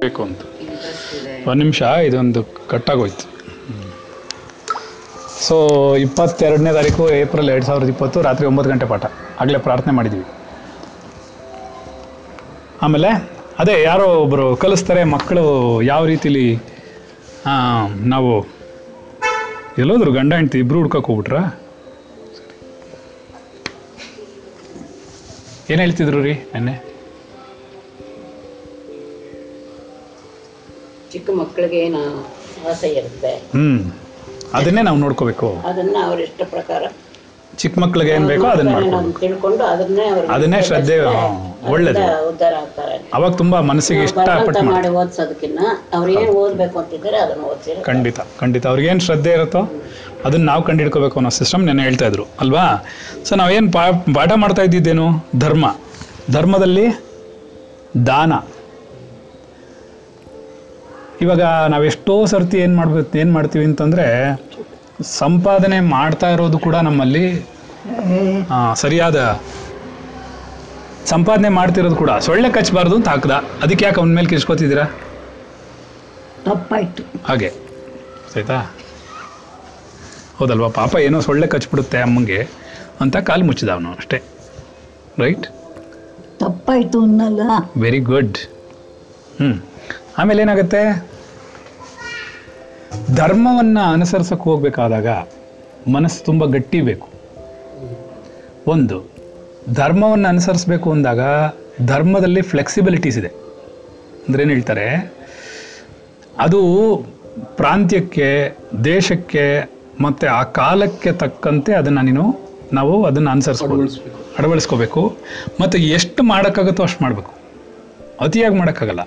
ಬೇಕು ಅಂತ ಒಂದು ನಿಮಿಷ, ಇದೊಂದು ಕಟ್ಟಾಗೋಯ್ತು. ಸೊ ಇಪ್ಪತ್ತೆರಡನೇ ತಾರೀಕು ಏಪ್ರಿಲ್ ಎರಡು ಸಾವಿರದ ಇಪ್ಪತ್ತು, ರಾತ್ರಿ ಒಂಬತ್ತು ಗಂಟೆ ಪಾಠ. ಆಗಲೇ ಪ್ರಾರ್ಥನೆ ಮಾಡಿದ್ವಿ. ಆಮೇಲೆ, ಅದೇ, ಯಾರೋ ಒಬ್ಬರು ಕಲಿಸ್ತಾರೆ, ಮಕ್ಕಳು ಯಾವ ರೀತಿಲಿ ನಾವು, ಎಲ್ಲೋದ್ರು ಗಂಡ ಹೆಂಡ್ತಿ ಇಬ್ರು ಹುಡ್ಕಕ್ಕೆ ಹೋಗ್ಬಿಟ್ರಾ? ಏನು ಹೇಳ್ತಿದ್ರು ರೀ ನೆನ್ನೆ? ಚಿಕ್ಕ ಮಕ್ಕಳಿಗೆ ಏನು ಆಸೆ ಇರುತ್ತೆ. ಹ್ಮ್. ಅದನ್ನೇ ನಾವು ನೋಡ್ಕೋಬೇಕು. ಅದನ್ನ ಅವ್ರ ಇಷ್ಟ ಪ್ರಕಾರ ಚಿಕ್ಕ ಮಕ್ಕಳಿಗೆ ಏನ್ ಬೇಕೋ ಅದನ್ನ ಮಾಡ್ತಾರೆ ಮಾಡ್ಕೊಂಡು ಅಂತ ತಿಳ್ಕೊಂಡು ಅದನ್ನೇ ಅದನ್ನೇ ಶ್ರದ್ಧೆ ಹಾ, ಒಳ್ಳೇದು. ಉದ್ಧಾರ ಆಗ್ತಾರೆ. ಅವಾಗ ತುಂಬಾ ಮನಸ್ಸಿಗೆ ಇಷ್ಟ ಪಟ್ಟು ಬಲವಂತ ಮಾಡಿ ಓದ್ಸೋದಕ್ಕಿನ್ನ ಅವ್ರಿಗೆ ಅವ್ರು ಏನು ಓದ್ಬೇಕು ಅಂತಿದ್ದಾರೆ ಅದನ್ನ ಓದಿಸಿದ್ರೆ ಖಂಡಿತ ಖಂಡಿತ. ಅವ್ರಿಗೇನು ಶ್ರದ್ಧೆ ಇರುತ್ತೋ? ಅದನ್ನ ನಾವು ಕಂಡಿಡ್ಕೋಬೇಕು ಅನ್ನೋ ಸಿಸ್ಟಮ್ ನೆನೆ ಹೇಳ್ತಾ ಇದ್ರು ಅಲ್ವಾ? ಸೊ ನಾವೇನು ಪಾ ಪಾಠ ಮಾಡ್ತಾ ಇದ್ದಿದ್ದೇನು? ಧರ್ಮ. ಧರ್ಮದಲ್ಲಿ ದಾನ. ಇವಾಗ ನಾವೆಷ್ಟೋ ಸರ್ತಿ ಏನು ಮಾಡ್ಬೇಕು ಏನು ಮಾಡ್ತೀವಿ ಅಂತಂದರೆ ಸಂಪಾದನೆ ಮಾಡ್ತಾ ಇರೋದು ಕೂಡ ನಮ್ಮಲ್ಲಿ ಸರಿಯಾದ ಸಂಪಾದನೆ ಮಾಡ್ತಿರೋದು ಕೂಡ. ಸೊಳ್ಳೆ ಕಚ್ಚಬಾರ್ದು ಅಂತ ಹಾಕ್ದ. ಅದಕ್ಕೆ ಯಾಕೆ ಅವನ ಮೇಲೆ ಕಿಸ್ಕೋತಿದ್ದೀರಾ ತಪ್ಪಾಯ್ತು. ಹಾಗೆ. ಆಯ್ತಾ ಹೌದಲ್ವಾ? ಪಾಪ ಏನೋ ಸೊಳ್ಳೆ ಕಚ್ಬಿಡುತ್ತೆ ಅಮ್ಮಂಗೆ ಅಂತ ಕಾಲು ಮುಚ್ಚಿದ ಅವನು ಅಷ್ಟೇ. ರೈಟ್ ತಪ್ಪಾಯ್ತು ಅನ್ನಲ್ಲ. ವೆರಿ ಗುಡ್ ಹ್ಞೂ ಆಮೇಲೆ ಏನಾಗುತ್ತೆ? ಧರ್ಮವನ್ನು ಅನುಸರಿಸಕ್ಕೆ ಹೋಗ್ಬೇಕಾದಾಗ ಮನಸ್ಸು ತುಂಬ ಗಟ್ಟಿ ಬೇಕು. ಒಂದು ಧರ್ಮವನ್ನು ಅನುಸರಿಸಬೇಕು ಅಂದಾಗ ಧರ್ಮದಲ್ಲಿ ಫ್ಲೆಕ್ಸಿಬಿಲಿಟೀಸ್ ಇದೆ. ಅಂದ್ರೆ ಏನು ಹೇಳ್ತಾರೆ? ಅದು ಪ್ರಾಂತ್ಯಕ್ಕೆ ದೇಶಕ್ಕೆ ಮತ್ತು ಆ ಕಾಲಕ್ಕೆ ತಕ್ಕಂತೆ ಅದನ್ನು ನೀನು ನಾವು ಅದನ್ನು ಅನುಸರಿಸ್ಬೋದು ಅಳವಡಿಸ್ಕೋಬೇಕು. ಮತ್ತು ಎಷ್ಟು ಮಾಡೋಕ್ಕಾಗುತ್ತೋ ಅಷ್ಟು ಮಾಡಬೇಕು. ಅತಿಯಾಗಿ ಮಾಡೋಕ್ಕಾಗಲ್ಲ.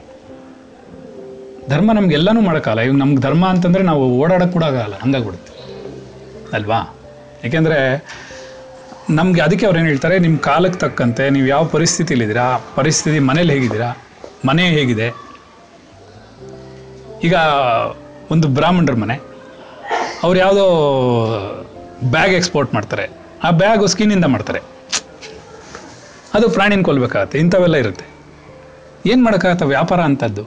ಧರ್ಮ ನಮ್ಗೆಲ್ಲನೂ ಮಾಡೋಕ್ಕಾಗಲ್ಲ. ಇವಾಗ ನಮ್ಗೆ ಧರ್ಮ ಅಂತಂದರೆ ನಾವು ಓಡಾಡೋಕ್ಕೆ ಕೂಡ ಆಗಲ್ಲ. ಹಂಗಾಗ್ಬಿಡುತ್ತೆ. ಅಲ್ವಾ? ಏಕೆಂದರೆ ನಮಗೆ ಅದಕ್ಕೆ ಅವ್ರು ಏನು ಹೇಳ್ತಾರೆ ನಿಮ್ಮ ಕಾಲಕ್ಕೆ ತಕ್ಕಂತೆ ನೀವು ಯಾವ ಪರಿಸ್ಥಿತಿಲಿದ್ದೀರಾ ಆ ಪರಿಸ್ಥಿತಿ ಮನೇಲಿ ಹೇಗಿದ್ದೀರಾ ಮನೆ ಹೇಗಿದೆ? ಈಗ ಒಂದು ಬ್ರಾಹ್ಮಣರ ಮನೆ. ಅವ್ರು ಯಾವುದೋ ಬ್ಯಾಗ್ ಎಕ್ಸ್ಪೋರ್ಟ್ ಮಾಡ್ತಾರೆ. ಆ ಬ್ಯಾಗು ಸ್ಕಿನ್ನಿಂದ ಮಾಡ್ತಾರೆ. ಅದು ಪ್ರಾಣಿನ ಕೊಲ್ಬೇಕಾಗತ್ತೆ, ಇಂಥವೆಲ್ಲ ಇರುತ್ತೆ. ಏನು ಮಾಡೋಕ್ಕಾಗತ್ತೆ ವ್ಯಾಪಾರ ಅಂಥದ್ದು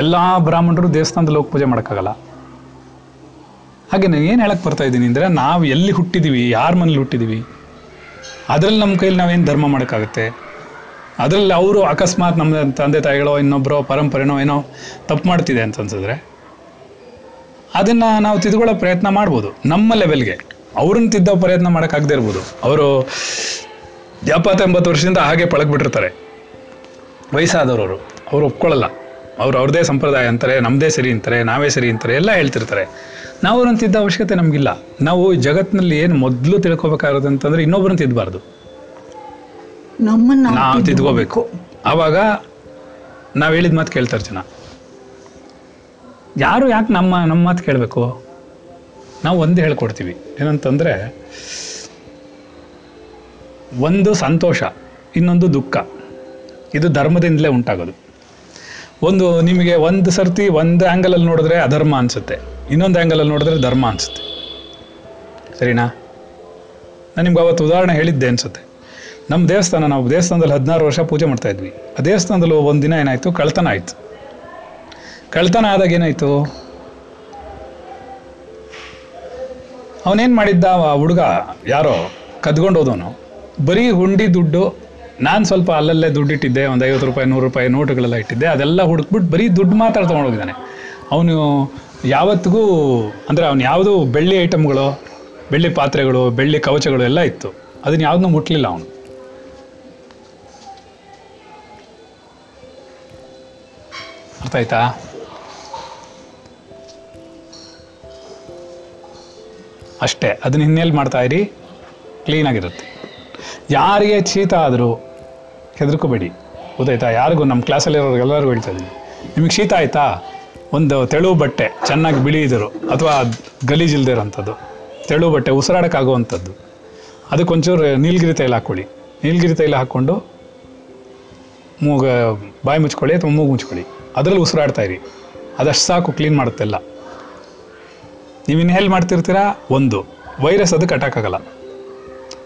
ಎಲ್ಲ ಬ್ರಾಹ್ಮಣರು ದೇವಸ್ಥಾನದಲ್ಲಿ ಹೋಗಿ ಪೂಜೆ ಮಾಡೋಕ್ಕಾಗಲ್ಲ. ಹಾಗೆ ನಾನು ಏನು ಹೇಳಕ್ಕೆ ಬರ್ತಾ ಇದ್ದೀನಿ ಅಂದರೆ, ನಾವು ಎಲ್ಲಿ ಹುಟ್ಟಿದ್ದೀವಿ ಯಾರ ಮನೇಲಿ ಹುಟ್ಟಿದ್ದೀವಿ ಅದರಲ್ಲಿ ನಮ್ಮ ಕೈಲಿ ನಾವೇನು ಧರ್ಮ ಮಾಡೋಕ್ಕಾಗುತ್ತೆ? ಅದರಲ್ಲಿ ಅವರು ಅಕಸ್ಮಾತ್ ನಮ್ಮ ತಂದೆ ತಾಯಿಗಳೋ ಇನ್ನೊಬ್ಬರೋ ಪರಂಪರೆನೋ ಏನೋ ತಪ್ಪು ಮಾಡ್ತಿದೆ ಅಂತ ಅನ್ಸಿದ್ರೆ ಅದನ್ನು ನಾವು ತಿದ್ಕೊಳ್ಳೋ ಪ್ರಯತ್ನ ಮಾಡ್ಬೋದು. ನಮ್ಮ ಲೆವೆಲ್ಗೆ ಅವ್ರನ್ನ ತಿದ್ದೋ ಪ್ರಯತ್ನ ಮಾಡೋಕ್ಕಾಗದೇ ಇರ್ಬೋದು. ಅವರು ಎಪ್ಪತ್ತೆಂಬತ್ತು ವರ್ಷದಿಂದ ಹಾಗೆ ಪಳಗ್ಬಿಟ್ಟಿರ್ತಾರೆ. ವಯಸ್ಸಾದವರು ಅವರು ಅವ್ರು ಒಪ್ಕೊಳ್ಳಲ್ಲ. ಅವ್ರು ಅವ್ರದೇ ಸಂಪ್ರದಾಯ ಅಂತಾರೆ ನಮ್ಮದೇ ಸರಿ ಅಂತಾರೆ ನಾವೇ ಸರಿ ಅಂತಾರೆ ಎಲ್ಲ ಹೇಳ್ತಿರ್ತಾರೆ. ನಾವು ಅವ್ರನ್ನ ತಿದ್ದ ಅವಶ್ಯಕತೆ ನಮಗಿಲ್ಲ. ನಾವು ಈ ಜಗತ್ತಿನಲ್ಲಿ ಏನು ಮೊದಲು ತಿಳ್ಕೊಬೇಕಾಗಿರೋದು ಅಂತಂದ್ರೆ ಇನ್ನೊಬ್ಬರನ್ನ ತಿದ್ದಬಾರ್ದು ನಾವು ತಿದ್ಕೋಬೇಕು ಆವಾಗ ನಾವು ಹೇಳಿದ ಮಾತು ಕೇಳ್ತಾರೆ ಜನ ಯಾರು ಯಾಕೆ ನಮ್ಮ ನಮ್ಮ ಮಾತು ಕೇಳಬೇಕು? ನಾವು ಒಂದು ಹೇಳ್ಕೊಡ್ತೀವಿ. ಏನಂತಂದರೆ, ಒಂದು ಸಂತೋಷ, ಇನ್ನೊಂದು ದುಃಖ, ಇದು ಧರ್ಮದಿಂದಲೇ ಉಂಟಾಗೋದು. ಒಂದು ನಿಮಗೆ ಒಂದು ಸರ್ತಿ ಒಂದು ಆ್ಯಂಗಲಲ್ಲಿ ನೋಡಿದ್ರೆ ಅಧರ್ಮ ಅನಿಸುತ್ತೆ. ಇನ್ನೊಂದು ಆ್ಯಂಗಲಲ್ಲಿ ನೋಡಿದ್ರೆ ಧರ್ಮ ಅನಿಸುತ್ತೆ. ಸರಿನಾ? ನಾನು ನಿಮ್ಗೆ ಅವತ್ತು ಉದಾಹರಣೆ ಹೇಳಿದ್ದೆ ಅನಿಸುತ್ತೆ. ನಮ್ಮ ದೇವಸ್ಥಾನ, ನಾವು ದೇವಸ್ಥಾನದಲ್ಲಿ ಹದಿನಾರು ವರ್ಷ ಪೂಜೆ ಮಾಡ್ತಾ ಇದ್ವಿ. ಆ ದೇವಸ್ಥಾನದಲ್ಲಿ ಒಂದು ದಿನ ಏನಾಯಿತು? ಕಳ್ತನ ಆಯಿತು. ಕಳ್ತನ ಆದಾಗ ಏನಾಯಿತು? ಅವನೇನು ಮಾಡಿದ್ದ ಆ ಹುಡುಗ? ಯಾರೋ? ಕದ್ಕೊಂಡು ಹೋದವನು. ಬರೀ ಹುಂಡಿ ದುಡ್ಡು ನಾನು ಸ್ವಲ್ಪ ಅಲ್ಲಲ್ಲೇ ದುಡ್ಡು ಇಟ್ಟಿದ್ದೆ ಒಂದು ಐವತ್ತು ರೂಪಾಯಿ ನೂರು ರೂಪಾಯಿ ನೋಟುಗಳೆಲ್ಲ ಇಟ್ಟಿದ್ದೆ ಅದೆಲ್ಲ ಹುಡುಕ್ಬಿಟ್ಟು ಬರೀ ದುಡ್ಡು ಮಾತ್ರ ತೊಗೊಂಡೋಗಿದ್ದಾನೆ. ಅವನು ಯಾವತ್ತಿಗೂ ಅಂದರೆ ಅವನು ಯಾವುದು ಬೆಳ್ಳಿ ಐಟಮ್ಗಳು ಬೆಳ್ಳಿ ಪಾತ್ರೆಗಳು ಬೆಳ್ಳಿ ಕವಚಗಳು ಎಲ್ಲ ಇತ್ತು. ಅದನ್ನ ಯಾವುದನ್ನೂ ಮುಟ್ಲಿಲ್ಲ ಅವನು. ಅರ್ಥ ಆಯ್ತಾ? ಅಷ್ಟೇ. ಅದನ್ನ ಹಿನ್ನೆಲೆ ಮಾಡ್ತಾ ಇರಿ. ಕ್ಲೀನಾಗಿರುತ್ತೆ ಯಾರಿಗೆ ಶೀತ ಆದರೂ ಹೆದರ್ಕೋಬೇಡಿ. ಗೊತ್ತಾಯ್ತಾ? ಯಾರಿಗೂ ನಮ್ಮ ಕ್ಲಾಸಲ್ಲಿರೋರು ಎಲ್ಲರಿಗೂ ಹೇಳ್ತಾ ಇದ್ದೀನಿ ನಿಮಗೆ ಶೀತ ಆಯ್ತಾ? ಒಂದು ತೆಳು ಬಟ್ಟೆ ಚೆನ್ನಾಗಿ ಬಿಳಿ ಇದ್ರು ಅಥವಾ ಗಲೀಜಿಲ್ದೇ ಇರೋಂಥದ್ದು. ತೆಳು ಬಟ್ಟೆ ಉಸಿರಾಡೋಕ್ಕಾಗುವಂಥದ್ದು ಅದಕ್ಕೊಂಚೂರು ನೀಲಗಿರಿ ತೈಲ ಹಾಕ್ಕೊಳ್ಳಿ. ನೀಲಗಿರಿ ತೈಲ ಹಾಕ್ಕೊಂಡು ಮೂಗ, ಬಾಯಿ ಮುಚ್ಕೊಳ್ಳಿ ಅಥವಾ ಮೂಗು ಮುಚ್ಕೊಳ್ಳಿ. ಅದರಲ್ಲಿ ಉಸಿರಾಡ್ತಾ ಇರಿ. ಅದಷ್ಟು ಸಾಕು ಕ್ಲೀನ್ ಮಾಡುತ್ತೆಲ್ಲ ನೀವು ಇನ್ಹೇಲ್ ಮಾಡ್ತಿರ್ತೀರಾ? ಒಂದು, ವೈರಸ್ ಅದಕ್ಕೆ ಅಟ್ಯಾಕ್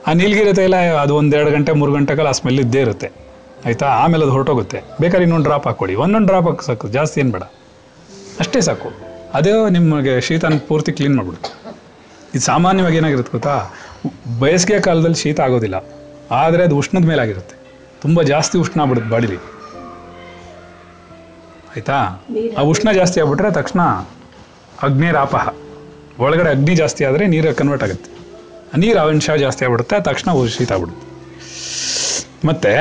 ಆ ನೀಲಗಿರಿ ತೈಲ ಅದು ಒಂದೆರಡು ಗಂಟೆ, ಮೂರು ಗಂಟೆಗೆಲ್ಲ ಆ ಸ್ಮೆಲ್ ಇದ್ದೇ ಇರುತ್ತೆ. ಆಯಿತಾ? ಆಮೇಲೆ ಅದು ಹೊರಟೋಗುತ್ತೆ. ಬೇಕಾದ್ರೆ ಇನ್ನೊಂದು ಡ್ರಾಪ್ ಹಾಕ್ಕೊಡಿ. ಒಂದೊಂದು ಡ್ರಾಪ್ ಹಾಕಿ ಸಾಕು. ಜಾಸ್ತಿ ಏನು ಬೇಡ. ಅಷ್ಟೇ ಸಾಕು. ಅದೇ ನಿಮಗೆ ಶೀತನ ಪೂರ್ತಿ ಕ್ಲೀನ್ ಮಾಡಿಬಿಡುತ್ತೆ. ಇದು ಸಾಮಾನ್ಯವಾಗಿ ಏನಾಗಿರುತ್ತೆ ಗೊತ್ತಾ? ಬೇಸಿಗೆ ಕಾಲದಲ್ಲಿ ಶೀತ ಆಗೋದಿಲ್ಲ. ಆದರೆ ಅದು ಉಷ್ಣದ ಮೇಲೆ ಆಗಿರುತ್ತೆ ತುಂಬ ಜಾಸ್ತಿ ಉಷ್ಣ ಆಗ್ಬಿಡುತ್ತೆ ಬಾಡಿಲಿ. ಆಯಿತಾ? ಆ ಉಷ್ಣ ಜಾಸ್ತಿ ಆಗ್ಬಿಟ್ರೆ ತಕ್ಷಣ ಅಗ್ನಿರಾಪಹ. ಒಳಗಡೆ ಅಗ್ನಿ ಜಾಸ್ತಿ ಆದರೆ ನೀರು ಕನ್ವರ್ಟ್ ಆಗುತ್ತೆ. ನೀರು ಅಂಶ ಜಾಸ್ತಿ ಆಗ್ಬಿಡುತ್ತೆ ತಕ್ಷಣ ಶೀತ ಆಗ್ಬಿಡುತ್ತೆ. ಮತ್ತೆ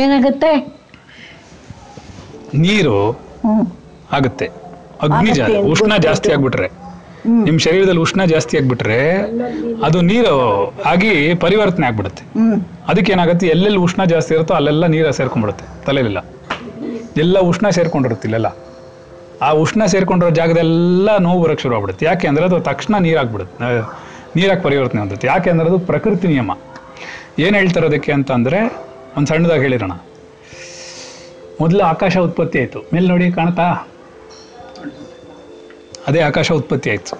ಏನಾಗುತ್ತೆ? ನೀರು ಆಗುತ್ತೆ. ಅಗ್ನಿ ಜಾಸ್ತಿ ಉಷ್ಣ ಜಾಸ್ತಿ ಆಗ್ಬಿಟ್ರೆ. ನಿಮ್ಮ ಶರೀರದಲ್ಲಿ ಉಷ್ಣ ಜಾಸ್ತಿ ಆಗ್ಬಿಟ್ರೆ ಅದು ನೀರು ಆಗಿ ಪರಿವರ್ತನೆ ಆಗ್ಬಿಡುತ್ತೆ. ಅದಕ್ಕೆ ಏನಾಗುತ್ತೆ? ಎಲ್ಲೆಲ್ಲಿ ಉಷ್ಣ ಜಾಸ್ತಿ ಇರುತ್ತೋ ಅಲ್ಲೆಲ್ಲ ನೀರು ಸೇರ್ಕೊಂಡ್ಬಿಡುತ್ತೆ ತಲೆಯಲ್ಲೆಲ್ಲ. ಎಲ್ಲ ಉಷ್ಣ ಸೇರ್ಕೊಂಡಿರುತ್ತೆ ಇಲ್ಲೆಲ್ಲ. ಆ ಉಷ್ಣ ಸೇರ್ಕೊಂಡಿರೋ ಜಾಗದೆಲ್ಲ ನೋವು ಬರೋಕ್ಕೆ ಶುರು ಆಗ್ಬಿಡುತ್ತೆ. ಯಾಕೆ ಅಂದರೆ ಅದು ತಕ್ಷಣ ನೀರಾಗ್ಬಿಡುತ್ತೆ. ನೀರಾಗಿ ಪರಿವರ್ತನೆ ಹೊಂದುತ್ತೆ. ಯಾಕೆ ಅಂದರೆ ಅದು ಪ್ರಕೃತಿ ನಿಯಮ. ಏನು ಹೇಳ್ತಾರೆ ಅದಕ್ಕೆ ಅಂತಂದರೆ ಒಂದು ಸಣ್ಣದಾಗಿ ಹೇಳಿರೋಣ. ಮೊದಲು ಆಕಾಶ ಉತ್ಪತ್ತಿ ಆಯಿತು. ಮೇಲೆ ನೋಡಿ ಕಾಣ್ತಾ? ಅದೇ ಆಕಾಶ ಉತ್ಪತ್ತಿ ಆಯಿತು.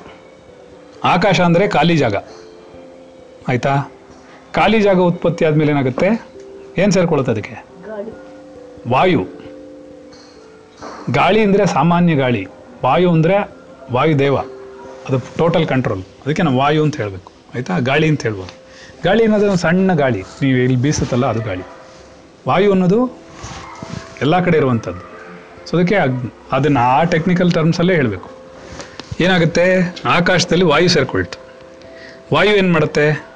ಆಕಾಶ ಅಂದರೆ ಖಾಲಿ ಜಾಗ. ಆಯಿತಾ? ಖಾಲಿ ಜಾಗ ಉತ್ಪತ್ತಿ ಆದಮೇಲೆ ಏನಾಗುತ್ತೆ? ಏನು ಸೇರ್ಕೊಳ್ಳುತ್ತೆ ಅದಕ್ಕೆ? ವಾಯು. ಗಾಳಿ ಅಂದರೆ ಸಾಮಾನ್ಯ ಗಾಳಿ ವಾಯು ಅಂದರೆ ವಾಯುದೇವ. ಅದು ಟೋಟಲ್ ಕಂಟ್ರೋಲ್ ಅದಕ್ಕೆ ನಾವು ವಾಯು ಅಂತ ಹೇಳಬೇಕು. ಆಯಿತಾ? ಗಾಳಿ ಅಂತ ಹೇಳ್ಬೋದು. ಗಾಳಿ ಅನ್ನೋದು ಒಂದು ಸಣ್ಣ ಗಾಳಿ. ನೀವು ಇಲ್ಲಿ ಬೀಸುತ್ತಲ್ಲ ಅದು ಗಾಳಿ. ವಾಯು ಅನ್ನೋದು ಎಲ್ಲ ಕಡೆ ಇರುವಂಥದ್ದು ಸೊ ಅದಕ್ಕೆ ಅದನ್ನು ಆ ಟೆಕ್ನಿಕಲ್ ಟರ್ಮ್ಸಲ್ಲೇ ಹೇಳಬೇಕು. ಏನಾಗುತ್ತೆ? ಆಕಾಶದಲ್ಲಿ ವಾಯು ಸೇರ್ಕೊಳ್ತು. ವಾಯು ಏನು ಮಾಡುತ್ತೆ?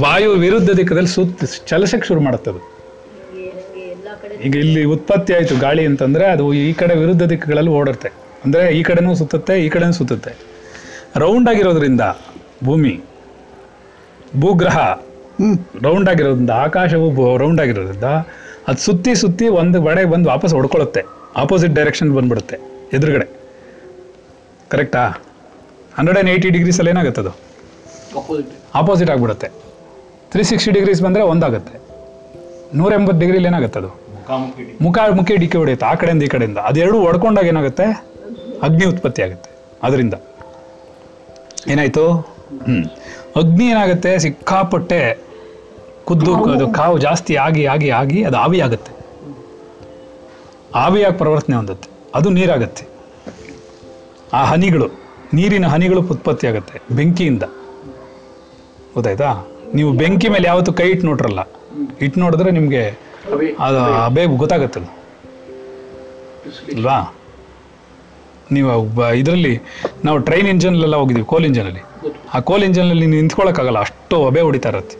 ವಾಯು ವಿರುದ್ಧ ದಿಕ್ಕದಲ್ಲಿ ಸುತ್ತ ಚಲಿಸಕ್ಕೆ ಶುರು ಮಾಡುತ್ತೆ ಅದು. ಈಗ ಇಲ್ಲಿ ಉತ್ಪತ್ತಿ ಆಯಿತು ಗಾಳಿ ಅಂತಂದರೆ ಅದು ಈ ಕಡೆ ವಿರುದ್ಧ ದಿಕ್ಕುಗಳಲ್ಲಿ ಓಡುತ್ತೆ ಅಂದರೆ ಈ ಕಡೆನೂ ಸುತ್ತುತ್ತೆ ಈ ಕಡೆನೂ ಸುತ್ತುತ್ತೆ. ರೌಂಡ್ ಆಗಿರೋದ್ರಿಂದ ಭೂಮಿ ಭೂಗ್ರಹ ರೌಂಡ್ ಆಗಿರೋದ್ರಿಂದ ಆಕಾಶವು ರೌಂಡ್ ಆಗಿರೋದ್ರಿಂದ ಅದು ಸುತ್ತಿ ಸುತ್ತಿ ಒಂದು ಬಡೆ ಬಂದು ವಾಪಸ್ ಹೊಡ್ಕೊಳ್ಳುತ್ತೆ. ಆಪೋಸಿಟ್ ಡೈರೆಕ್ಷನ್ ಬಂದ್ಬಿಡುತ್ತೆ ಎದುರುಗಡೆ. ಕರೆಕ್ಟಾ ಹಂಡ್ರೆಡ್ ಆ್ಯಂಡ್ ಏಯ್ಟಿ ಡಿಗ್ರೀಸಲ್ಲಿ ಏನಾಗುತ್ತೆ ಅದು? ಆಪೋಸಿಟ್ ಆಗಿಬಿಡುತ್ತೆ. ತ್ರೀ ಸಿಕ್ಸ್ಟಿ ಡಿಗ್ರೀಸ್ ಬಂದರೆ ಒಂದಾಗುತ್ತೆ. ನೂರ ಎಂಬತ್ತು ಡಿಗ್ರಿಲಿ ಏನಾಗುತ್ತೆ ಅದು? ಮುಖ ಮುಖ ಡಿಕ್ಕಿ ಹೊಡೆಯುತ್ತೆ, ಆ ಕಡೆಯಿಂದ ಈ ಕಡೆಯಿಂದ. ಅದೆರಡು ಒಡ್ಕೊಂಡಾಗ ಏನಾಗುತ್ತೆ? ಅಗ್ನಿ ಉತ್ಪತ್ತಿ ಆಗುತ್ತೆ, ಅದರಿಂದ. ಏನಾಯ್ತು? ಹ್ಮ್. ಅಗ್ನಿ ಏನಾಗುತ್ತೆ? ಸಿಕ್ಕಾಪಟ್ಟೆ ಕುದ್ದು, ಅದು ಕಾವು ಜಾಸ್ತಿ ಆಗಿ ಆಗಿ ಆಗಿ ಅದು ಆವಿ ಆಗುತ್ತೆ ಆವಿಯಾಗಿ ಪರಿವರ್ತನೆ ಹೊಂದುತ್ತೆ. ಅದು ನೀರಾಗತ್ತೆ. ಆ ಹನಿಗಳು, ನೀರಿನ ಹನಿಗಳು ಉತ್ಪತ್ತಿ ಆಗುತ್ತೆ ಬೆಂಕಿಯಿಂದ. ಗೊತ್ತಾಯ್ತಾ? ನೀವು ಬೆಂಕಿ ಮೇಲೆ ಯಾವತ್ತೂ ಕೈ ಇಟ್ಟು ನೋಡ್ರಲ್ಲ. ಇಟ್ಟು ನೋಡಿದ್ರೆ ನಿಮಗೆ ಅದು ಬೇಗ ಗೊತ್ತಾಗುತ್ತೆ ಅದು ಅಲ್ವಾ ನೀವು ಇದರಲ್ಲಿ ನಾವು ಟ್ರೈನ್ ಇಂಜನ್ಲೆಲ್ಲ ಹೋಗಿದ್ದೀವಿ ಕೋಲ್ ಇಂಜನಲ್ಲಿ ಆ ಕೋಲ್ ಇಂಜನಲ್ಲಿ ನಿಂತ್ಕೊಳ್ಳೋಕ್ಕಾಗಲ್ಲ ಅಷ್ಟು ಅಬೆ ಹೊಡಿತಾ ಇರುತ್ತೆ.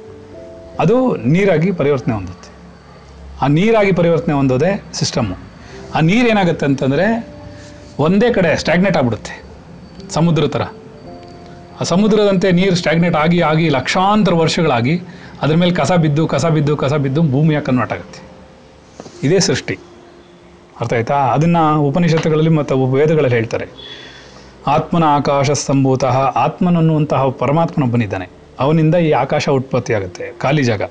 ಅದು ನೀರಾಗಿ ಪರಿವರ್ತನೆ ಹೊಂದುತ್ತೆ. ಆ ನೀರಾಗಿ ಪರಿವರ್ತನೆ ಹೊಂದೋದೇ ಸಿಸ್ಟಮ್ಮು ಆ ನೀರು ಏನಾಗುತ್ತೆ ಅಂತಂದರೆ ಒಂದೇ ಕಡೆ ಸ್ಟ್ಯಾಗ್ನೇಟ್ ಆಗ್ಬಿಡುತ್ತೆ ಸಮುದ್ರ ಥರ ಆ ಸಮುದ್ರದಂತೆ ನೀರು ಸ್ಟ್ಯಾಗ್ನೇಟ್ ಆಗಿ ಆಗಿ ಲಕ್ಷಾಂತರ ವರ್ಷಗಳಾಗಿ ಅದ್ರ ಮೇಲೆ ಕಸ ಬಿದ್ದು ಕಸ ಬಿದ್ದು ಕಸ ಬಿದ್ದು ಭೂಮಿಯ ಕನ್ವರ್ಟ್ ಆಗುತ್ತೆ. ಇದೇ ಸೃಷ್ಟಿ. ಅರ್ಥ ಆಯ್ತಾ? ಅದನ್ನು ಉಪನಿಷತ್ತುಗಳಲ್ಲಿ ಮತ್ತು ವೇದಗಳಲ್ಲಿ ಹೇಳ್ತಾರೆ. ಆತ್ಮನ ಆಕಾಶ ಸಂಭೂತ ಆತ್ಮನನ್ನುವಂತಹ ಬಂದಿದ್ದಾನೆ ಅವನಿಂದ ಈ ಆಕಾಶ ಉತ್ಪತ್ತಿ ಆಗುತ್ತೆ. ಖಾಲಿ ಜಾಗ.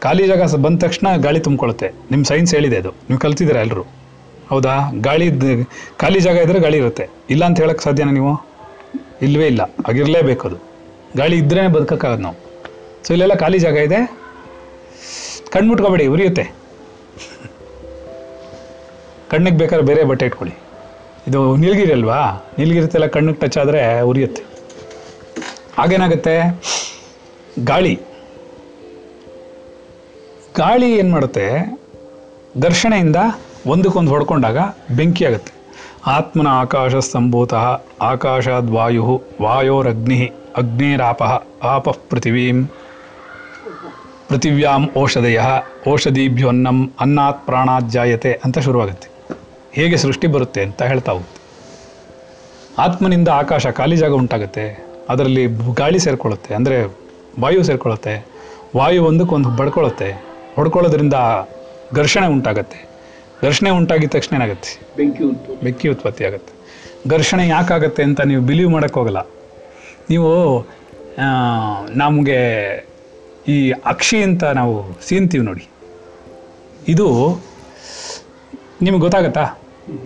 ಖಾಲಿ ಜಾಗ ಬಂದ ತಕ್ಷಣ ಗಾಳಿ ತುಂಬಿಕೊಳ್ಳುತ್ತೆ. ನಿಮ್ಮ ಸೈನ್ಸ್ ಹೇಳಿದೆ ಅದು. ನೀವು ಕಲ್ತಿದ್ದೀರಾ ಎಲ್ಲರೂ ಹೌದಾ? ಗಾಳಿ ಖಾಲಿ ಜಾಗ ಇದ್ದರೆ ಗಾಳಿ ಇರುತ್ತೆ. ಇಲ್ಲ ಅಂತ ಹೇಳೋಕ್ಕೆ ಸಾಧ್ಯನಾ ನೀವು? ಇಲ್ಲವೇ ಇಲ್ಲ. ಆಗಿರಲೇಬೇಕು ಅದು. ಗಾಳಿ ಇದ್ರೇ ಬದುಕೋಕ್ಕಾಗದು ನಾವು. ಸೊ ಇಲ್ಲೆಲ್ಲ ಖಾಲಿ ಜಾಗ ಇದೆ. ಕಣ್ಮುಟ್ಕೋಬೇಡಿ, ಉರಿಯುತ್ತೆ. ಕಣ್ಣಿಗೆ ಬೇಕಾದ್ರೆ ಬೇರೆ ಬಟ್ಟೆ ಇಟ್ಕೊಳ್ಳಿ. ಇದು ನೀಲಗಿರಿ ಅಲ್ವಾ? ನೀಲಗಿರಿತೆಲ್ಲ ಕಣ್ಣಿಗೆ ಟಚ್ ಆದರೆ ಉರಿಯುತ್ತೆ. ಹಾಗೇನಾಗುತ್ತೆ? ಗಾಳಿ. ಗಾಳಿ ಏನು ಮಾಡುತ್ತೆ? ಘರ್ಷಣೆಯಿಂದ ಒಂದಕ್ಕೊಂದು ಹೊಡ್ಕೊಂಡಾಗ ಬೆಂಕಿ ಆಗುತ್ತೆ. ಆತ್ಮನ ಆಕಾಶ ಸಂಭೂತ, ಆಕಾಶಾದ್ ವಾಯು ವಾಯೋರಗ್ನಿ ಅಗ್ನೇರಾಪ, ಆಪ ಪೃಥಿವೀಂ ಪೃಥಿವ್ಯಾಂ ಔಷಧಯ ಔಷಧೀಭ್ಯೋನ್ನಂ ಅನ್ನಾತ್ ಪ್ರಾಣಾತ್ ಜಾಯತೆ ಅಂತ ಶುರುವಾಗುತ್ತೆ. ಹೇಗೆ ಸೃಷ್ಟಿ ಬರುತ್ತೆ ಅಂತ ಹೇಳ್ತಾ ಹೋಗುತ್ತೆ. ಆತ್ಮನಿಂದ ಆಕಾಶ ಖಾಲಿ ಜಾಗ ಉಂಟಾಗುತ್ತೆ ಅದರಲ್ಲಿ ಗಾಳಿ ಸೇರ್ಕೊಳ್ಳುತ್ತೆ ಅಂದರೆ ವಾಯು ಸೇರ್ಕೊಳ್ಳುತ್ತೆ ವಾಯು ಒಂದಕ್ಕೊಂದು ಬಡ್ಕೊಳ್ಳುತ್ತೆ ಹೊಡ್ಕೊಳ್ಳೋದ್ರಿಂದ ಘರ್ಷಣೆ ಉಂಟಾಗುತ್ತೆ. ಘರ್ಷಣೆ ಉಂಟಾಗಿದ ತಕ್ಷಣ ಏನಾಗುತ್ತೆ? ಬೆಂಕಿ ಉಂಟು. ಬೆಂಕಿ ಉತ್ಪತ್ತಿ ಆಗುತ್ತೆ. ಘರ್ಷಣೆ ಯಾಕಾಗತ್ತೆ ಅಂತ ನೀವು ಬಿಲೀವ್ ಮಾಡೋಕ್ಕೋಗಲ್ಲ ನೀವು ನಮಗೆ ಈ ಅಕ್ಷಿ ಅಂತ ನಾವು ಸೀನ್ತೀವಿ ನೋಡಿ. ಇದು ನಿಮಗೆ ಗೊತ್ತಾಗತ್ತಾ?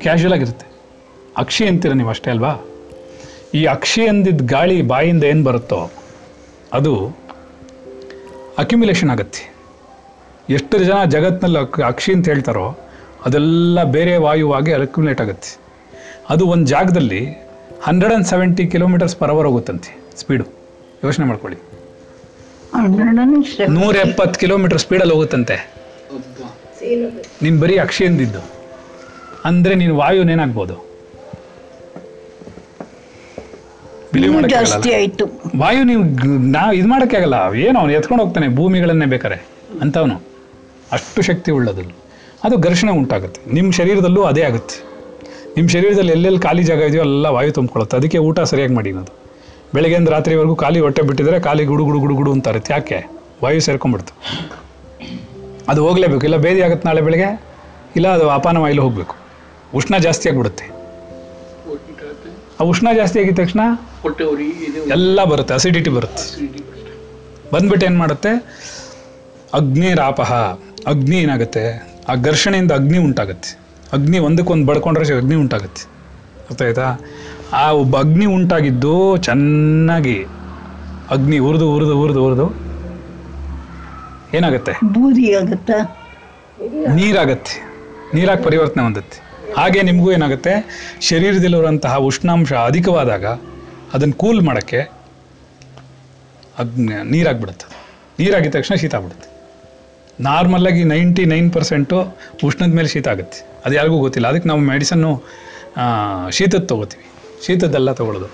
ಕ್ಯಾಶುವಲ್ ಆಗಿರುತ್ತೆ. ಅಕ್ಷಿ ಅಂತೀರ ನೀವು ಅಷ್ಟೇ ಅಲ್ವಾ? ಈ ಅಕ್ಷಿ ಅಂದಿದ್ದ ಗಾಳಿ ಬಾಯಿಂದ ಏನು ಬರುತ್ತೋ ಅದು ಅಕ್ಯುಮಿಲೇಷನ್ ಆಗುತ್ತೆ. ಎಷ್ಟು ಜನ ಜಗತ್ತಿನಲ್ಲಿ ಅಕ್, ಅಕ್ಷಿ ಅಂತ ಹೇಳ್ತಾರೋ ಅದೆಲ್ಲ ಬೇರೆ ವಾಯುವಾಗಿ ಅಕ್ಯುಮುಲೇಟ್ ಆಗುತ್ತೆ. ಅದು ಒಂದು ಜಾಗದಲ್ಲಿ hundred and seventy kilometers per hour ಹೋಗುತ್ತಂತೆ speed ಯೋಚನೆ ಮಾಡ್ಕೊಳ್ಳಿ. ನೂರ ಎಪ್ಪತ್ತು ಕಿಲೋಮೀಟರ್ ಸ್ಪೀಡಲ್ಲಿ ಹೋಗುತ್ತಂತೆ. ನೀನು ಬರೀ ಅಕ್ಷಿಯಿಂದಿದ್ದು. ಅಂದರೆ ನೀನು ವಾಯುನೇನಾಗ್ಬೋದು ಜಾಸ್ತಿ ಆಯ್ತು. ವಾಯು ನೀವು ನಾ ಇದು ಮಾಡೋಕ್ಕೆ ಆಗಲ್ಲ ಏನು ಅವನು ಎತ್ಕೊಂಡು ಹೋಗ್ತಾನೆ ಭೂಮಿಗಳನ್ನೇ ಬೇಕಾರೆ ಅಂತವನು. ಅಷ್ಟು ಶಕ್ತಿ ಉಳ್ಳದು ಅದು ಘರ್ಷಣೆ ಉಂಟಾಗುತ್ತೆ. ನಿಮ್ಮ ಶರೀರದಲ್ಲೂ ಅದೇ ಆಗುತ್ತೆ. ನಿಮ್ಮ ಶರೀರದಲ್ಲಿ ಎಲ್ಲೆಲ್ಲಿ ಖಾಲಿ ಜಾಗ ಇದೆಯೋ ಎಲ್ಲ ವಾಯು ತುಂಬಿಕೊಳ್ಳುತ್ತೆ. ಅದಕ್ಕೆ ಊಟ ಸರಿಯಾಗಿ ಮಾಡಿ ಬೆಳಗ್ಗೆಯಿಂದ ರಾತ್ರಿವರೆಗೂ ಖಾಲಿ ಹೊಟ್ಟೆ ಬಿಟ್ಟಿದ್ರೆ ಖಾಲಿ ಗುಡು ಗುಡು ಗುಡು ಗುಡು ಅಂತಾರೆ. ಯಾಕೆ? ವಾಯು ಸೇರ್ಕೊಂಡ್ಬಿಡ್ತು ಅದು ಹೋಗಲೇಬೇಕು. ಇಲ್ಲ ಬೇದಿ ಆಗುತ್ತೆ ನಾಳೆ ಬೆಳಗ್ಗೆ, ಇಲ್ಲ ಅದು ಅಪಾನ ವಾಯಿಲು ಹೋಗಬೇಕು. ಉಷ್ಣ ಜಾಸ್ತಿ ಆಗಿಬಿಡುತ್ತೆ. ಆ ಉಷ್ಣ ಜಾಸ್ತಿ ಆಗಿದ ತಕ್ಷಣ ಎಲ್ಲ ಬರುತ್ತೆ ಅಸಿಡಿಟಿ ಬರುತ್ತೆ. ಬಂದ್ಬಿಟ್ಟು ಏನು ಮಾಡುತ್ತೆ? ಅಗ್ನಿ ರಾಪಹ. ಅಗ್ನಿ ಏನಾಗುತ್ತೆ? ಆ ಘರ್ಷಣೆಯಿಂದ ಅಗ್ನಿ ಉಂಟಾಗತ್ತೆ. ಅಗ್ನಿ ಒಂದಕ್ಕೊಂದು ಬಡ್ಕೊಂಡ್ರೆ ಅಗ್ನಿ ಉಂಟಾಗುತ್ತೆ. ಅರ್ಥ ಆಯ್ತಾ ಆ ಒಬ್ಬ ಅಗ್ನಿ ಉಂಟಾಗಿದ್ದು ಚೆನ್ನಾಗಿ ಅಗ್ನಿ ಉರಿದು ಉರಿದು ಉರಿದು ಉರಿದು. ಏನಾಗುತ್ತೆ? ಬೂದಿ ಆಗುತ್ತಾ? ನೀರಾಗತ್ತೆ. ನೀರಾಗಿ ಪರಿವರ್ತನೆ ಹೊಂದತ್ತೆ. ಹಾಗೆ ನಿಮಗೂ ಏನಾಗುತ್ತೆ? ಶರೀರದಲ್ಲಿರುವಂತಹ ಉಷ್ಣಾಂಶ ಅಧಿಕವಾದಾಗ ಅದನ್ನು ಕೂಲ್ ಮಾಡೋಕ್ಕೆ ಅಗ್ನಿ ನೀರಾಗ್ಬಿಡುತ್ತೆ. ನೀರಾಗಿದ ತಕ್ಷಣ ಶೀತ ಆಗ್ಬಿಡುತ್ತೆ. ನಾರ್ಮಲ್ಲಾಗಿ ನೈಂಟಿ ನೈನ್ ಪರ್ಸೆಂಟು ಉಷ್ಣದ ಮೇಲೆ ಶೀತ ಆಗುತ್ತೆ. ಅದು ಯಾರಿಗೂ ಗೊತ್ತಿಲ್ಲ. ಅದಕ್ಕೆ ನಾವು ಮೆಡಿಸನ್ನು ಶೀತದ ತೊಗೋತೀವಿ. ಶೀತದ್ದೆಲ್ಲ ತಗೊಳ್ಳೋದು.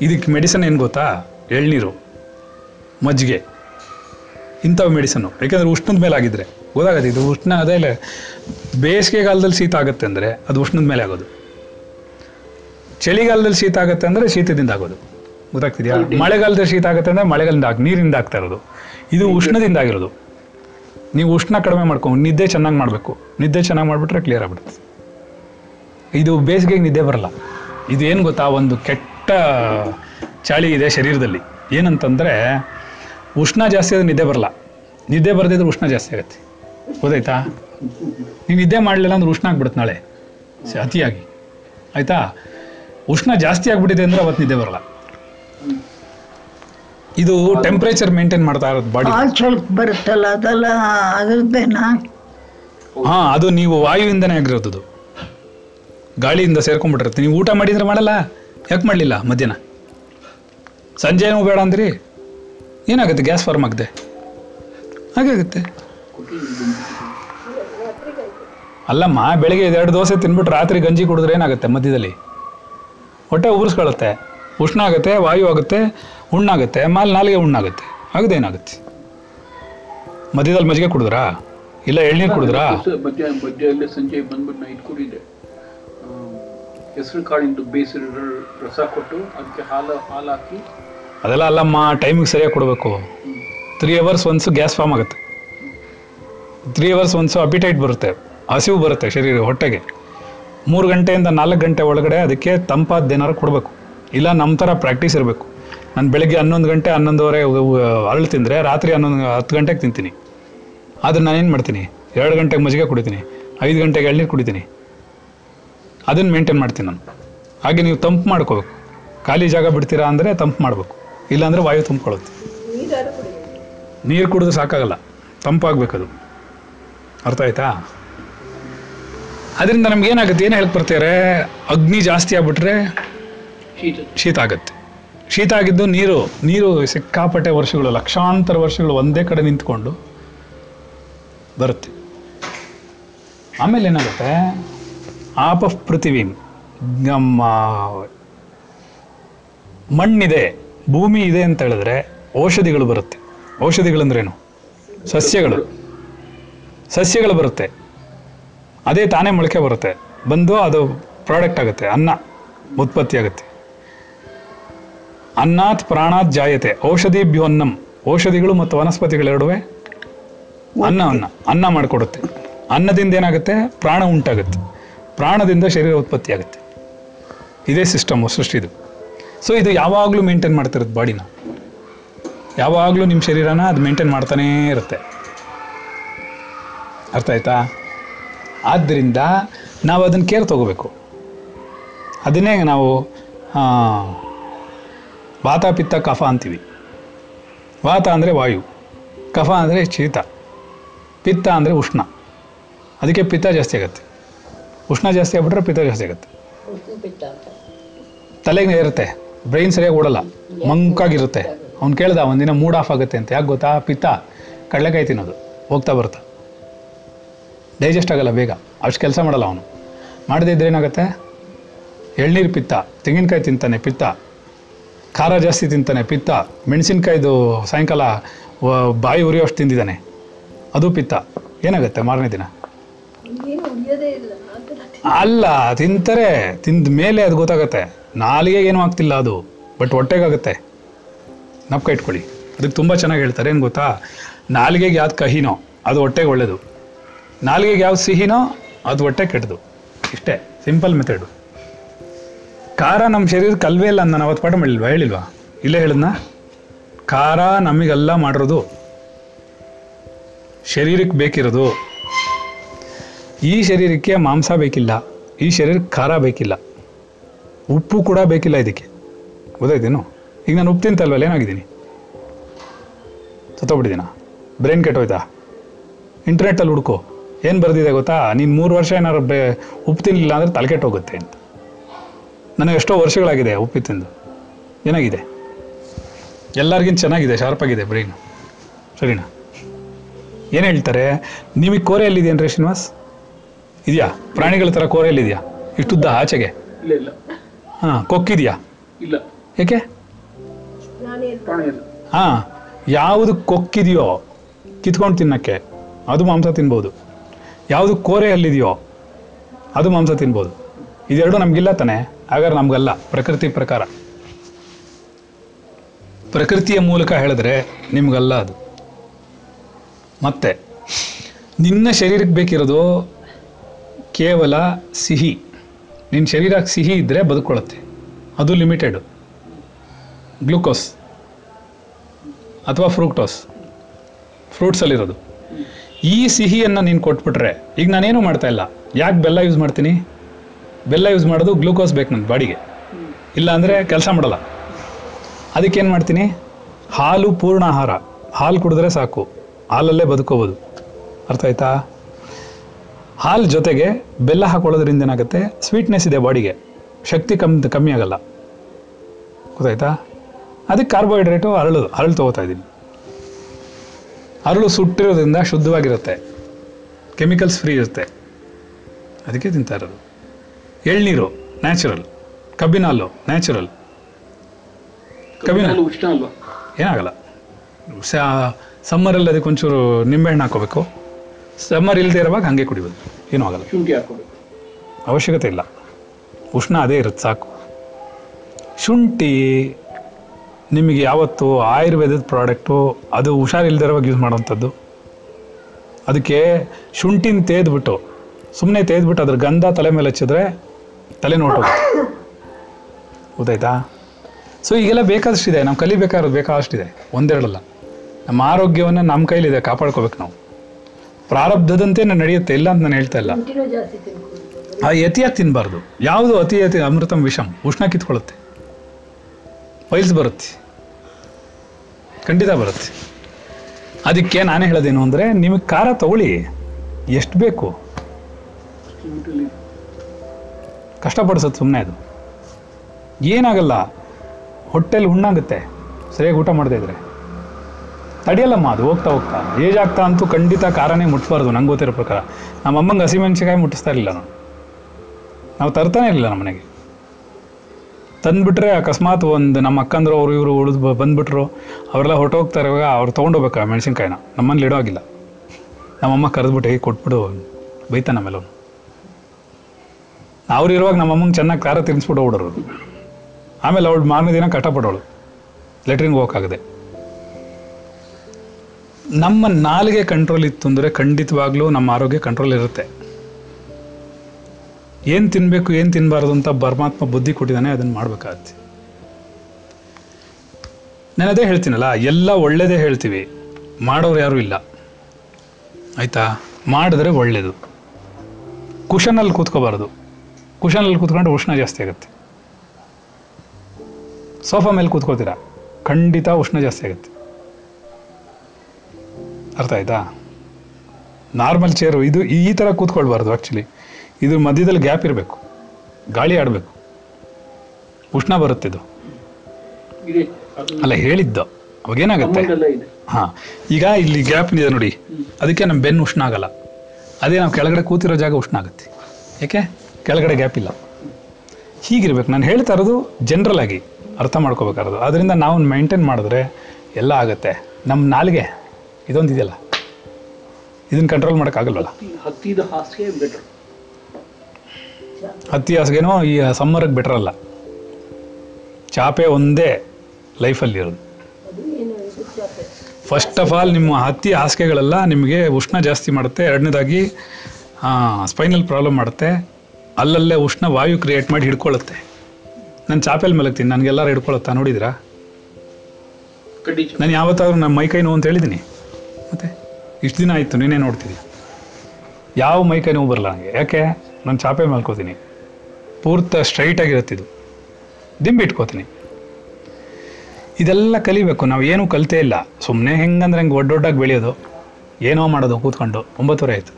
ಇದಕ್ಕೆ ಮೆಡಿಸನ್ ಏನು ಗೊತ್ತಾ? ಎಳ್ನೀರು ಮಜ್ಜಿಗೆ. ಇಂಥವು ಮೆಡಿಸನ್ನು ಯಾಕೆಂದರೆ ಉಷ್ಣದ ಮೇಲೆ ಆಗಿದ್ರೆ. ಗೊತ್ತಾಗತ್ತೆ ಇದು ಉಷ್ಣ ಅದೇ ಬೇಸಿಗೆಗಾಲದಲ್ಲಿ ಶೀತ ಆಗುತ್ತೆ ಅಂದರೆ ಅದು ಉಷ್ಣದ ಮೇಲೆ ಆಗೋದು. ಚಳಿಗಾಲದಲ್ಲಿ ಶೀತ ಆಗುತ್ತೆ ಅಂದರೆ ಶೀತದಿಂದ ಆಗೋದು. ಗೊತ್ತಾಗ್ತಿದೆಯಾ? ಮಳೆಗಾಲದಲ್ಲಿ ಶೀತ ಆಗುತ್ತೆ ಅಂದರೆ ಮಳೆಗಾಲದಿಂದ ಆಗಿ ನೀರಿಂದ ಆಗ್ತಾ ಇರೋದು. ಇದು ಉಷ್ಣದಿಂದ ಆಗಿರೋದು. ನೀವು ಉಷ್ಣ ಕಡಿಮೆ ಮಾಡ್ಕೊಂಡು ನಿದ್ದೆ ಚೆನ್ನಾಗಿ ಮಾಡಬೇಕು. ನಿದ್ದೆ ಚೆನ್ನಾಗಿ ಮಾಡಿಬಿಟ್ರೆ ಕ್ಲಿಯರ್ ಆಗ್ಬಿಡುತ್ತೆ. ಇದು ಬೇಸಿಗೆಗೆ ನಿದ್ದೆ ಬರಲ್ಲ. ಇದು ಏನು ಗೊತ್ತಾ? ಒಂದು ಕೆಟ್ಟ ಚಾಳಿ ಇದೆ ಶರೀರದಲ್ಲಿ. ಏನಂತಂದರೆ ಉಷ್ಣ ಜಾಸ್ತಿ ಆದರೆ ನಿದ್ದೆ ಬರಲ್ಲ. ನಿದ್ದೆ ಬರದಿದ್ರೆ ಉಷ್ಣ ಜಾಸ್ತಿ ಆಗುತ್ತೆ. ಗೊತ್ತಾಯ್ತಾ? ನೀವು ನಿದ್ದೆ ಮಾಡಲಿಲ್ಲ ಅಂದ್ರೆ ಉಷ್ಣ ಆಗ್ಬಿಡುತ್ತೆ ನಾಳೆ. ಅತಿಯಾಗಿ. ಆಯಿತಾ? ಉಷ್ಣ ಜಾಸ್ತಿ ಆಗಿಬಿಟ್ಟಿದೆ ಅಂದರೆ ಅವತ್ತು ನಿದ್ದೆ ಬರಲ್ಲ. ಇದು ಟೆಂಪ್ರೇಚರ್ ಮೇಂಟೈನ್ ಮಾಡ್ತಾ ಇರೋದು ಬಾಡಿ ಬರುತ್ತಲ್ಲ ಅದೆಲ್ಲ ಅದರದ್ದೇನಾ? ಹಾಂ ಅದು ನೀವು ವಾಯುವಿಂದನೇ ಆಗಿರೋದು ಅದು. ಗಾಳಿಯಿಂದ ಸೇರ್ಕೊಂಡ್ಬಿಟ್ಟಿರುತ್ತೆ. ನೀವು ಊಟ ಮಾಡಿದ್ರೆ ಮಾಡಲ್ಲ? ಯಾಕೆ ಮಾಡಲಿಲ್ಲ ಮಧ್ಯಾಹ್ನ? ಸಂಜೆನೂ ಬೇಡ ಅಂದ್ರಿ? ಏನಾಗುತ್ತೆ? ಗ್ಯಾಸ್ ಫಾರ್ಮ್ ಆಗದೆ. ಹಾಗಾಗುತ್ತೆ ಅಲ್ಲಮ್ಮ, ಬೆಳಿಗ್ಗೆ ಎರಡು ದೋಸೆ ತಿನ್ಬಿಟ್ಟು ರಾತ್ರಿ ಗಂಜಿ ಕುಡಿದ್ರೆ ಏನಾಗುತ್ತೆ ಮಧ್ಯದಲ್ಲಿ? ಹೊಟ್ಟೆ ಉಬ್ರಿಸ್ಕೊಳ್ಳುತ್ತೆ. ಉಷ್ಣ ಆಗುತ್ತೆ, ವಾಯು ಆಗುತ್ತೆ ಹುಣ್ಣಾಗುತ್ತೆ ಮಾಲ್ ನಾಲಿಗೆ ಹುಣ್ಣಾಗುತ್ತೆ ಆಗದೇನಾಗುತ್ತೆ ಮಧ್ಯದಲ್ಲಿ ಮಜ್ಜಿಗೆ ಕುಡಿದ್ರಾ? ಇಲ್ಲ ಎಳ್ನೀರು ಕುಡಿದ್ರಾ? ಸಂಜೆ ಬಂದ್ಬಿಟ್ಟು ನಾ ಕುಡಿದೆ. ಹೆಸರು ಕಾಳಿಂದು ಬೇಯಿಸಿ ರಸ ಕೊಟ್ಟು ಅದಕ್ಕೆ ಹಾಲು ಹಾಲು ಹಾಕಿ ಅದೆಲ್ಲ ಅಲ್ಲಮ್ಮ ಟೈಮಿಗೆ ಸರಿಯಾಗಿ ಕೊಡಬೇಕು. Three hours once gas form ಆಗುತ್ತೆ. ತ್ರೀ ಅವರ್ಸ್ ಒನ್ಸು ಅಪಿಟೈಟ್ ಬರುತ್ತೆ, ಹಸಿವು ಬರುತ್ತೆ ಶರೀರ ಹೊಟ್ಟೆಗೆ. ಮೂರು ಗಂಟೆಯಿಂದ ನಾಲ್ಕು ಗಂಟೆ ಒಳಗಡೆ ಅದಕ್ಕೆ ತಂಪಾದ ಏನಾರು ಕೊಡಬೇಕು. ಇಲ್ಲ ನಮ್ಮ ಥರ ಪ್ರಾಕ್ಟೀಸ್ ಇರಬೇಕು. ನಾನು ಬೆಳಗ್ಗೆ ಹನ್ನೊಂದು ಗಂಟೆ ಹನ್ನೊಂದುವರೆ ಅರಳು ತಿಂದರೆ ರಾತ್ರಿ ಹನ್ನೊಂದು, ಹತ್ತು ಗಂಟೆಗೆ ತಿಂತೀನಿ. ಆದರೆ ನಾನೇನು ಮಾಡ್ತೀನಿ? ಎರಡು ಗಂಟೆಗೆ ಮಜ್ಜಿಗೆ ಕುಡಿತೀನಿ. ಐದು ಗಂಟೆಗೆ ಎಳ್ನೀರು ಕುಡಿತೀನಿ. ಅದನ್ನು ಮೇಂಟೈನ್ ಮಾಡ್ತೀನಿ ನಾನು. ಹಾಗೆ ನೀವು ತಂಪು ಮಾಡ್ಕೋಬೇಕು. ಖಾಲಿ ಜಾಗ ಬಿಡ್ತೀರಾ ಅಂದರೆ ತಂಪು ಮಾಡಬೇಕು. ಇಲ್ಲಾಂದರೆ ವಾಯು ತುಂಬ್ಕೊಳ್ಳುತ್ತೆ. ನೀರು ಕುಡಿದು ಸಾಕಾಗಲ್ಲ. ತಂಪಾಗಬೇಕದು. ಅರ್ಥ ಆಯ್ತಾ? ಅದರಿಂದ ನಮ್ಗೆ ಏನಾಗುತ್ತೆ? ಏನು ಹೇಳಕ್ ಬರ್ತಾರೆ ಅಗ್ನಿ ಜಾಸ್ತಿ ಆಗ್ಬಿಟ್ರೆ ಶೀತ. ಶೀತ ಆಗುತ್ತೆ. ಶೀತ ಆಗಿದ್ದು ನೀರು ನೀರು ಸಿಕ್ಕಾಪಟ್ಟೆ ವರ್ಷಗಳು ಲಕ್ಷಾಂತರ ವರ್ಷಗಳು ಒಂದೇ ಕಡೆ ನಿಂತ್ಕೊಂಡು ಬರುತ್ತೆ. ಆಮೇಲೆ ಏನಾಗುತ್ತೆ? ಆಪ ಪೃಥಿವಿ ನಮ್ಮ ಮಣ್ಣಿದೆ, ಭೂಮಿ ಇದೆ ಅಂತ ಹೇಳಿದ್ರೆ ಔಷಧಿಗಳು ಬರುತ್ತೆ. ಔಷಧಿಗಳಂದ್ರೇನು? ಸಸ್ಯಗಳು. ಸಸ್ಯಗಳು ಬರುತ್ತೆ. ಅದೇ ತಾನೇ ಮೊಳಕೆ ಬರುತ್ತೆ. ಬಂದು ಅದು ಪ್ರಾಡಕ್ಟ್ ಆಗುತ್ತೆ. ಅನ್ನ ಉತ್ಪತ್ತಿ ಆಗುತ್ತೆ. ಅನ್ನಾತ್ ಪ್ರಾಣಾತ್ ಜಾಯತೆ. ಔಷಧಿ ಔಷಧಿಭ್ಯೋನ್ನಂ. ಔಷಧಿಗಳು ಮತ್ತು ವನಸ್ಪತಿಗಳೆರಡುವೆ ಅನ್ನವನ್ನು ಅನ್ನ ಮಾಡಿಕೊಡುತ್ತೆ. ಅನ್ನದಿಂದ ಏನಾಗುತ್ತೆ? ಪ್ರಾಣ ಉಂಟಾಗುತ್ತೆ. ಪ್ರಾಣದಿಂದ ಶರೀರ ಉತ್ಪತ್ತಿ ಆಗುತ್ತೆ. ಇದೇ ಸಿಸ್ಟಮು ಸೃಷ್ಟಿದು ಸೊ ಇದು. ಯಾವಾಗಲೂ ಮೇಂಟೈನ್ ಮಾಡ್ತಿರೋದು ಬಾಡಿನ ಯಾವಾಗಲೂ ನಿಮ್ಮ ಶರೀರನ ಅದು ಮೇಂಟೈನ್ ಮಾಡ್ತಾನೇ ಇರುತ್ತೆ. ಅರ್ಥ ಆಯ್ತಾ? ಆದ್ದರಿಂದ ನಾವು ಅದನ್ನು ಕೇರ್ ತಗೋಬೇಕು. ಅದನ್ನೇ ನಾವು ವಾತ, ಪಿತ್ತ, ಕಫ ಅಂತೀವಿ. ವಾತ ಅಂದರೆ ವಾಯು, ಕಫ ಅಂದರೆ ಶೀತ, ಪಿತ್ತ ಅಂದರೆ ಉಷ್ಣ. ಅದಕ್ಕೆ ಪಿತ್ತ ಜಾಸ್ತಿ ಆಗುತ್ತೆ. ಉಷ್ಣ ಜಾಸ್ತಿ ಆಗ್ಬಿಟ್ರೆ ಪಿತ್ತ ಜಾಸ್ತಿ ಆಗುತ್ತೆ. ತಲೆಗೆ ಇರುತ್ತೆ. ಬ್ರೈನ್ ಸರಿಯಾಗಿ ಓಡಲ್ಲ. ಮಂಕಾಗಿರುತ್ತೆ. ಅವ್ನು ಕೇಳ್ದ ಒಂದಿನ ಮೂಡ್ ಆಫ್ ಆಗುತ್ತೆ ಅಂತ. ಯಾಕೆ ಗೊತ್ತಾ? ಪಿತ್ತ ಕಡಲೆಕಾಯಿ ತಿನ್ನೋದು. ಹೋಗ್ತಾ ಬರ್ತಾ ಡೈಜೆಸ್ಟ್ ಆಗಲ್ಲ ಬೇಗ. ಅಷ್ಟು ಕೆಲಸ ಮಾಡಲ್ಲ ಅವನು. ಮಾಡದೇ ಇದ್ರೆ ಏನಾಗುತ್ತೆ? ಎಳ್ನೀರು ಪಿತ್ತ. ತೆಂಗಿನಕಾಯಿ ತಿಂತಾನೆ ಪಿತ್ತ. ಖಾರ ಜಾಸ್ತಿ ತಿಂತಾನೆ ಪಿತ್ತ. ಮೆಣಸಿನ್ಕಾಯ್ದು ಸಾಯಂಕಾಲ ಬಾಯಿ ಉರಿಯೋಷ್ಟು ತಿಂದಿದ್ದಾನೆ. ಅದು ಪಿತ್ತ. ಏನಾಗುತ್ತೆ ಮಾರನೇ ದಿನ? ಅಲ್ಲ, ತಿಂತಾರೆ. ತಿಂದ ಮೇಲೆ ಅದು ಗೊತ್ತಾಗುತ್ತೆ. ನಾಲಿಗೆಗೆ ಏನು ಆಗ್ತಿಲ್ಲ ಅದು, ಬಟ್ ಹೊಟ್ಟೆಗಾಗುತ್ತೆ. ನಪ್ಕ ಇಟ್ಕೊಳ್ಳಿ. ಅದಕ್ಕೆ ತುಂಬ ಚೆನ್ನಾಗಿ ಹೇಳ್ತಾರೆ, ಏನು ಗೊತ್ತಾ? ನಾಲಿಗೆಗೆ ಯಾವ್ದು ಕಹಿನೋ, ಅದು ಹೊಟ್ಟೆಗೆ ಒಳ್ಳೆಯದು ನಾಲಿಗೆಗೆ ಯಾವ್ದು ಸಿಹಿನೋ, ಅದು ಹೊಟ್ಟೆ ಕೆಟ್ಟದು. ಇಷ್ಟೇ, ಸಿಂಪಲ್ ಮೆಥಡು ಖಾರ ನಮ್ಮ ಶರೀರಕ್ಕೆ ಅಲ್ವೇ ಇಲ್ಲ ನಾನು ಅವತ್ತು ಪಾಠ ಮಾಡಿಲ್ವಾ? ಹೇಳಿಲ್ವಾ? ಇಲ್ಲೇ ಹೇಳಿದ್ನಾ? ಖಾರ ನಮಗೆಲ್ಲ ಮಾಡಿರೋದು, ಶರೀರಕ್ಕೆ ಬೇಕಿರೋದು. ಈ ಶರೀರಕ್ಕೆ ಮಾಂಸ ಬೇಕಿಲ್ಲ, ಈ ಶರೀರಕ್ಕೆ ಖಾರ ಬೇಕಿಲ್ಲ, ಉಪ್ಪು ಕೂಡ ಬೇಕಿಲ್ಲ ಇದಕ್ಕೆ. ಗೊತ್ತಾಯ್ತೇನು ಈಗ ನಾನು ಉಪ್ಪು ತಿಂತಲ್ವಲ್ಲ, ಏನಾಗಿದ್ದೀನಿ? ಸತ್ತೋಗ್ಬಿಟ್ಟಿದ್ದೀನ? ಬ್ರೈನ್ ಕೆಟ್ಟೋಯ್ತಾ? ಇಂಟರ್ನೆಟ್ಟಲ್ಲಿ ಹುಡ್ಕೋ. ಏನು ಬರೆದಿದೆ ಗೊತ್ತಾ? ನೀನು ಮೂರು ವರ್ಷ ಏನಾದ್ರು ಬೇ ಉಪ್ಪು ತಿನ್ನಲಿಲ್ಲ ಅಂದರೆ ತಲೆ ಕೆಟ್ಟೋಗುತ್ತೆ ಅಂತ. ನನಗೆ ಎಷ್ಟೋ ವರ್ಷಗಳಾಗಿದೆ ಉಪ್ಪು ತಿಂದು. ಏನಾಗಿದೆ? ಎಲ್ಲರಿಗಿಂತ ಚೆನ್ನಾಗಿದೆ ಶಾರ್ಪಾಗಿದೆ ಬ್ರೈನ್ ಸರಿನಾ? ಏನು ಹೇಳ್ತಾರೆ? ನಿಮಗೆ ಕೋರೆ ಎಲ್ಲಿದೆಯೇನ್ರಿ ಶ್ರೀನಿವಾಸ್? ಇದೆಯಾ? ಪ್ರಾಣಿಗಳ ತರ ಕೋರೆಯಲ್ಲಿ ಇದೆಯಾ? ಇಷ್ಟುದ್ದ ಆಚೆಗೆ? ಹಾ ಕೊಕ್ಕಿದೆಯಾ? ಇಲ್ಲ. ಏಕೆ? ಹಾಂ ಯಾವುದು ಕೊಕ್ಕಿದೆಯೋ ಕಿತ್ಕೊಂಡು ತಿನ್ನಕ್ಕೆ ಅದು ಮಾಂಸ ತಿನ್ಬೋದು. ಯಾವುದು ಕೋರೆಯಲ್ಲಿದೆಯೋ ಅದು ಮಾಂಸ ತಿನ್ಬೋದು. ಇದೆರಡು ನಮಗಿಲ್ಲ ತಾನೆ ಹಾಗಾದ್ರೆ ನಮಗಲ್ಲ ಪ್ರಕೃತಿ ಪ್ರಕಾರ. ಪ್ರಕೃತಿಯ ಮೂಲಕ ಹೇಳಿದ್ರೆ ನಿಮಗಲ್ಲ ಅದು. ಮತ್ತೆ ನಿನ್ನ ಶರೀರಕ್ಕೆ ಬೇಕಿರೋದು ಕೇವಲ ಸಿಹಿ. ನಿನ್ನ ಶರೀರಕ್ಕೆ ಸಿಹಿ ಇದ್ದರೆ ಬದುಕೊಳ್ಳುತ್ತೆ ಅದು ಲಿಮಿಟೆಡ್ ಗ್ಲುಕೋಸ್ ಅಥವಾ ಫ್ರೂಕ್ಟೋಸ್ ಫ್ರೂಟ್ಸಲ್ಲಿರೋದು ಈ ಸಿಹಿಯನ್ನು ನೀನು ಕೊಟ್ಬಿಟ್ರೆ, ಈಗ ನಾನೇನು ಮಾಡ್ತಾ ಇಲ್ಲ. ಯಾಕೆ ಬೆಲ್ಲ ಯೂಸ್ ಮಾಡ್ತೀನಿ? ಬೆಲ್ಲ ಯೂಸ್ ಮಾಡೋದು ಗ್ಲೂಕೋಸ್ ಬೇಕು ನನ್ನ ಬಾಡಿಗೆ. ಇಲ್ಲ ಅಂದರೆ ಕೆಲಸ ಮಾಡಲ್ಲ. ಅದಕ್ಕೇನು ಮಾಡ್ತೀನಿ? ಹಾಲು ಪೂರ್ಣ ಆಹಾರ ಹಾಲು ಕುಡಿದ್ರೆ ಸಾಕು. ಹಾಲಲ್ಲೇ ಬದುಕೋಬೋದು. ಅರ್ಥ ಆಯ್ತಾ? ಹಾಲು ಜೊತೆಗೆ ಬೆಲ್ಲ ಹಾಕೊಳ್ಳೋದ್ರಿಂದ ಏನಾಗುತ್ತೆ? ಸ್ವೀಟ್ನೆಸ್ ಇದೆ ಬಾಡಿಗೆ. ಶಕ್ತಿ ಕಮ್ಮಿ ಕಮ್ಮಿ ಆಗಲ್ಲ. ಗೊತ್ತಾಯ್ತಾ? ಅದಕ್ಕೆ ಕಾರ್ಬೋಹೈಡ್ರೇಟು ಅರಳು ಅರಳು ತೊಗೋತಾ ಇದ್ದೀನಿ. ಅರಳು ಸುಟ್ಟಿರೋದ್ರಿಂದ ಶುದ್ಧವಾಗಿರುತ್ತೆ. ಕೆಮಿಕಲ್ಸ್ ಫ್ರೀ ಇರುತ್ತೆ. ಅದಕ್ಕೆ ತಿಂತಾ ಇರೋದು. ಎಳ್ನೀರು ನ್ಯಾಚುರಲ್ ಕಬ್ಬಿನ ಹಾಲು ನ್ಯಾಚುರಲ್ ಕಬ್ಬಿನ ಹಾಲು ಏನಾಗಲ್ಲ. ಸಮ್ಮರಲ್ಲಿ ಅದಕ್ಕೆ ಒಂಚೂರು ನಿಂಬೆಹಣ್ಣು ಹಾಕೋಬೇಕು ಸಮ್ಮರ್ ಇಲ್ಲದೆ ಇರುವಾಗ ಹಾಗೆ ಕುಡಿಬೋದು. ಏನೂ ಆಗಲ್ಲ. ಶುಂಠಿ ಹಾಕೋಬೇಕು ಅವಶ್ಯಕತೆ ಇಲ್ಲ. ಉಷ್ಣ ಅದೇ ಇರುತ್ತೆ ಸಾಕು. ಶುಂಠಿ ನಿಮಗೆ ಯಾವತ್ತು ಆಯುರ್ವೇದದ ಪ್ರಾಡಕ್ಟು ಅದು ಹುಷಾರಿಲ್ದಿರೋವಾಗ ಯೂಸ್ ಮಾಡೋವಂಥದ್ದು. ಅದಕ್ಕೆ ಶುಂಠಿನ ತೇದ್ಬಿಟ್ಟು ಸುಮ್ಮನೆ ತೇದ್ಬಿಟ್ಟು ಅದ್ರ ಗಂಧ ತಲೆ ಮೇಲೆ ಹಚ್ಚಿದ್ರೆ ತಲೆ ನೋಟು. ಗೊತ್ತಾಯ್ತಾ? ಸೊ ಈಗೆಲ್ಲ ಬೇಕಾದಷ್ಟಿದೆ. ನಾವು ಕಲಿಬೇಕಾಗಿರೋದು ಬೇಕಾದಷ್ಟಿದೆ. ಒಂದೆರಡಲ್ಲ. ನಮ್ಮ ಆರೋಗ್ಯವನ್ನು ನಮ್ಮ ಕೈಲಿದೆ ಕಾಪಾಡ್ಕೋಬೇಕು ನಾವು. ಪ್ರಾರಬ್ಧದಂತೆ ನಾನು ನಡೆಯುತ್ತೆ ಇಲ್ಲ ಅಂತ ನಾನು ಹೇಳ್ತಾ ಇಲ್ಲ. ಆ ಅತಿಯಾಗಿ ತಿನ್ನಬಾರ್ದು ಯಾವುದು ಅತಿ ಅತಿ ಅಮೃತಂ ವಿಷಮ್ ಉಷ್ಣ ಕಿತ್ಕೊಳ್ಳುತ್ತೆ. ಪೈಲ್ಸ್ ಬರುತ್ತೆ. ಖಂಡಿತ ಬರುತ್ತೆ. ಅದಕ್ಕೆ ನಾನೇ ಹೇಳೋದೇನು ಅಂದರೆ ನಿಮಗೆ ಖಾರ ತಗೊಳ್ಳಿ. ಎಷ್ಟು ಬೇಕು? ಕಷ್ಟಪಡಿಸೋದು ಸುಮ್ಮನೆ ಅದು. ಏನಾಗಲ್ಲ. ಹೊಟ್ಟೆಲಿ ಹುಣ್ಣಾಗುತ್ತೆ. ಸರಿಯಾಗಿ ಊಟ ಮಾಡದೇ ಇದ್ರೆ. ತಡೆಯಲ್ಲಮ್ಮ ಅದು ಹೋಗ್ತಾ ಹೋಗ್ತಾ. ಏಜ್ ಆಗ್ತಾ ಅಂತೂ ಖಂಡಿತ ಖಾರನೇ ಮುಟ್ಬಾರ್ದು, ನಂಗೆ ಗೊತ್ತಿರೋ ಪ್ರಕಾರ. ನಮ್ಮ ಅಮ್ಮಂಗೆ ಹಸಿಮೆಣಸಿಕಾಯಿ ಮುಟ್ಟಿಸ್ತಾ ಇರಲಿಲ್ಲ ನಾನು. ನಾವು ತರ್ತಾನೆ ಇರಲಿಲ್ಲ ನಮ್ಮ ಮನೆಗೆ. ತಂದುಬಿಟ್ರೆ ಅಕಸ್ಮಾತ್ ಒಂದು ನಮ್ಮ ಅಕ್ಕಂದ್ರು, ಅವರು ಇವರು ಉಳಿದು ಬಂದುಬಿಟ್ರು. ಅವರೆಲ್ಲ ಹೊರಟೋಗ್ತಾ ಇವಾಗ ಅವ್ರು ತೊಗೊಂಡೋಗ್ಬೇಕು ಆ ಮೆಣಸಿನ್ಕಾಯಿನ? ನಮ್ಮಲ್ಲಿ ಇಡೋ ಆಗಿಲ್ಲ ನಮ್ಮಮ್ಮ ಕರೆದ್ಬಿಟ್ಟು ಹೇಗೆ ಕೊಟ್ಬಿಡು. ಬೈತಾನೆ ಆಮೇಲೆ ಅವನು ಅವ್ರು ಇರುವಾಗ ನಮ್ಮಮ್ಮಂಗೆ ಚೆನ್ನಾಗಿ ಖಾರ ತಿನ್ನಿಸ್ಬಿಟ್ಟು ಹೋಗ್ಬಿಡೋರು ಆಮೇಲೆ ಅವಳು ಮಾರನೇ ದಿನ ಕಷ್ಟಪಡೋಳು. ಲೆಟ್ರಿನ್ಗೆ ಹೋಗೋಕ್ಕಾಗದೆ. ನಮ್ಮ ನಾಲಿಗೆ ಕಂಟ್ರೋಲ್ ಇತ್ತು ಅಂದರೆ ಖಂಡಿತವಾಗ್ಲೂ ನಮ್ಮ ಆರೋಗ್ಯ ಕಂಟ್ರೋಲ್ ಇರುತ್ತೆ. ಏನು ತಿನ್ನಬೇಕು ಏನು ತಿನ್ನಬಾರ್ದು ಅಂತ ಪರಮಾತ್ಮ ಬುದ್ಧಿ ಕೊಟ್ಟಿದ್ದಾನೆ, ಅದನ್ನು ಮಾಡಬೇಕಾಗತ್ತೆ. ನಾನು ಅದೇ ಹೇಳ್ತೀನಲ್ಲ, ಎಲ್ಲ ಒಳ್ಳೇದೇ ಹೇಳ್ತೀವಿ. ಮಾಡೋರು ಯಾರೂ ಇಲ್ಲ. ಆಯಿತಾ? ಮಾಡಿದ್ರೆ ಒಳ್ಳೆಯದು ಕುಷನಲ್ಲಿ ಕೂತ್ಕೋಬಾರ್ದು. ಕುಷನಲ್ಲಿ ಕೂತ್ಕೊಂಡು ಉಷ್ಣ ಜಾಸ್ತಿ ಆಗುತ್ತೆ. ಸೋಫಾ ಮೇಲೆ ಕೂತ್ಕೋತೀರಾ? ಖಂಡಿತ ಉಷ್ಣ ಜಾಸ್ತಿ ಆಗುತ್ತೆ. ಅರ್ಥ ಆಯ್ತಾ? ನಾರ್ಮಲ್ ಚೇರು ಇದು ಈ ಥರ ಕೂತ್ಕೊಳ್ಬಾರ್ದು ಆ್ಯಕ್ಚುಲಿ ಇದ್ರ ಮಧ್ಯದಲ್ಲಿ ಗ್ಯಾಪ್ ಇರಬೇಕು. ಗಾಳಿ ಆಡಬೇಕು. ಉಷ್ಣ ಬರುತ್ತೆ ಇದು. ಇದೆ. ಅಲ್ಲ ಹೇಳಿದ್ದು. ಅವಾಗೇನಾಗುತ್ತೆ ಇದೆ. ಹಾಂ. ಈಗ ಇಲ್ಲಿ ಗ್ಯಾಪ್ ಇದೆ ನೋಡಿ. ಅದಕ್ಕೆ ನಮ್ಮ ಬೆನ್ನು ಉಷ್ಣ ಆಗಲ್ಲ. ಅದೇ ನಾವು ಕೆಳಗಡೆ ಕೂತಿರೋ ಜಾಗ ಉಷ್ಣ ಆಗುತ್ತೆ. ಏಕೆ? ಕೆಳಗಡೆ ಗ್ಯಾಪ್ ಇಲ್ಲ. ಹೀಗಿರ್ಬೇಕು. ನಾನು ಹೇಳ್ತಾ ಇರೋದು ಜನರಲ್ ಆಗಿ ಅರ್ಥ ಮಾಡ್ಕೋಬೇಕಾರದು ಅದರಿಂದ ನಾವು ಮೈಂಟೈನ್ ಮಾಡಿದ್ರೆ ಎಲ್ಲ ಆಗುತ್ತೆ. ನಮ್ಮ ನಾಲಿಗೆ. ಇದೊಂದು ಇದೆಯಲ್ಲ ಇದನ್ನು ಕಂಟ್ರೋಲ್ ಮಾಡೋಕ್ಕಾಗಲ್ವಲ್ಲ? ಹತ್ತಿ ಹತ್ತಿದ ಹಾಸಿಗೆ ಬೆಟರ್ ಹತ್ತಿ ಹಾಸಿಗೆನೋ ಈ ಸಮ್ಮರ್ಗೆ ಬೆಟ್ರಲ್ಲ ಅಲ್ಲ. ಚಾಪೆ ಒಂದೇ ಲೈಫಲ್ಲಿರೋದು ಫಸ್ಟ್ ಆಫ್ ಆಲ್ ನಿಮ್ಮ ಹತ್ತಿ ಹಾಸಿಗೆಗಳೆಲ್ಲ ನಿಮಗೆ ಉಷ್ಣ ಜಾಸ್ತಿ ಮಾಡುತ್ತೆ. ಎರಡನೇದಾಗಿ ಸ್ಪೈನಲ್ ಪ್ರಾಬ್ಲಮ್ ಮಾಡುತ್ತೆ. ಅಲ್ಲಲ್ಲೇ ಉಷ್ಣ ವಾಯು ಕ್ರಿಯೇಟ್ ಮಾಡಿ ಹಿಡ್ಕೊಳ್ಳುತ್ತೆ. ನಾನು ಚಾಪೆಲ್ ಮಲಗ್ತೀನಿ ನನಗೆಲ್ಲರೂ ಹಿಡ್ಕೊಳುತ್ತಾ ನೋಡಿದಿರಾ? ನಾನು ಯಾವತ್ತಾದ್ರೂ ನಮ್ಮ ಮೈ ಕೈ ನೋವು ಅಂತ ಹೇಳಿದ್ದೀನಿ ಮತ್ತೆ? ಇಷ್ಟು ದಿನ ಆಯಿತು ನೀನೇ ನೋಡ್ತೀನಿ. ಯಾವ ಮೈಕೈ ನೋವು ಬರಲ್ಲ ನನಗೆ. ಯಾಕೆ? ನಾನು ಚಾಪೆ ಮಲ್ಕೋತೀನಿ ಪೂರ್ತ ಸ್ಟ್ರೈಟಾಗಿರುತ್ತಿದ್ದು ಆಗಿರುತ್ತೆ ಇದು ದಿಂಬಿ ಇಟ್ಕೋತೀನಿ. ಇದೆಲ್ಲ ಕಲಿಬೇಕು. ನಾವು ಏನೂ ಕಲಿತೇ ಇಲ್ಲ. ಸುಮ್ಮನೆ ಹೆಂಗಂದ್ರೆ ಹೆಂಗೆ ದೊಡ್ಡ ದೊಡ್ಡಾಗಿ ಬೆಳೆಯೋದು. ಏನೋ ಮಾಡೋದು ಕೂತ್ಕೊಂಡು. ಒಂಬತ್ತುವರೆ ಆಯಿತು.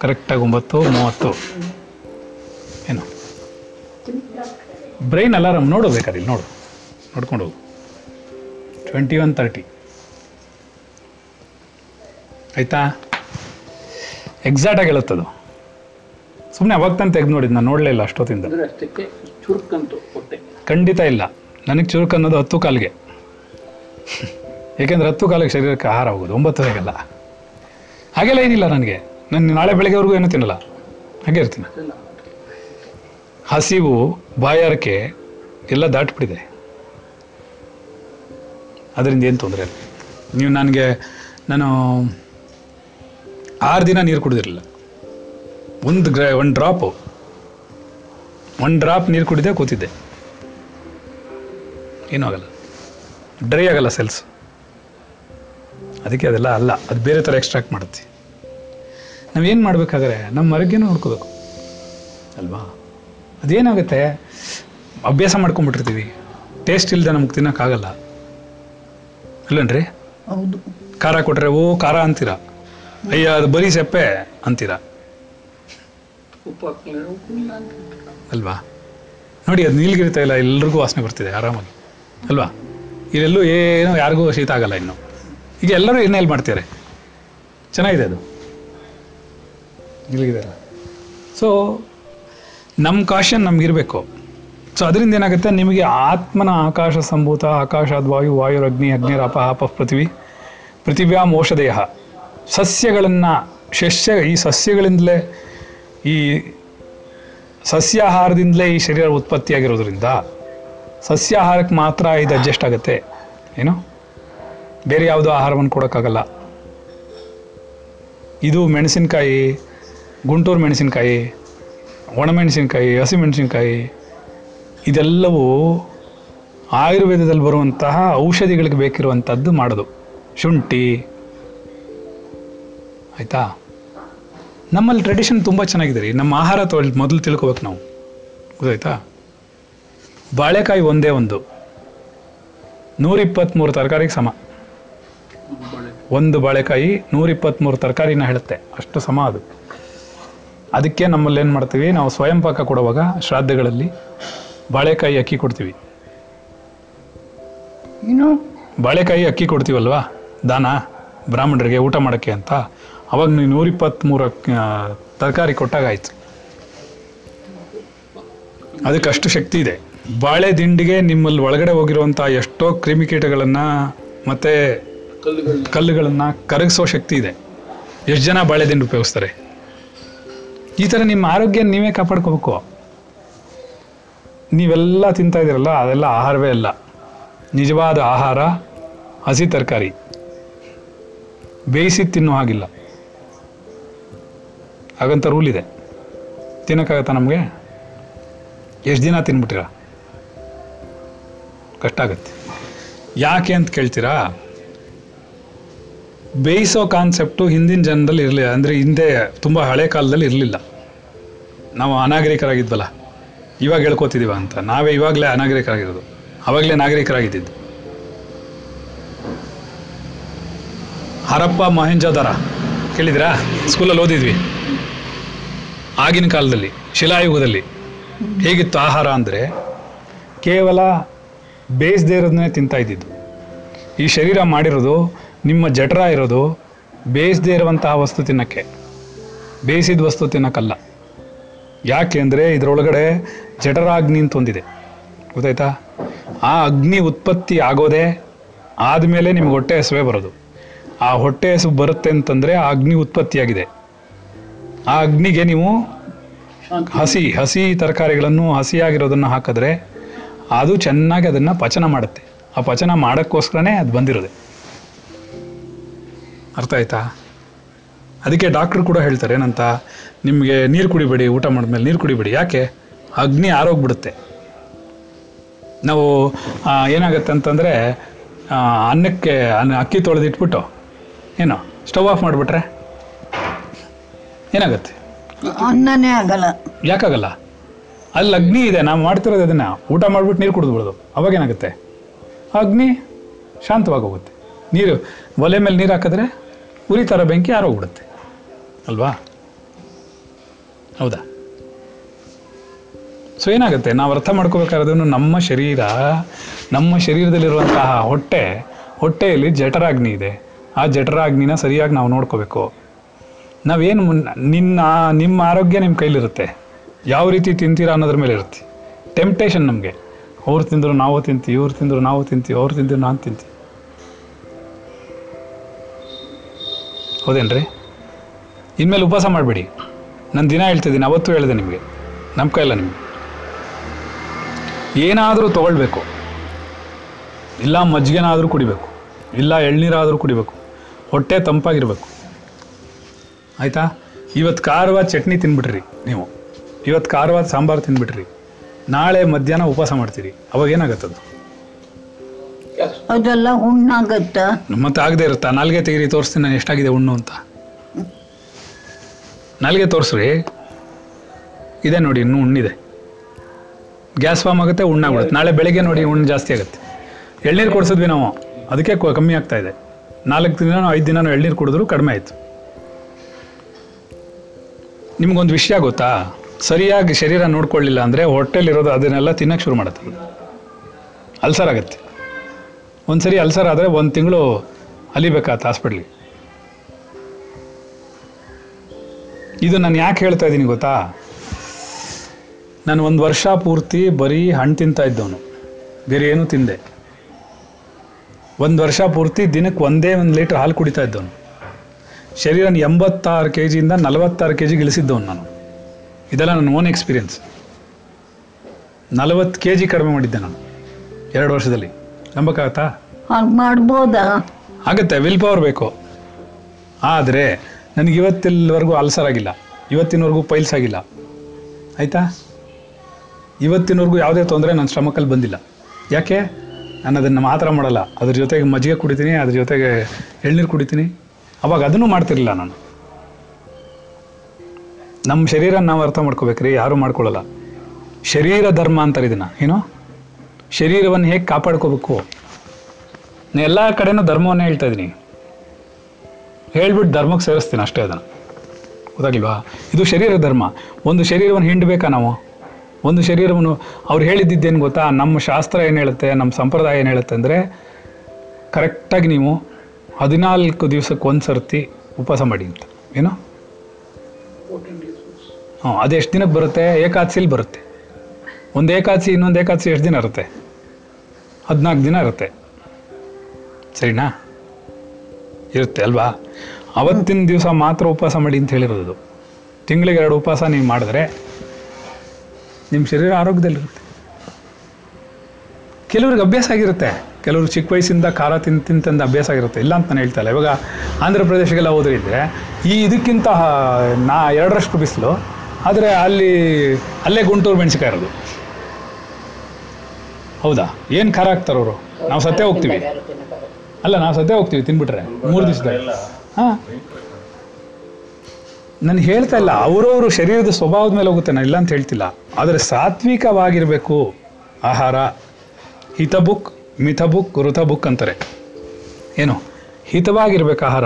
ಕರೆಕ್ಟಾಗಿ ಒಂಬತ್ತು, ಮೂವತ್ತು. ಏನು? ಬ್ರೈನ್ ಅಲಾರಮ್ ನೋಡು ಬೇಕಾದ್ರೆ ಇಲ್ಲಿ ನೋಡು. ನೋಡ್ಕೊಂಡು ಹೋಗು. ಟ್ವೆಂಟಿ ಒನ್ ತರ್ಟಿ ಆಯಿತಾ? ಎಕ್ಸಾಕ್ಟಾಗಿ ಹೇಳುತ್ತದು. ಸುಮ್ಮನೆ ಅವಾಗ ತಾನು ತೆಗೆದು ನೋಡಿದ್ದು ನಾನು ನೋಡಲೇ ಇಲ್ಲ ಅಷ್ಟೊತ್ತಿಂದ. ಖಂಡಿತ ಇಲ್ಲ. ನನಗೆ ಚುರುಕು ಅನ್ನೋದು ಹತ್ತು ಕಾಲಿಗೆ. ಏಕೆಂದ್ರೆ ಹತ್ತು ಕಾಲಿಗೆ ಶರೀರಕ್ಕೆ ಆಹಾರ ಹೋಗೋದು ಒಂಬತ್ತುವರೆಗೆಲ್ಲ. ಹಾಗೆಲ್ಲ ಏನಿಲ್ಲ ನನಗೆ. ನಾನು ನಾಳೆ ಬೆಳಗ್ಗೆವರೆಗೂ ಏನೂ ತಿನ್ನಲ್ಲ. ಹಾಗೆ ಇರ್ತೀನಿ. ಹಸಿವು ಬಾಯಾರಿಕೆ ಎಲ್ಲ ದಾಟ್ಬಿಟ್ಟಿದೆ. ಅದರಿಂದ ಏನು ತೊಂದರೆ ಇಲ್ಲ. ನೀವು ನನಗೆ ನಾನು ಆರು ದಿನ ನೀರು ಕುಡಿದಿರಲಿಲ್ಲ. ಒಂದು ಗ್ರ ಒಂದು ಡ್ರಾಪು ಒಂದು ಡ್ರಾಪ್ ನೀರು ಕುಡಿದೆ ಕೂತಿದ್ದೆ. ಏನೂ ಆಗಲ್ಲ. ಡ್ರೈ ಆಗಲ್ಲ ಸೆಲ್ಸ್ ಅದಕ್ಕೆ ಅದೆಲ್ಲ ಅಲ್ಲ ಅದು ಬೇರೆ ಥರ ಎಕ್ಸ್ಟ್ರಾಕ್ಟ್ ಮಾಡುತ್ತೆ. ನಾವೇನು ಮಾಡಬೇಕಾದ್ರೆ ನಮ್ಮ ಆರೋಗ್ಯನೂ ನೋಡ್ಕೋಬೇಕು. ಅಲ್ವಾ? ಅದೇನಾಗುತ್ತೆ? ಅಭ್ಯಾಸ ಮಾಡ್ಕೊಂಡ್ಬಿಟ್ಟಿರ್ತೀವಿ. ಟೇಸ್ಟ್ ಇಲ್ಲದೆ ನಮ್ಗೆ ತಿನ್ನೋಕ್ಕಾಗಲ್ಲ. ಇಲ್ಲನ್ರಿ ಹೌದು. ಖಾರ ಕೊಟ್ಟರೆ ಓ ಖಾರ ಅಂತೀರಾ? ಅಯ್ಯ, ಅದು ಬರೀ ಸೆಪ್ಪೆ ಅಂತೀರಾ. ಇಲ್ಲ ಅಲ್ವಾ? ನೋಡಿ, ಅದು ನೀಲಗಿರಿ ತೈಲ ಎಲ್ರಿಗೂ ವಾಸನೆ ಬರ್ತಿದೆ, ಆರಾಮಾಗಿ. ಅಲ್ವಾ? ಇಲ್ಲೆಲ್ಲೂ ಏನೋ, ಯಾರಿಗೂ ಶೀತ ಆಗಲ್ಲ ಇನ್ನು. ಈಗ ಎಲ್ಲರೂ ಎಣ್ಣೆಯಲ್ಲಿ ಮಾಡ್ತಾರೆ ಚೆನ್ನಾಗಿದೆ ಅದು. ನೀಲಗಿರಿ ಸೊ ನಮ್ಮ ಕಾಶನ್ ನಮಗಿರಬೇಕು. ಸೊ ಅದರಿಂದ ಏನಾಗುತ್ತೆ? ನಿಮಗೆ ಆತ್ಮನ ಆಕಾಶ ಸಂಭೂತ, ಆಕಾಶಾದ್ ವಾಯು, ವಾಯುರಗ್ನಿ, ಅಗ್ನಿರಾಪ, ಆಪ, ಪೃಥ್ವಿ, ಪೃಥಿವ್ಯಾಂ ಔಷಧೇಯ ಸಸ್ಯಗಳನ್ನು ಸಸ್ಯ ಈ ಸಸ್ಯಗಳಿಂದಲೇ ಈ ಸಸ್ಯಾಹಾರದಿಂದಲೇ ಈ ಶರೀರ ಉತ್ಪತ್ತಿಯಾಗಿರೋದ್ರಿಂದ ಸಸ್ಯಾಹಾರಕ್ಕೆ ಮಾತ್ರ ಇದು ಅಡ್ಜಸ್ಟ್ ಆಗುತ್ತೆ, ಏನು? ಬೇರೆ ಯಾವುದೋ ಆಹಾರವನ್ನು ಕೊಡೋಕ್ಕಾಗಲ್ಲ. ಇದು ಮೆಣಸಿನಕಾಯಿ, ಗುಂಟೂರು ಮೆಣಸಿನಕಾಯಿ, ಒಣಮೆಣಸಿನಕಾಯಿ ಹಸಿಮೆಣಸಿನಕಾಯಿ ಇದೆಲ್ಲವೂ ಆಯುರ್ವೇದದಲ್ಲಿ ಬರುವಂತಹ ಔಷಧಿಗಳಿಗೆ ಬೇಕಿರುವಂಥದ್ದು ಮಾಡೋದು. ಶುಂಠಿ ಆಯಿತಾ? ನಮ್ಮಲ್ಲಿ ಟ್ರೆಡಿಷನ್ ತುಂಬ ಚೆನ್ನಾಗಿದೆ ರೀ. ನಮ್ಮ ಆಹಾರ ತೊಳ್ ಮೊದಲು ತಿಳ್ಕೊಬೇಕು ನಾವು. ಗೊತ್ತಾಯ್ತಾ? ಬಾಳೆಕಾಯಿ ಒಂದೇ ಒಂದು. ನೂರಿಪ್ಪತ್ತ್ಮೂರು ತರಕಾರಿಗೆ ಸಮ. ಒಂದು ಬಾಳೆ ಒಂದು ಬಾಳೆಕಾಯಿ ನೂರಿಪ್ಪತ್ತ್ಮೂರು ತರಕಾರಿನ ಹೇಳುತ್ತೆ. ಅಷ್ಟು ಸಮ ಅದು. ಅದಕ್ಕೆ ನಮ್ಮಲ್ಲಿ ಏನು ಮಾಡ್ತೀವಿ? ನಾವು ಸ್ವಯಂ ಪಾಕ ಕೊಡುವಾಗ ಶ್ರಾದ್ದಗಳಲ್ಲಿ ಬಾಳೆಕಾಯಿ ಅಕ್ಕಿ ಕೊಡ್ತೀವಿ. ಏನು ಬಾಳೆಕಾಯಿ ಅಕ್ಕಿ ಕೊಡ್ತೀವಲ್ವಾ? ದಾನ ಬ್ರಾಹ್ಮಣರಿಗೆ ಊಟ ಮಾಡೋಕ್ಕೆ ಅಂತ. ಅವಾಗ ನೀವು ನೂರಿಪ್ಪತ್ತ್ಮೂರು ತರಕಾರಿ ಕೊಟ್ಟಾಗ ಆಯ್ತು ಅದಕ್ಕೆ ಅಷ್ಟು ಶಕ್ತಿ ಇದೆ. ಬಾಳೆ ದಿಂಡಿಗೆ ನಿಮ್ಮಲ್ಲಿ ಒಳಗಡೆ ಹೋಗಿರುವಂಥ ಎಷ್ಟೋ ಕ್ರಿಮಿಕೀಟಗಳನ್ನು ಮತ್ತು ಕಲ್ಲುಗಳನ್ನ ಕಲ್ಲುಗಳನ್ನು ಕರಗಿಸೋ ಶಕ್ತಿ ಇದೆ. ಎಷ್ಟು ಜನ ಬಾಳೆ ದಿಂಡು ಉಪಯೋಗಿಸ್ತಾರೆ? ಈ ಥರ ನಿಮ್ಮ ಆರೋಗ್ಯ ನೀವೇ ಕಾಪಾಡ್ಕೋಬೇಕು. ನೀವೆಲ್ಲ ತಿಂತಾ ಇದ್ದೀರಲ್ಲ, ಅದೆಲ್ಲ ಆಹಾರವೇ ಅಲ್ಲ. ನಿಜವಾದ ಆಹಾರ ಹಸಿ ತರಕಾರಿ. ಬೇಯಿಸಿ ತಿನ್ನೋ ಹಾಗಿಲ್ಲ. ಹಾಗಂತ ರೂಲ್ ಇದೆ. ತಿನ್ನೋಕ್ಕಾಗತ್ತಾ ನಮಗೆ? ಎಷ್ಟು ದಿನ ತಿನ್ಬಿಟ್ಟಿರ ಕಷ್ಟ ಆಗುತ್ತೆ. ಯಾಕೆ ಅಂತ ಕೇಳ್ತೀರಾ? ಬೇಯಿಸೋ ಕಾನ್ಸೆಪ್ಟು ಹಿಂದಿನ ಜನರಲ್ಲಿ ಇರಲಿಲ್ಲ. ಅಂದರೆ ಹಿಂದೆ ತುಂಬ ಹಳೆ ಕಾಲದಲ್ಲಿ ಇರಲಿಲ್ಲ. ನಾವು ಅನಾಗರಿಕರಾಗಿದ್ವಲ್ಲ. ಇವಾಗ ಹೇಳ್ಕೊತಿದ್ದೀವ ಅಂತ. ನಾವೇ ಇವಾಗಲೇ ಅನಾಗರಿಕರಾಗಿರೋದು. ಆವಾಗಲೇ ನಾಗರಿಕರಾಗಿದ್ದಿದ್ದು. ಹರಪ್ಪ ಮಹೇಂಜೋದರ ಕೇಳಿದಿರಾ ಸ್ಕೂಲಲ್ಲಿ ಓದಿದ್ವಿ. ಆಗಿನ ಕಾಲದಲ್ಲಿ, ಶಿಲಾಯುಗದಲ್ಲಿ ಹೇಗಿತ್ತು ಆಹಾರ ಅಂದರೆ ಕೇವಲ ಬೇಯಿಸದೇ ಇರೋದನ್ನೇ ತಿಂತಾ ಇದ್ದಿದ್ದು. ಈ ಶರೀರ ಮಾಡಿರೋದು, ನಿಮ್ಮ ಜಠರ ಇರೋದು ಬೇಯಿಸದೇ ಇರುವಂತಹ ವಸ್ತು ತಿನ್ನಕ್ಕೆ, ಬೇಯಿಸಿದ ವಸ್ತು ತಿನ್ನಕ್ಕಲ್ಲ. ಯಾಕೆ ಅಂದರೆ ಇದರೊಳಗಡೆ ಜಠರಾಗ್ನಿ ಅಂತ ಒಂದಿದೆ. ಗೊತ್ತಾಯ್ತಾ? ಆ ಅಗ್ನಿ ಉತ್ಪತ್ತಿ ಆಗೋದೇ ಆದಮೇಲೆ ನಿಮ್ಗೆ ಹೊಟ್ಟೆ ಹಸುವೆ ಬರೋದು. ಆ ಹೊಟ್ಟೆ ಹಸು ಬರುತ್ತೆ ಅಂತಂದರೆ ಆ ಅಗ್ನಿ ಉತ್ಪತ್ತಿಯಾಗಿದೆ. ಆ ಅಗ್ನಿಗೆ ನೀವು ಹಸಿ ಹಸಿ ತರಕಾರಿಗಳನ್ನು ಹಸಿಯಾಗಿರೋದನ್ನು ಹಾಕಿದ್ರೆ ಅದು ಚೆನ್ನಾಗಿ ಅದನ್ನು ಪಚನ ಮಾಡುತ್ತೆ. ಆ ಪಚನ ಮಾಡೋಕ್ಕೋಸ್ಕರನೇ ಅದು ಬಂದಿರೋದೆ. ಅರ್ಥ ಆಯ್ತಾ? ಅದಕ್ಕೆ ಡಾಕ್ಟ್ರು ಕೂಡ ಹೇಳ್ತಾರೆ ಏನಂತ ನಿಮಗೆ ನೀರು ಕುಡಿಬೇಡಿ ಊಟ ಮಾಡಿದ್ಮೇಲೆ ನೀರು ಕುಡಿಬೇಡಿ. ಯಾಕೆ? ಅಗ್ನಿ ಆರೋಗ್ಬಿಡುತ್ತೆ ನಾವು ಏನಾಗುತ್ತೆ ಅಂತಂದರೆ ಅನ್ನಕ್ಕೆ ಅನ್ನ ಅಕ್ಕಿ ತೊಳೆದಿಟ್ಬಿಟ್ಟು ಏನು ಸ್ಟವ್ ಆಫ್ ಮಾಡಿಬಿಟ್ರೆ ಏನಾಗುತ್ತೆ? ಅನ್ನನೇ ಆಗಲ್ಲ. ಯಾಕಾಗಲ್ಲ? ಅಲ್ಲಿ ಅಗ್ನಿ ಇದೆ ನಾವು ಮಾಡ್ತಿರೋದು ಅದನ್ನ ಊಟ ಮಾಡ್ಬಿಟ್ಟು ನೀರು ಕುಡಿದ್ಬಿಡೋದು ಅವಾಗ ಏನಾಗುತ್ತೆ? ಅಗ್ನಿ ಶಾಂತವಾಗಿ ಹೋಗುತ್ತೆ ನೀರು ಒಲೆ ಮೇಲೆ ನೀರು ಹಾಕಿದ್ರೆ ಉರಿ ಥರ ಬೆಂಕಿ ಆರೋಗ್ಬಿಡುತ್ತೆ ಅಲ್ವಾ? ಹೌದಾ? ಸೊ ಏನಾಗುತ್ತೆ? ನಾವು ಅರ್ಥ ಮಾಡ್ಕೋಬೇಕಾದ್ರೂ ನಮ್ಮ ಶರೀರ ನಮ್ಮ ಶರೀರದಲ್ಲಿರುವಂತಹ ಹೊಟ್ಟೆ ಹೊಟ್ಟೆಯಲ್ಲಿ ಜಠರಾಗ್ನಿ ಇದೆ. ಆ ಜಠರಾಗ್ನಿನ ಸರಿಯಾಗಿ ನಾವು ನೋಡ್ಕೋಬೇಕು. ನಾವೇನು ನಿನ್ನ, ನಿಮ್ಮ ಆರೋಗ್ಯ ನಿಮ್ಮ ಕೈಲಿರುತ್ತೆ. ಯಾವ ರೀತಿ ತಿಂತೀರಾ ಅನ್ನೋದ್ರ ಮೇಲೆ ಇರುತ್ತೆ. ಟೆಂಪ್ಟೇಷನ್ ನಮಗೆ. ಅವ್ರು ತಿಂದರು ನಾವು ತಿಂತೀವಿ, ಇವ್ರು ತಿಂದರು ನಾವು ತಿಂತೀವಿ, ಅವ್ರು ತಿಂದರು ನಾನು ತಿಂತೀವಿ. ಹೌದೇನ್ರಿ? ಇನ್ಮೇಲೆ ಉಪವಾಸ ಮಾಡಬೇಡಿ. ನಾನು ದಿನ ಹೇಳ್ತಿದ್ದೀನಿ, ಅವತ್ತು ಹೇಳಿದೆ ನಿಮಗೆ. ನಮ್ಮ ಕೈಲ್ಲ ನಿಮಗೆ. ಏನಾದರೂ ತೊಗೊಳ್ಬೇಕು. ಇಲ್ಲ ಮಜ್ಜಿಗೆನಾದರೂ ಕುಡಿಬೇಕು. ಇಲ್ಲ ಎಳ್ನೀರಾದರೂ ಕುಡಿಬೇಕು. ಹೊಟ್ಟೆ ತಂಪಾಗಿರಬೇಕು. ಆಯಿತಾ? ಇವತ್ತು ಖಾರವಾದ ಚಟ್ನಿ ತಿನ್ಬಿಟ್ರಿ ನೀವು. ಇವತ್ತು ಖಾರವಾದ ಸಾಂಬಾರು ತಿನ್ಬಿಟ್ರಿ ನಾಳೆ ಮಧ್ಯಾಹ್ನ ಉಪವಾಸ ಮಾಡ್ತೀರಿ. ಅವಾಗ ಏನಾಗತ್ತದು? ಅದು ಅದೆಲ್ಲ ಹುಣ್ಣಾಗತ್ತ. ಮತ್ತೆ ಆಗದೆ ಇರುತ್ತಾ? ನಾಲ್ಗೆ ತೆಗಿರಿ ತೋರಿಸ್ತೀನಿ ನಾನು ಎಷ್ಟಾಗಿದೆ ಹುಣ್ಣು ಅಂತ. ನಾಲ್ಗೆ ತೋರಿಸ್ರಿ. ಇದೆ ನೋಡಿ ಇನ್ನೂ ಹುಣ್ಣಿದೆ. ಗ್ಯಾಸ್ ಫಾರ್ಮ್ ಆಗುತ್ತೆ ಹುಣ್ಣಾಗ್ಬಿಡುತ್ತೆ. ನಾಳೆ ಬೆಳಿಗ್ಗೆ ನೋಡಿ ಹುಣ್ಣು ಜಾಸ್ತಿ ಆಗುತ್ತೆ. ಎಳ್ನೀರು ಕೊಡಿಸಿದ್ವಿ ನಾವು. ಅದಕ್ಕೆ ಕಮ್ಮಿ ಆಗ್ತಾ ಇದೆ. ನಾಲ್ಕು ದಿನ ಐದು ದಿನ ಎಳ್ನೀರು ಕುಡಿದ್ರು ಕಡಿಮೆ ಆಯಿತು. ನಿಮ್ಗೊಂದು ವಿಷಯ ಗೊತ್ತಾ? ಸರಿಯಾಗಿ ಶರೀರ ನೋಡ್ಕೊಳ್ಳಿಲ್ಲ ಅಂದರೆ ಹೊಟ್ಟೆಲಿರೋದು ಅದನ್ನೆಲ್ಲ ತಿನ್ನೋಕ್ಕೆ ಶುರು ಮಾಡುತ್ತೆ. ಅಲ್ಸರ್ ಆಗುತ್ತೆ. ಒಂದ್ಸರಿ ಅಲ್ಸರ್ ಆದರೆ ಒಂದು ತಿಂಗಳು ಅಲಿಬೇಕಾತ ಹಾಸ್ಪಿಟ್ಲಿಗೆ ಇದು ನಾನು ಯಾಕೆ ಹೇಳ್ತಾ ಇದ್ದೀನಿ ಗೊತ್ತಾ? ನಾನು ಒಂದು ವರ್ಷ ಪೂರ್ತಿ ಬರೀ ಹಣ್ಣು ತಿಂತಾ ಇದ್ದವನು. ಬೇರೆ ಏನೂ ತಿಂದೆ. ಒಂದು ವರ್ಷ ಪೂರ್ತಿ ದಿನಕ್ಕೆ ಒಂದೇ ಒಂದು ಲೀಟ್ರ್ ಹಾಲು ಕುಡಿತಾ ಇದ್ದವನು. ಶರೀರನ ಎಂಬತ್ತಾರು ಕೆ ಜಿಯಿಂದ ನಲವತ್ತಾರು ಕೆ ಜಿ ಇಳಿಸಿದ್ದವನು ನಾನು. ಇದೆಲ್ಲ ನನ್ನ ಓನ್ ಎಕ್ಸ್ಪೀರಿಯನ್ಸ್ ನಲವತ್ತು ಕೆ ಜಿ ಕಡಿಮೆ ಮಾಡಿದ್ದೆ ನಾನು ಎರಡು ವರ್ಷದಲ್ಲಿ. ನಂಬಕ್ಕಾಗತ್ತಾ? ಮಾಡ್ಬೋದಾ? ಆಗುತ್ತೆ ವಿಲ್ ಪವರ್ ಬೇಕು. ಆದರೆ ನನಗೆ ಇವತ್ತಿನವರೆಗೂ ಅಲ್ಸರ್ ಆಗಿಲ್ಲ. ಇವತ್ತಿನವರೆಗೂ ಪೈಲ್ಸ್ ಆಗಿಲ್ಲ. ಆಯಿತಾ? ಇವತ್ತಿನವರೆಗೂ ಯಾವುದೇ ತೊಂದರೆ ನನ್ನ ಶ್ರಮಕ್ಕಲ್ಲಿ ಬಂದಿಲ್ಲ. ಯಾಕೆ? ನಾನು ಅದನ್ನು ಮಾತ್ರ ಮಾಡಲ್ಲ. ಅದ್ರ ಜೊತೆಗೆ ಮಜ್ಜಿಗೆ ಕುಡಿತೀನಿ ಅದ್ರ ಜೊತೆಗೆ ಎಳ್ನೀರು ಕುಡಿತೀನಿ. ಅವಾಗ ಅದನ್ನು ಮಾಡ್ತಿರ್ಲಿಲ್ಲ ನಾನು. ನಮ್ಮ ಶರೀರ ನಾವು ಅರ್ಥ ಮಾಡ್ಕೋಬೇಕ್ರಿ, ಯಾರೂ ಮಾಡ್ಕೊಳ್ಳಲ್ಲ. ಶರೀರ ಧರ್ಮ ಅಂತಾರೆ ಇದನ್ನ, ಏನು? ಶರೀರವನ್ನು ಹೇಗೆ ಕಾಪಾಡ್ಕೋಬೇಕು? ಎಲ್ಲ ಕಡೆನೂ ಧರ್ಮವನ್ನೇ ಹೇಳ್ತಾ ಇದ್ದೀನಿ ಹೇಳ್ಬಿಟ್ಟು ಧರ್ಮಕ್ಕೆ ಸೇರಿಸ್ತೀನಿ ಅಷ್ಟೇ ಅದನ್ನು. ಗೊತ್ತಾಗಿಲ್ವಾ ಇದು ಶರೀರ ಧರ್ಮ. ಒಂದು ಶರೀರವನ್ನು ಹಿಂಡಬೇಕಾ ನಾವು? ಒಂದು ಶರೀರವನ್ನು ಅವ್ರು ಹೇಳಿದ್ದೇನು ಗೊತ್ತಾ? ನಮ್ಮ ಶಾಸ್ತ್ರ ಏನು ಹೇಳುತ್ತೆ? ನಮ್ಮ ಸಂಪ್ರದಾಯ ಏನು ಹೇಳುತ್ತೆ ಅಂದರೆ ಕರೆಕ್ಟಾಗಿ ನೀವು ಹದಿನಾಲ್ಕು ದಿವಸಕ್ಕೆ ಒಂದು ಸರ್ತಿ ಉಪವಾಸ ಮಾಡಿ ಅಂತ, ಏನು? 14 days once. ಹಾಂ ಅದು ಎಷ್ಟು ದಿನಕ್ಕೆ ಬರುತ್ತೆ? ಏಕಾದಶಿಲಿ ಬರುತ್ತೆ. ಒಂದು ಏಕಾದಶಿ, ಇನ್ನೊಂದು ಏಕಾದಶಿ ಎಷ್ಟು ದಿನ ಇರುತ್ತೆ? ಹದಿನಾಲ್ಕು ದಿನ ಇರುತ್ತೆ. ಸರಿನಾ? ಇರುತ್ತೆ, ಅಲ್ವಾ? ಅವತ್ತಿನ ದಿವಸ ಮಾತ್ರ ಉಪವಾಸ ಮಾಡಿ ಅಂತ ಹೇಳಿರೋದು ತಿಂಗಳಿಗೆ ಎರಡು ಉಪವಾಸ ನೀವು ಮಾಡಿದ್ರೆ ನಿಮ್ಮ ಶರೀರ ಆರೋಗ್ಯದಲ್ಲಿರುತ್ತೆ. ಕೆಲವ್ರಿಗೆ ಅಭ್ಯಾಸ ಆಗಿರುತ್ತೆ. ಕೆಲವರು ಚಿಕ್ಕ ವಯಸ್ಸಿಂದ ಖಾರ ತಿನ್, ತಿಂತಂದು ಅಭ್ಯಾಸ ಆಗಿರುತ್ತೆ. ಇಲ್ಲ ಅಂತ ನಾನು ಹೇಳ್ತಾ ಇಲ್ಲ. ಇವಾಗ ಆಂಧ್ರ ಪ್ರದೇಶಗೆಲ್ಲ ಹೋದ್ರಿದ್ರೆ ಈ ಇದಕ್ಕಿಂತ ನಾ ಎರಡರಷ್ಟು ಬಿಸಿಲು, ಆದರೆ ಅಲ್ಲಿ ಅಲ್ಲೇ ಗುಂಟೂರು ಮೆಣಸಿಕಾಯಿ ಇರೋದು. ಹೌದಾ? ಏನು ಖಾರ ಹಾಕ್ತಾರೆ ಅವರು? ನಾವು ಸತ್ಯ ಹೋಗ್ತೀವಿ. ಅಲ್ಲ, ನಾವು ಸದ್ಯ ಹೋಗ್ತೀವಿ, ತಿನ್ಬಿಟ್ರೆ. ಮೂರು ದಿವಸದಾಗ ಹಾಂ. ನಾನು ಹೇಳ್ತಾ ಇಲ್ಲ, ಅವರವರು ಶರೀರದ ಸ್ವಭಾವದ ಮೇಲೆ ಹೋಗುತ್ತೆ. ನಾನು ಇಲ್ಲ ಅಂತ ಹೇಳ್ತಿಲ್ಲ. ಆದರೆ ಸಾತ್ವಿಕವಾಗಿರಬೇಕು. ಆಹಾರ. ಹಿತಬುಕ್ ಋತ ಬುಕ್ ಅಂತಾರೆ. ಏನು? ಹಿತವಾಗಿರ್ಬೇಕು ಆಹಾರ.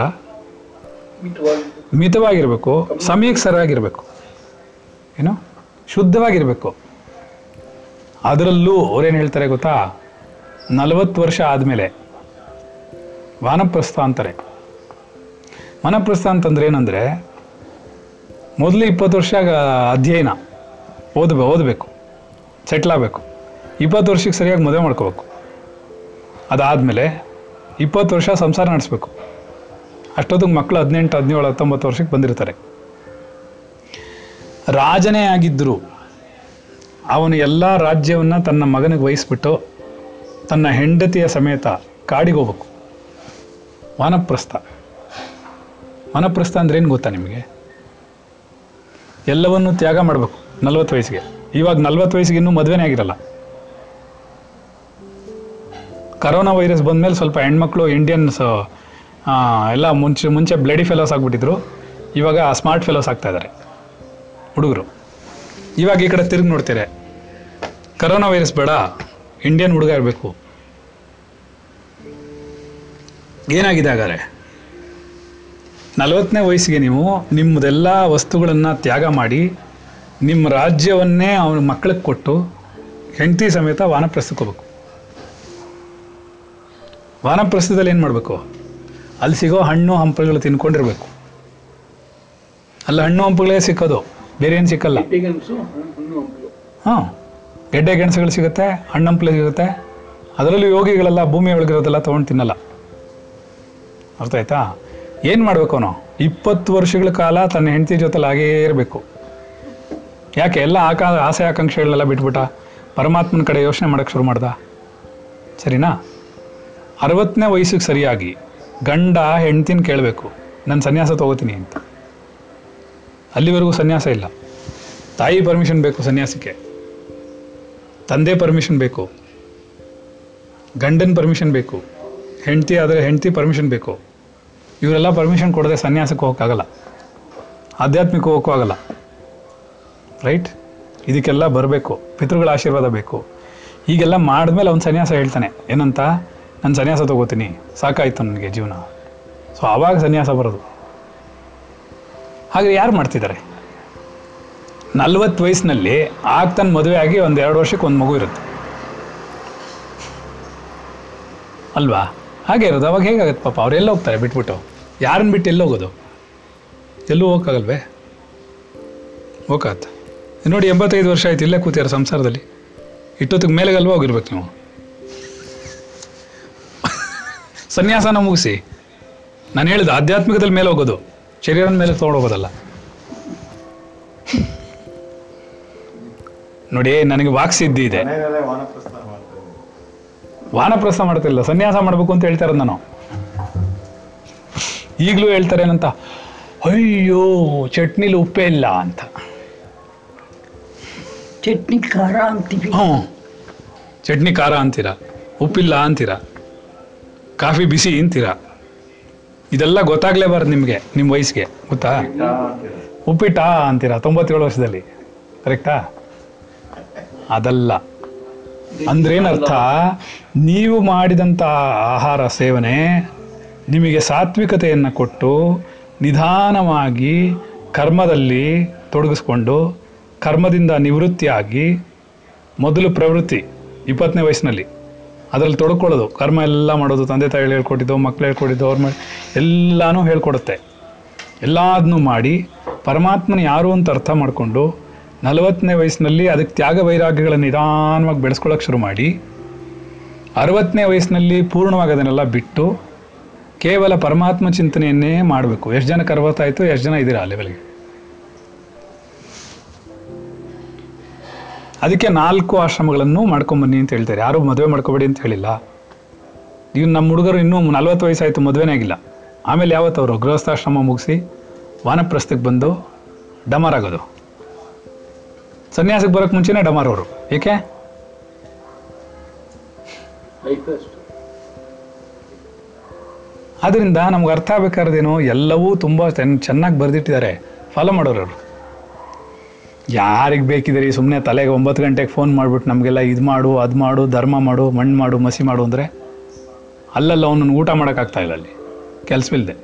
ಮಿತವಾಗಿ ಮಿತವಾಗಿರಬೇಕು ಸಮಯಕ್ಕೆ ಸರಿಯಾಗಿರಬೇಕು ಏನು? ಶುದ್ಧವಾಗಿರಬೇಕು. ಅದರಲ್ಲೂ ಅವ್ರೇನು ಹೇಳ್ತಾರೆ ಗೊತ್ತಾ? ನಲವತ್ತು ವರ್ಷ ಆದಮೇಲೆ ವಾನಪ್ರಸ್ಥ ಅಂತಾರೆ. ವನಪ್ರಸ್ಥ ಅಂತಂದ್ರೆ ಏನಂದರೆ, ಮೊದಲು ಇಪ್ಪತ್ತು ವರ್ಷ ಅಧ್ಯಯನ, ಓದ್ಬೇ, ಓದಬೇಕು, ಸೆಟ್ಲ್ ಆಗಬೇಕು. ಇಪ್ಪತ್ತು ವರ್ಷಕ್ಕೆ ಸರಿಯಾಗಿ ಮದುವೆ ಮಾಡ್ಕೋಬೇಕು. ಅದಾದಮೇಲೆ ಇಪ್ಪತ್ತು ವರ್ಷ ಸಂಸಾರ ನಡೆಸ್ಬೇಕು. ಅಷ್ಟೊತ್ತಿಗೆ ಮಕ್ಕಳು ಹದಿನೆಂಟು, ಹದಿನೇಳು, ಹತ್ತೊಂಬತ್ತು ವರ್ಷಕ್ಕೆ ಬಂದಿರ್ತಾರೆ. ರಾಜನೇ ಆಗಿದ್ದರು ಅವನು ಎಲ್ಲ ರಾಜ್ಯವನ್ನು ತನ್ನ ಮಗನಿಗೆ ವಹಿಸ್ಬಿಟ್ಟು ತನ್ನ ಹೆಂಡತಿಯ ಸಮೇತ ಕಾಡಿಗೆ ಹೋಗ್ಬೇಕು. ವಾನಪ್ರಸ್ಥ. ವಾನಪ್ರಸ್ಥ ಅಂದ್ರೆ ಏನು ಗೊತ್ತಾ ನಿಮಗೆ? ಎಲ್ಲವನ್ನೂ ತ್ಯಾಗ ಮಾಡಬೇಕು ನಲ್ವತ್ತು ವಯಸ್ಸಿಗೆ. ಇವಾಗ ನಲ್ವತ್ತು ವಯಸ್ಸಿಗೆ ಇನ್ನೂ ಮದುವೆನೇ ಆಗಿರಲ್ಲ. ಕರೋನಾ ವೈರಸ್ ಬಂದಮೇಲೆ ಸ್ವಲ್ಪ ಹೆಣ್ಮಕ್ಳು ಇಂಡಿಯನ್ಸ್ ಎಲ್ಲ ಮುಂಚೆ ಮುಂಚೆ ಬ್ಲಡಿ ಫೆಲೋಸ್ ಆಗಿಬಿಟ್ಟಿದ್ರು. ಇವಾಗ ಸ್ಮಾರ್ಟ್ ಫೆಲೋಸ್ ಆಗ್ತಾ ಇದ್ದಾರೆ ಹುಡುಗರು. ಇವಾಗ ಈ ಕಡೆ ತಿರುಗಿ ನೋಡ್ತೀರಿ, ಕರೋನಾ ವೈರಸ್ ಬೇಡ ಇಂಡಿಯನ್ ಹುಡುಗ ಇರಬೇಕು. ಏನಾಗಿದೆ ಹಾಗಾದ್ರೆ? ನಲವತ್ತನೇ ವಯಸ್ಸಿಗೆ ನೀವು ನಿಮ್ಮದೆಲ್ಲ ವಸ್ತುಗಳನ್ನು ತ್ಯಾಗ ಮಾಡಿ, ನಿಮ್ಮ ರಾಜ್ಯವನ್ನೇ ಅವನ ಮಕ್ಕಳಿಗೆ ಕೊಟ್ಟು, ಹೆಂಡತಿ ಸಮೇತ ವಾನಪ್ರಸ್ಥಕ್ಕೆ ವಾನಪ್ರಸ್ಥದಲ್ಲಿ ಏನು ಮಾಡಬೇಕು? ಅಲ್ಲಿ ಸಿಗೋ ಹಣ್ಣು ಹಂಪಲುಗಳು ತಿನ್ಕೊಂಡಿರ್ಬೇಕು. ಅಲ್ಲಿ ಹಣ್ಣು ಹಂಪಲುಗಳೇ ಸಿಕ್ಕೋದು. ಬೇರೆ ಏನು ಸಿಕ್ಕಲ್ಲ. ಹಾಂ ಗೆಡ್ಡೆ ಗೆಣಸುಗಳು ಸಿಗುತ್ತೆ ಹಣ್ಣು ಹಂಪಲು ಸಿಗುತ್ತೆ. ಅದರಲ್ಲೂ ಯೋಗಿಗಳೆಲ್ಲ ಭೂಮಿ ಒಳಗಿರೋದೆಲ್ಲ ತೊಗೊಂಡು ತಿನ್ನಲ್ಲ. ಅರ್ಥ ಆಯ್ತಾ? ಏನು ಮಾಡಬೇಕು ಅವನು? ಇಪ್ಪತ್ತು ವರ್ಷಗಳ ಕಾಲ ತನ್ನ ಹೆಂಡತಿ ಜೊತೆಲಿ ಹಾಗೇ ಇರಬೇಕು. ಯಾಕೆ? ಎಲ್ಲ ಆಕಾ ಆಸೆ ಆಕಾಂಕ್ಷೆಗಳನ್ನೆಲ್ಲ ಬಿಟ್ಬಿಟ್ಟ ಪರಮಾತ್ಮನ ಕಡೆ ಯೋಚನೆ ಮಾಡೋಕ್ಕೆ ಶುರು ಮಾಡ್ದ. ಸರಿನಾ? ಅರವತ್ತನೇ ವಯಸ್ಸಿಗೆ ಸರಿಯಾಗಿ ಗಂಡ ಹೆಂಡ್ತಿನ ಕೇಳಬೇಕು. ನಾನು ಸನ್ಯಾಸ ತಗೋತೀನಿ ಅಂತ. ಅಲ್ಲಿವರೆಗೂ ಸನ್ಯಾಸ ಇಲ್ಲ. ತಾಯಿ ಪರ್ಮಿಷನ್ ಬೇಕು ಸನ್ಯಾಸಕ್ಕೆ ತಂದೆ ಪರ್ಮಿಷನ್ ಬೇಕು. ಗಂಡನ ಪರ್ಮಿಷನ್ ಬೇಕು. ಹೆಂಡತಿ ಆದರೆ ಹೆಂಡತಿ ಪರ್ಮಿಷನ್ ಬೇಕು. ಇವರೆಲ್ಲ ಪರ್ಮಿಷನ್ ಕೊಡದೆ ಸನ್ಯಾಸಕ್ಕೆ ಹೋಗೋಕ್ಕಾಗಲ್ಲ ಆಧ್ಯಾತ್ಮಿಕ ಹೋಗೋಕ್ಕೂ ಆಗಲ್ಲ. ರೈಟ್ ಇದಕ್ಕೆಲ್ಲ ಬರಬೇಕು. ಪಿತೃಗಳ ಆಶೀರ್ವಾದ ಬೇಕು. ಹೀಗೆಲ್ಲ ಮಾಡಿದ್ಮೇಲೆ ಅವ್ನು ಸನ್ಯಾಸ ಹೇಳ್ತಾನೆ. ಏನಂತ? ನಾನು ಸನ್ಯಾಸ ತಗೋತೀನಿ. ಸಾಕಾಯಿತು ನನಗೆ ಜೀವನ. ಸೊ ಆವಾಗ ಸನ್ಯಾಸ ಬರೋದು. ಹಾಗೆ ಯಾರು ಮಾಡ್ತಿದ್ದಾರೆ? ನಲ್ವತ್ತು ವಯಸ್ಸಿನಲ್ಲಿ ಆಗ್ತಾನೆ ಮದುವೆ ಆಗಿ ಒಂದು ಎರಡು ವರ್ಷಕ್ಕೆ ಒಂದು ಮಗು ಇರುತ್ತೆ. ಅಲ್ವಾ? ಹಾಗೆ ಇರೋದು. ಅವಾಗ ಹೇಗಾಗತ್ತೆ ಪಾಪ? ಅವರೆಲ್ಲ ಹೋಗ್ತಾರೆ? ಬಿಟ್ಬಿಟ್ಟು. ಯಾರನ್ನ ಬಿಟ್ಟು ಎಲ್ಲಿ ಹೋಗೋದು? ಎಲ್ಲೂ ಹೋಗೋಕ್ಕಾಗಲ್ವೇ? ಹೋಗತ್ತೆ ನೋಡಿ ಎಂಬತ್ತೈದು ವರ್ಷ ಆಯ್ತು ಇಲ್ಲೇ ಕೂತಿದ್ದಾರೆ ಸಂಸಾರದಲ್ಲಿ. ಇಟ್ಟೊತ್ತಿಗೆ ಮೇಲೆಗಲ್ವ ಹೋಗಿರ್ಬೇಕು ನೀವು? ಸನ್ಯಾಸನ ಮುಗಿಸಿ ನಾನು ಹೇಳಿದ ಆಧ್ಯಾತ್ಮಿಕದಲ್ಲಿ ಮೇಲೆ ಹೋಗೋದು ಶರೀರದ ಮೇಲೆ ತೊಗೊಂಡೋಗೋದಲ್ಲ ನೋಡಿ ನನಗೆ ವಾಕ್ಸಿದ್ಧಿ ಇದೆ. ವಾನಪ್ರಸ್ಥ ಮಾಡ್ತಿಲ್ಲ ಸನ್ಯಾಸ ಮಾಡಬೇಕು ಅಂತ ಹೇಳ್ತಾ ಇರೋದು ನಾನು. ಈಗಲೂ ಹೇಳ್ತಾರೆ ಏನಂತ ಅಯ್ಯೋ ಚಟ್ನಿಲಿ ಉಪ್ಪೇ ಇಲ್ಲ ಅಂತ. ಚಟ್ನಿ ಖಾರ ಅಂತೀವಿ. ಹ್ಞೂ ಚಟ್ನಿ ಖಾರ ಅಂತೀರಾ? ಉಪ್ಪಿಲ್ಲ ಅಂತೀರ? ಕಾಫಿ ಬಿಸಿ ಅಂತೀರಾ ಇದೆಲ್ಲ ಗೊತ್ತಾಗ್ಲೇಬಾರ್ದು ನಿಮಗೆ ನಿಮ್ಮ ವಯಸ್ಸಿಗೆ, ಗೊತ್ತಾ? ಉಪ್ಪಿಟ್ಟಾ ಅಂತೀರಾ, ತೊಂಬತ್ತೇಳು ವರ್ಷದಲ್ಲಿ, ಕರೆಕ್ಟಾ? ಅದಲ್ಲ. ಅಂದ್ರೇನರ್ಥ, ನೀವು ಮಾಡಿದಂಥ ಆಹಾರ ಸೇವನೆ ನಿಮಗೆ ಸಾತ್ವಿಕತೆಯನ್ನು ಕೊಟ್ಟು ನಿಧಾನವಾಗಿ ಕರ್ಮದಲ್ಲಿ ತೊಡಗಿಸ್ಕೊಂಡು ಕರ್ಮದಿಂದ ನಿವೃತ್ತಿಯಾಗಿ ಮೊದಲು ಪ್ರವೃತ್ತಿ ಇಪ್ಪತ್ತನೇ ವಯಸ್ಸಿನಲ್ಲಿ. ಅದರಲ್ಲಿ ತೊಡ್ಕೊಳ್ಳೋದು. ಕರ್ಮ ಎಲ್ಲ ಮಾಡೋದು, ತಂದೆ ತಾಯಿಗಳು ಹೇಳ್ಕೊಟ್ಟಿದ್ದು, ಮಕ್ಳು ಹೇಳ್ಕೊಟ್ಟಿದ್ದು, ಅವ್ರ ಮೇಲೆ ಎಲ್ಲನೂ ಹೇಳ್ಕೊಡುತ್ತೆ. ಎಲ್ಲದನ್ನೂ ಮಾಡಿ ಪರಮಾತ್ಮನ ಯಾರು ಅಂತ ಅರ್ಥ ಮಾಡಿಕೊಂಡು ನಲವತ್ತನೇ ವಯಸ್ಸಿನಲ್ಲಿ ಅದಕ್ಕೆ ತ್ಯಾಗ ವೈರಾಗ್ಯಗಳನ್ನು ನಿಧಾನವಾಗಿ ಬೆಳೆಸ್ಕೊಳ್ಳೋಕೆ ಶುರು ಮಾಡಿ, ಅರವತ್ತನೇ ವಯಸ್ಸಿನಲ್ಲಿ ಪೂರ್ಣವಾಗಿ ಅದನ್ನೆಲ್ಲ ಬಿಟ್ಟು ಕೇವಲ ಪರಮಾತ್ಮ ಚಿಂತನೆಯನ್ನೇ ಮಾಡಬೇಕು. ಎಷ್ಟು ಜನಕ್ಕೆ ಅರವತ್ತಾಯಿತು, ಎಷ್ಟು ಜನ ಇದ್ದೀರಾ ಆ ಲೆವೆಲ್ಗೆ ಅದಕ್ಕೆ ನಾಲ್ಕು ಆಶ್ರಮಗಳನ್ನು ಮಾಡ್ಕೊಂಬನ್ನಿ ಅಂತ ಹೇಳ್ತಾರೆ. ಯಾರು ಮದುವೆ ಮಾಡ್ಕೋಬೇಡಿ ಅಂತ ಹೇಳಿಲ್ಲ. ಈಗ ನಮ್ಮ ಹುಡುಗರು ಇನ್ನೂ ನಲ್ವತ್ತು ವಯಸ್ಸಾಯಿತು, ಮದುವೆನೇ ಆಗಿಲ್ಲ. ಆಮೇಲೆ ಯಾವತ್ತು ಅವರು? ಗೃಹಸ್ಥಾಶ್ರಮ ಮುಗಿಸಿ ವಾನಪ್ರಸ್ಥಕ್ಕೆ ಬಂದು ಡಮಾರ್ ಆಗೋದು. ಸನ್ಯಾಸಕ್ಕೆ ಬರೋಕ್ಕೆ ಮುಂಚೆನೇ ಡಮಾರ್ ಅವರು. ಏಕೆ? ಆದ್ದರಿಂದ ನಮ್ಗೆ ಅರ್ಥ ಆಗ್ಬೇಕಾದ್ರೇನು ಎಲ್ಲವೂ ತುಂಬ ಚೆನ್ನಾಗಿ ಬರೆದಿಟ್ಟಿದ್ದಾರೆ. ಫಾಲೋ ಮಾಡೋರು ಅವರು. ಯಾರಿಗೆ ಬೇಕಿದ್ದೀರಿ ಸುಮ್ಮನೆ ತಲೆಗೆ ಒಂಬತ್ತು ಗಂಟೆಗೆ ಫೋನ್ ಮಾಡಿಬಿಟ್ಟು ನಮಗೆಲ್ಲ ಇದು ಮಾಡು, ಅದು ಮಾಡು, ಧರ್ಮ ಮಾಡು, ಮಣ್ಣು ಮಾಡು, ಮಸಿ ಮಾಡು ಅಂದರೆ ಅಲ್ಲಲ್ಲ ಅವನನ್ನು ಊಟ ಮಾಡೋಕ್ಕಾಗ್ತಾ ಇಲ್ಲ ಅಲ್ಲಿ. ಕೆಲಸವಿಲ್ಲದೆ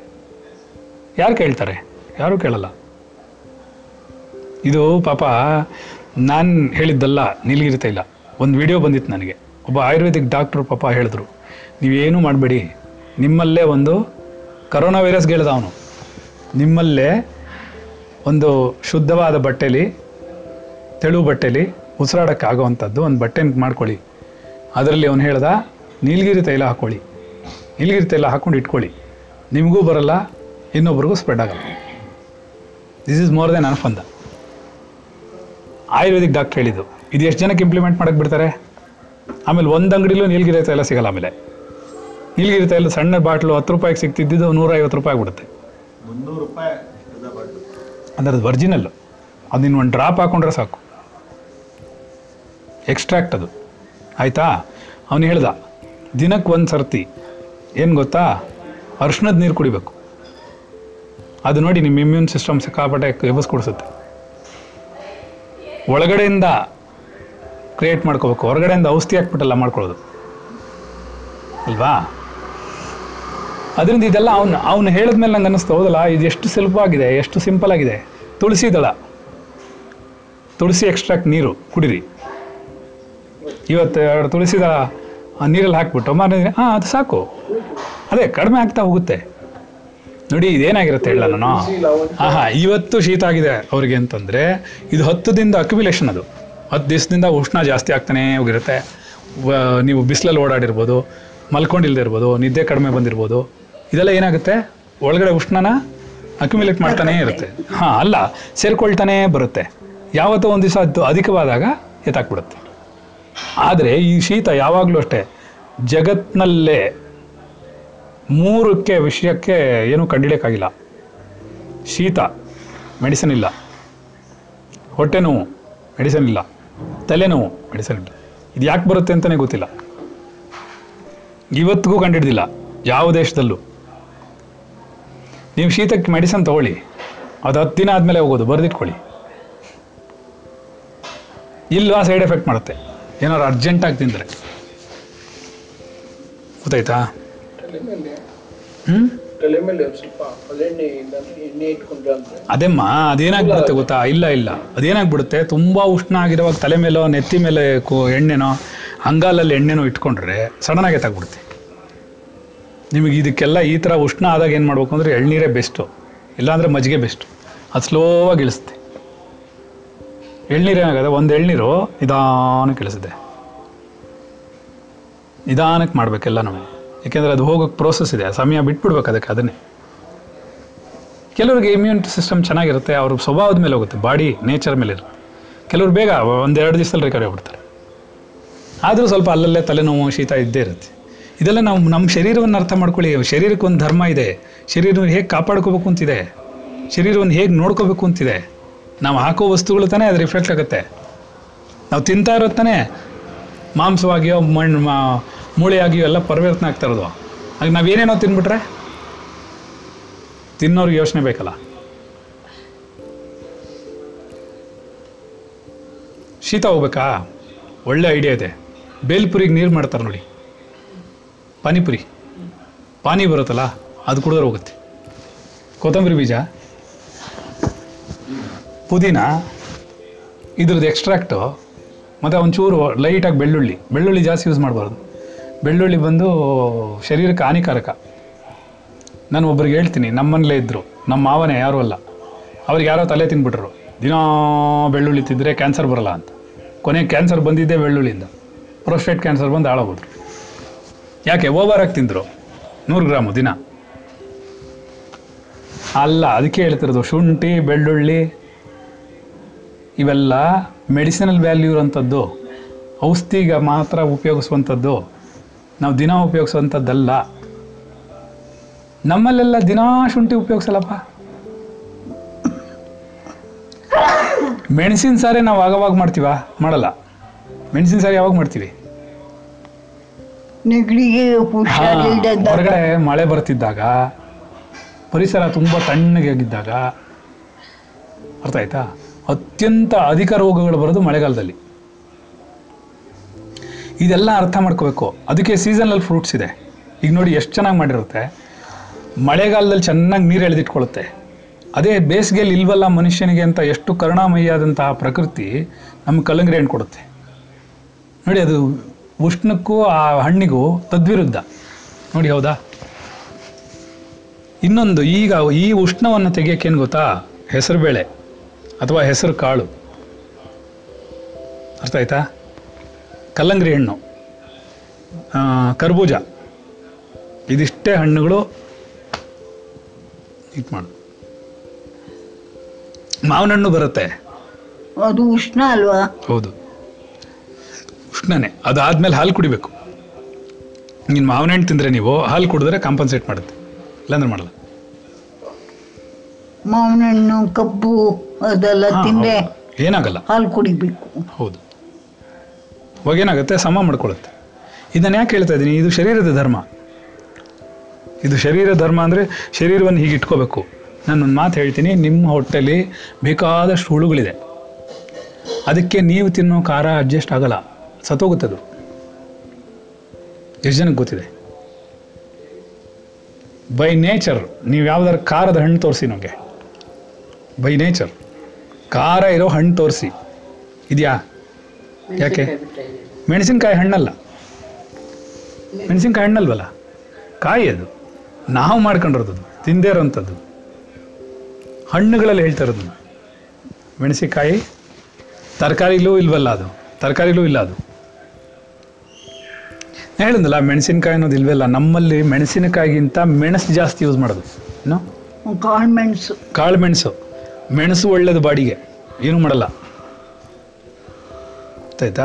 ಯಾರು ಕೇಳ್ತಾರೆ? ಯಾರೂ ಕೇಳಲ್ಲ. ಇದು ಪಾಪ ನಾನು ಹೇಳಿದ್ದಲ್ಲ ನಿಲ್ಗಿರ್ತಾ ಇಲ್ಲ. ಒಂದು ವಿಡಿಯೋ ಬಂದಿತ್ತು ನನಗೆ. ಒಬ್ಬ ಆಯುರ್ವೇದಿಕ್ ಡಾಕ್ಟ್ರು ಪಾಪ ಹೇಳಿದ್ರು, ನೀವೇನು ಮಾಡಬೇಡಿ. ನಿಮ್ಮಲ್ಲೇ ಒಂದು ಕರೋನಾ ವೈರಸ್ಗೆ ಹೇಳ್ದ ಅವನು. ನಿಮ್ಮಲ್ಲೇ ಒಂದು ಶುದ್ಧವಾದ ಬಟ್ಟೆಲಿ ತೆಳು ಬಟ್ಟೆಲಿ ಉಸಿರಾಡೋಕ್ಕೆ ಆಗೋವಂಥದ್ದು ಒಂದು ಬಟ್ಟೆ ಮಾಡ್ಕೊಳ್ಳಿ. ಅದರಲ್ಲಿ ಅವನು ಹೇಳ್ದ ನೀಲಗಿರಿ ತೈಲ ಹಾಕ್ಕೊಳ್ಳಿ. ನೀಲಗಿರಿ ತೈಲ ಹಾಕ್ಕೊಂಡು ಇಟ್ಕೊಳ್ಳಿ. ನಿಮಗೂ ಬರಲ್ಲ ಇನ್ನೊಬ್ರಿಗೂ ಸ್ಪ್ರೆಡ್ ಆಗಲ್ಲ. ದಿಸ್ ಈಸ್ ಮೋರ್ ದೆನ್ ಅನ್ಫಂದ ಆಯುರ್ವೇದಿಕ್ ಡಾಕ್ಟ್ರ್ ಹೇಳಿದ್ದು ಇದು ಎಷ್ಟು ಜನಕ್ಕೆ ಇಂಪ್ಲಿಮೆಂಟ್ ಮಾಡಕ್ಕೆ ಬಿಡ್ತಾರೆ? ಆಮೇಲೆ ಒಂದು ಅಂಗಡಿಲೂ ನೀಲಗಿರಿ ತೈಲ ಸಿಗಲ್ಲ ಆಮೇಲೆ. ನೀಲಗಿರಿ ತೈಲ ಸಣ್ಣ ಬಾಟ್ಲು ಹತ್ತು ರೂಪಾಯಿಗೆ ಸಿಗ್ತಿದ್ದಿದ್ದು ನೂರೈವತ್ತು ರೂಪಾಯಿ ಆಗ್ಬಿಡುತ್ತೆ. ಮುನ್ನೂರು ರೂಪಾಯಿ ಅರ್ಧ ಬಾಟ್ಲು. ಅಂದ್ರೆ ಅದು ಒರಿಜಿನಲ್ಲು ಅದು ನೀನು ಒಂದು ಡ್ರಾಪ್ ಹಾಕೊಂಡ್ರೆ ಸಾಕು. ಎಕ್ಸ್ಟ್ರಾಕ್ಟ್ ಅದು. ಆಯಿತಾ? ಅವನು ಹೇಳ್ದ ದಿನಕ್ಕೆ ಒಂದು ಸರ್ತಿ. ಏನು ಗೊತ್ತಾ? ಅರ್ಶಿಣದ ನೀರು ಕುಡಿಬೇಕು. ಅದು ನೋಡಿ ನಿಮ್ಮ ಇಮ್ಯೂನ್ ಸಿಸ್ಟಮ್ ಸಿಕ್ಕಾಪಟ್ಟೆ ಎಬ್ಬಿಸ್ಕೊಡ್ಸುತ್ತೆ ಒಳಗಡೆಯಿಂದ ಕ್ರಿಯೇಟ್ ಮಾಡ್ಕೋಬೇಕು. ಹೊರಗಡೆಯಿಂದ ಔಷಧಿ ಹಾಕ್ಬಿಟ್ಟಲ್ಲ ಮಾಡ್ಕೊಳ್ಳೋದು. ಅಲ್ವಾ? ಅದರಿಂದ ಇದೆಲ್ಲ ಅವನು ಅವನು ಹೇಳಿದ್ಮೇಲೆ ನಂಗೆ ಅನ್ನಿಸ್ತು, ಹೌದಲ್ಲ? ಇದು ಎಷ್ಟು ಸುಲಭವಾಗಿದೆ, ಎಷ್ಟು ಸಿಂಪಲ್ ಆಗಿದೆ. ತುಳಸಿ ದಳ. ತುಳಸಿ ಎಕ್ಸ್ಟ್ರಾಕ್ಟ್ ನೀರು ಕುಡಿರಿ. ಇವತ್ತು ಎರಡು ತುಳಸಿದ ನೀರಲ್ಲಿ ಹಾಕ್ಬಿಟ್ಟು ಮಾರನೇ ಹಾಂ ಅದು ಸಾಕು. ಅದೇ, ಕಡಿಮೆ ಆಗ್ತಾ ಹೋಗುತ್ತೆ. ನೋಡಿ, ಇದೇನಾಗಿರುತ್ತೆ ಹೇಳ ನಾನು. ಹಾಂ ಇವತ್ತು ಶೀತ ಆಗಿದೆ ಅವ್ರಿಗೆ ಅಂತಂದರೆ, ಇದು ಹತ್ತು ದಿನದ ಅಕ್ಯುಮಿಲೇಷನ್ ಅದು. ಹತ್ತು ದಿವಸದಿಂದ ಉಷ್ಣ ಜಾಸ್ತಿ ಆಗ್ತಾನೇ ಹೋಗಿರುತ್ತೆ. ನೀವು ಬಿಸಿಲಲ್ಲಿ ಓಡಾಡಿರ್ಬೋದು, ಮಲ್ಕೊಂಡಿಲ್ದೇ ಇರ್ಬೋದು, ನಿದ್ದೆ ಕಡಿಮೆ ಬಂದಿರ್ಬೋದು, ಇದೆಲ್ಲ ಏನಾಗುತ್ತೆ? ಒಳಗಡೆ ಉಷ್ಣನ ಅಕ್ಯುಮಿಲೇಟ್ ಮಾಡ್ತಾನೇ ಇರುತ್ತೆ. ಹಾಂ, ಅಲ್ಲ, ಸೇರ್ಕೊಳ್ತಾನೇ ಬರುತ್ತೆ. ಯಾವತ್ತೋ ಒಂದು ದಿವಸ ಅದು ಅಧಿಕವಾದಾಗ ಎತ್ತಾಕ್ಬಿಡುತ್ತೆ. ಆದರೆ ಈ ಶೀತ ಯಾವಾಗಲೂ ಅಷ್ಟೇ, ಜಗತ್ನಲ್ಲೇ ಮೂರಕ್ಕೆ ವಿಷಯಕ್ಕೆ ಏನೂ ಕಂಡಿಡಿಯೋಕ್ಕಾಗಿಲ್ಲ. ಶೀತ, ಮೆಡಿಸಿನ್ ಇಲ್ಲ. ಹೊಟ್ಟೆ ನೋವು ಮೆಡಿಸಿನ್ ಇಲ್ಲ. ತಲೆನೋವು, ಮೆಡಿಸಿನ್ ಇಲ್ಲ. ಇದು ಯಾಕೆ ಬರುತ್ತೆ ಅಂತಲೇ ಗೊತ್ತಿಲ್ಲ. ಇವತ್ತಿಗೂ ಕಂಡಿಡ್ದಿಲ್ಲ, ಯಾವ ದೇಶದಲ್ಲೂ. ನೀವು ಶೀತಕ್ಕೆ ಮೆಡಿಸಿನ್ ತಗೊಳ್ಳಿ, ಅದು ಹತ್ತು ದಿನ ಆದಮೇಲೆ ಹೋಗೋದು, ಬರೆದಿಟ್ಕೊಳ್ಳಿ. ಇಲ್ವಾ ಸೈಡ್ ಎಫೆಕ್ಟ್ ಮಾಡುತ್ತೆ. ಏನಾದ್ರು ಅರ್ಜೆಂಟಾಗಿ ತಿಂದರೆ. ಗೊತ್ತಾಯ್ತಾ? ಹ್ಞೂ ಅದೇಮ್ಮ? ಅದೇನಾಗ್ಬಿಡುತ್ತೆ ಗೊತ್ತಾ? ಇಲ್ಲ ಇಲ್ಲ. ಅದೇನಾಗ್ಬಿಡುತ್ತೆ? ತುಂಬ ಉಷ್ಣ ಆಗಿರುವಾಗ ತಲೆ ಮೇಲೋ, ನೆತ್ತಿ ಮೇಲೆ ಎಣ್ಣೆನೋ, ಅಂಗಾಲಲ್ಲಿ ಎಣ್ಣೆನೋ ಇಟ್ಕೊಂಡ್ರೆ ಸಡನ್ನಾಗೆ ತಗ್ಬಿಡುತ್ತೆ ನಿಮಗೆ ಇದಕ್ಕೆಲ್ಲ ಈ ಥರ ಉಷ್ಣ ಆದಾಗ ಏನು ಮಾಡ್ಬೇಕು ಅಂದರೆ ಎಳ್ನೀರೇ ಬೆಸ್ಟು ಇಲ್ಲಾಂದರೆ ಮಜ್ಜಿಗೆ ಬೆಸ್ಟು ಅದು ಸ್ಲೋವಾಗಿ ಇಳಿಸುತ್ತೆ. ಎಳ್ನೀರು ಏನಾಗದೆ ಒಂದು ಎಳ್ನೀರು ನಿಧಾನಕ್ಕೆ ಇಳಿಸಿದೆ ನಿಧಾನಕ್ಕೆ ಮಾಡಬೇಕೆಲ್ಲ ನಾವು ಯಾಕೆಂದರೆ ಅದು ಹೋಗೋಕ್ಕೆ ಪ್ರೋಸೆಸ್ ಇದೆ, ಸಮಯ ಬಿಟ್ಬಿಡ್ಬೇಕು ಅದಕ್ಕೆ ಅದನ್ನೇ. ಕೆಲವ್ರಿಗೆ ಇಮ್ಯೂನ್ ಸಿಸ್ಟಮ್ ಚೆನ್ನಾಗಿರುತ್ತೆ, ಅವ್ರ ಸ್ವಭಾವದ ಮೇಲೆ ಹೋಗುತ್ತೆ, ಬಾಡಿ ನೇಚರ್ ಮೇಲೆ ಕೆಲವ್ರು ಬೇಗ ಒಂದೆರಡು ದಿವಸದಲ್ಲಿ ರಿಕವರಿ ಆಗ್ಬಿಡ್ತಾರೆ. ಆದರೂ ಸ್ವಲ್ಪ ಅಲ್ಲಲ್ಲೇ ತಲೆನೋವು, ಶೀತ ಇದ್ದೇ ಇರುತ್ತೆ. ಇದೆಲ್ಲ ನಾವು ನಮ್ಮ ಶರೀರವನ್ನು ಅರ್ಥ ಮಾಡ್ಕೊಳ್ಳಿ, ಶರೀರಕ್ಕೆ ಒಂದು ಧರ್ಮ ಇದೆ. ಶರೀರವನ್ನು ಹೇಗೆ ಕಾಪಾಡ್ಕೋಬೇಕು ಅಂತಿದೆ. ಶರೀರವನ್ನು ಹೇಗೆ ನೋಡ್ಕೋಬೇಕು ಅಂತಿದೆ. ನಾವು ಹಾಕೋ ವಸ್ತುಗಳು ತಾನೇ ಅದು ರಿಫ್ಲೆಕ್ಟ್ ಆಗುತ್ತೆ. ನಾವು ತಿಂತಾ ಇರೋದು ತಾನೇ ಮಾಂಸವಾಗಿಯೋ, ಮಣ್ಣು ಮೂಳೆಯಾಗಿಯೋ ಎಲ್ಲ ಪರಿವರ್ತನೆ ಆಗ್ತಾ ಇರೋದು. ಆಗ ನಾವೇನೇನೋ ತಿನ್ಬಿಟ್ರೆ ತಿನ್ನೋರಿಗೆ ಯೋಚನೆ ಬೇಕಲ್ಲ. ಶೀತ ಹೋಗ್ಬೇಕಾ? ಒಳ್ಳೆ ಐಡಿಯಾ ಇದೆ. ಬೇಲ್ಪುರಿಗೆ ನೀರು ಮಾಡ್ತಾರೆ ನೋಡಿ. ಪಾನಿಪುರಿ. ಪಾನಿ ಬರುತ್ತಲ್ಲ, ಅದು ಕುಡಿದ್ರೆ ಹೋಗುತ್ತೆ. ಕೊತ್ತಂಬರಿ ಬೀಜ? ಪುದೀನ, ಇದ್ರದ್ದು ಎಕ್ಸ್ಟ್ರಾಕ್ಟು ಮತ್ತು ಒಂಚೂರು ಲೈಟಾಗಿ ಬೆಳ್ಳುಳ್ಳಿ. ಬೆಳ್ಳುಳ್ಳಿ ಜಾಸ್ತಿ ಯೂಸ್ ಮಾಡಬಾರ್ದು. ಬೆಳ್ಳುಳ್ಳಿ ಬಂದು ಶರೀರಕ್ಕೆ ಹಾನಿಕಾರಕ. ನಾನು ಒಬ್ರಿಗೆ ಹೇಳ್ತೀನಿ, ನಮ್ಮನೇಲೇ ಇದ್ದರು ನಮ್ಮ ಮಾವನೇ ಯಾರೂ ಅಲ್ಲ. ಅವ್ರಿಗೆ ಯಾರೋ ತಲೆ ತಿಂದ್ಬಿಟ್ರು ದಿನಾ ಬೆಳ್ಳುಳ್ಳಿ ತಿಂದರೆ ಕ್ಯಾನ್ಸರ್ ಬರಲ್ಲ ಅಂತ. ಕೊನೆಗೆ ಕ್ಯಾನ್ಸರ್ ಬಂದಿದ್ದೇ ಬೆಳ್ಳುಳ್ಳಿಯಿಂದ. ಪ್ರೋಸ್ಟೇಟ್ ಕ್ಯಾನ್ಸರ್ ಬಂದು ಹಾಳಾಗೋದ್ರು ಯಾಕೆ? ಓವರಾಗಿ ತಿಂದರು. ನೂರು ಗ್ರಾಮು ದಿನ. ಅಲ್ಲ, ಅದಕ್ಕೆ ಹೇಳ್ತಿರೋದು ಶುಂಠಿ, ಬೆಳ್ಳುಳ್ಳಿ ಇವೆಲ್ಲ ಮೆಡಿಸಿನಲ್ ವ್ಯಾಲ್ಯೂ ಇರುವಂಥದ್ದು. ಔಷಧಿಗೆ ಮಾತ್ರ ಉಪಯೋಗಿಸುವಂಥದ್ದು. ನಾವು ದಿನ ಉಪಯೋಗಿಸುವಂಥದ್ದಲ್ಲ. ನಮ್ಮಲ್ಲೆಲ್ಲ ದಿನಾ ಶುಂಠಿ ಉಪಯೋಗಿಸಲ್ಲಪ್ಪ. ಮೆಣಸಿನ ಸಾರೇ ನಾವು ಆಗವಾಗ ಮಾಡ್ತೀವ? ಮಾಡಲ್ಲ. ಮೆಣಸಿನ ಸಾರಿ ಯಾವಾಗ ಮಾಡ್ತೀವಿ? ಹೊರಗಡೆ ಮಳೆ ಬರ್ತಿದ್ದಾಗ ಪರಿಸರ ತುಂಬ ತಣ್ಣಗಾಗಿದ್ದಾಗ ಅರ್ಥ ಆಯ್ತಾ? ಅತ್ಯಂತ ಅಧಿಕ ರೋಗಗಳು ಬರೋದು ಮಳೆಗಾಲದಲ್ಲಿ. ಇದೆಲ್ಲ ಅರ್ಥ ಮಾಡ್ಕೋಬೇಕು. ಅದಕ್ಕೆ ಸೀಸನಲ್ ಫ್ರೂಟ್ಸ್ ಇದೆ. ಈಗ ನೋಡಿ ಎಷ್ಟು ಚೆನ್ನಾಗಿ ಮಾಡಿರುತ್ತೆ. ಮಳೆಗಾಲದಲ್ಲಿ ಚೆನ್ನಾಗಿ ನೀರು ಎಳೆದಿಟ್ಕೊಳ್ಳುತ್ತೆ. ಅದೇ ಬೇಸಿಗೆಯಲ್ಲಿ ಇಲ್ವಲ್ಲ ಮನುಷ್ಯನಿಗೆ ಅಂತ ಎಷ್ಟು ಕರುಣಾಮಯಿಯಾದಂತಹ ಪ್ರಕೃತಿ ನಮ್ಗೆ ಕಲ್ಲಂಗಡಿ ಹಣ್ಣು ಕೊಡುತ್ತೆ. ನೋಡಿ ಅದು ಉಷ್ಣಕ್ಕೂ ಆ ಹಣ್ಣಿಗೂ ತದ್ವಿರುದ್ಧ. ನೋಡಿ ಹೌದಾ? ಇನ್ನೊಂದು ಈಗ ಈ ಉಷ್ಣವನ್ನು ತೆಗಿಯೋಕ್ಕೇನು ಗೊತ್ತಾ? ಹೆಸರುಬೇಳೆ. ಅಥವಾ ಹೆಸರು ಕಾಳು. ಅರ್ಥ ಆಯ್ತಾ? ಕಲ್ಲಂಗಡಿ ಹಣ್ಣು. ಕರ್ಬೂಜ. ಇದಿಷ್ಟೇ ಹಣ್ಣುಗಳು ಇದು ಮಾಡು. ಮಾವಿನ ಹಣ್ಣು ಬರುತ್ತೆ. ಅದು ಉಷ್ಣ ಅಲ್ವಾ? ಹೌದು. ಉಷ್ಣನೇ. ಅದಾದ್ಮೇಲೆ ಹಾಲು ಕುಡಿಬೇಕು. ನೀನು ಮಾವಿನ ಹಣ್ಣು ತಿಂದರೆ ನೀವು ಹಾಲು ಕುಡಿದ್ರೆ ಕಾಂಪನ್ಸೇಟ್ ಮಾಡುತ್ತೆ. ಇಲ್ಲಾಂದ್ರೆ ಮಾಡಲ್ಲ. ಮಾವಿನ ಹಣ್ಣು ಕಬ್ಬು. ಅದೆಲ್ಲ ತಿಂದ್ರೆ. ಏನಾಗಲ್ಲ. ಹಾಲು ಕುಡಿಬೇಕು. ಹೌದು. ಅವಾಗ ಏನಾಗುತ್ತೆ? ಸಮ ಮಾಡ್ಕೊಳ್ಳುತ್ತೆ ಇದನ್ನು ಯಾಕೆ ಹೇಳ್ತಾ ಇದ್ದೀನಿ? ಇದು ಶರೀರದ ಧರ್ಮ. ಇದು ಶರೀರ ಧರ್ಮ ಅಂದರೆ ಶರೀರವನ್ನು ಹೀಗೆ ಇಟ್ಕೋಬೇಕು. ನಾನೊಂದು ಮಾತು ಹೇಳ್ತೀನಿ. ನಿಮ್ಮ ಹೊಟ್ಟೆಲಿ ಬೇಕಾದಷ್ಟು ಹುಳುಗಳಿದೆ. ಅದಕ್ಕೆ ನೀವು ತಿನ್ನೋ ಖಾರ ಅಡ್ಜಸ್ಟ್ ಆಗಲ್ಲ. ಸತ್ತೋಗುತ್ತೆ ಅದು. ಎಷ್ಟು ಜನಕ್ಕೆ ಗೊತ್ತಿದೆ? ಬೈ ನೇಚರ್ ನೀವು ಯಾವ್ದಾದ್ರು ಖಾರದ ಹಣ್ಣು ತೋರಿಸಿ ನಮಗೆ. ಬೈ ನೇಚರ್ ಖಾರ ಇರೋ ಹಣ್ಣು ತೋರಿಸಿ. ಇದೆಯಾ? ಯಾಕೆ? ಮೆಣಸಿನ್ಕಾಯಿ ಹಣ್ಣಲ್ಲ. ಮೆಣಸಿನ್ಕಾಯಿ ಹಣ್ಣಲ್ವಲ್ಲ? ಕಾಯಿ ಅದು. ನಾವು ಮಾಡ್ಕೊಂಡಿರೋದು ತಿಂದೇ ಇರೋಂಥದ್ದು. ಹಣ್ಣುಗಳಲ್ಲಿ ಹೇಳ್ತಾ ಇರೋದು. ಮೆಣಸಿನ್ಕಾಯಿ ತರಕಾರಿಲೂ ಇಲ್ವಲ್ಲ ಅದು. ತರಕಾರಿಲೂ ಇಲ್ಲ ಅದು. ನಾನ್ ಹೇಳಿದ್ನಲ್ಲ ಮೆಣಸಿನ್ಕಾಯಿ ಅನ್ನೋದು ಇಲ್ವಲ್ಲ ನಮ್ಮಲ್ಲಿ ಮೆಣಸಿನಕಾಯಿಗಿಂತ ಮೆಣಸು ಜಾಸ್ತಿ ಯೂಸ್ ಮಾಡೋದು. ಏನು? ಕಾಳು ಮೆಣಸು. ಕಾಳು ಮೆಣಸು. ಮೆಣಸು ಒಳ್ಳೇದು ಬಾಡಿಗೆ. ಏನು ಮಾಡಲ್ಲ. ಗೊತ್ತಾಯ್ತಾ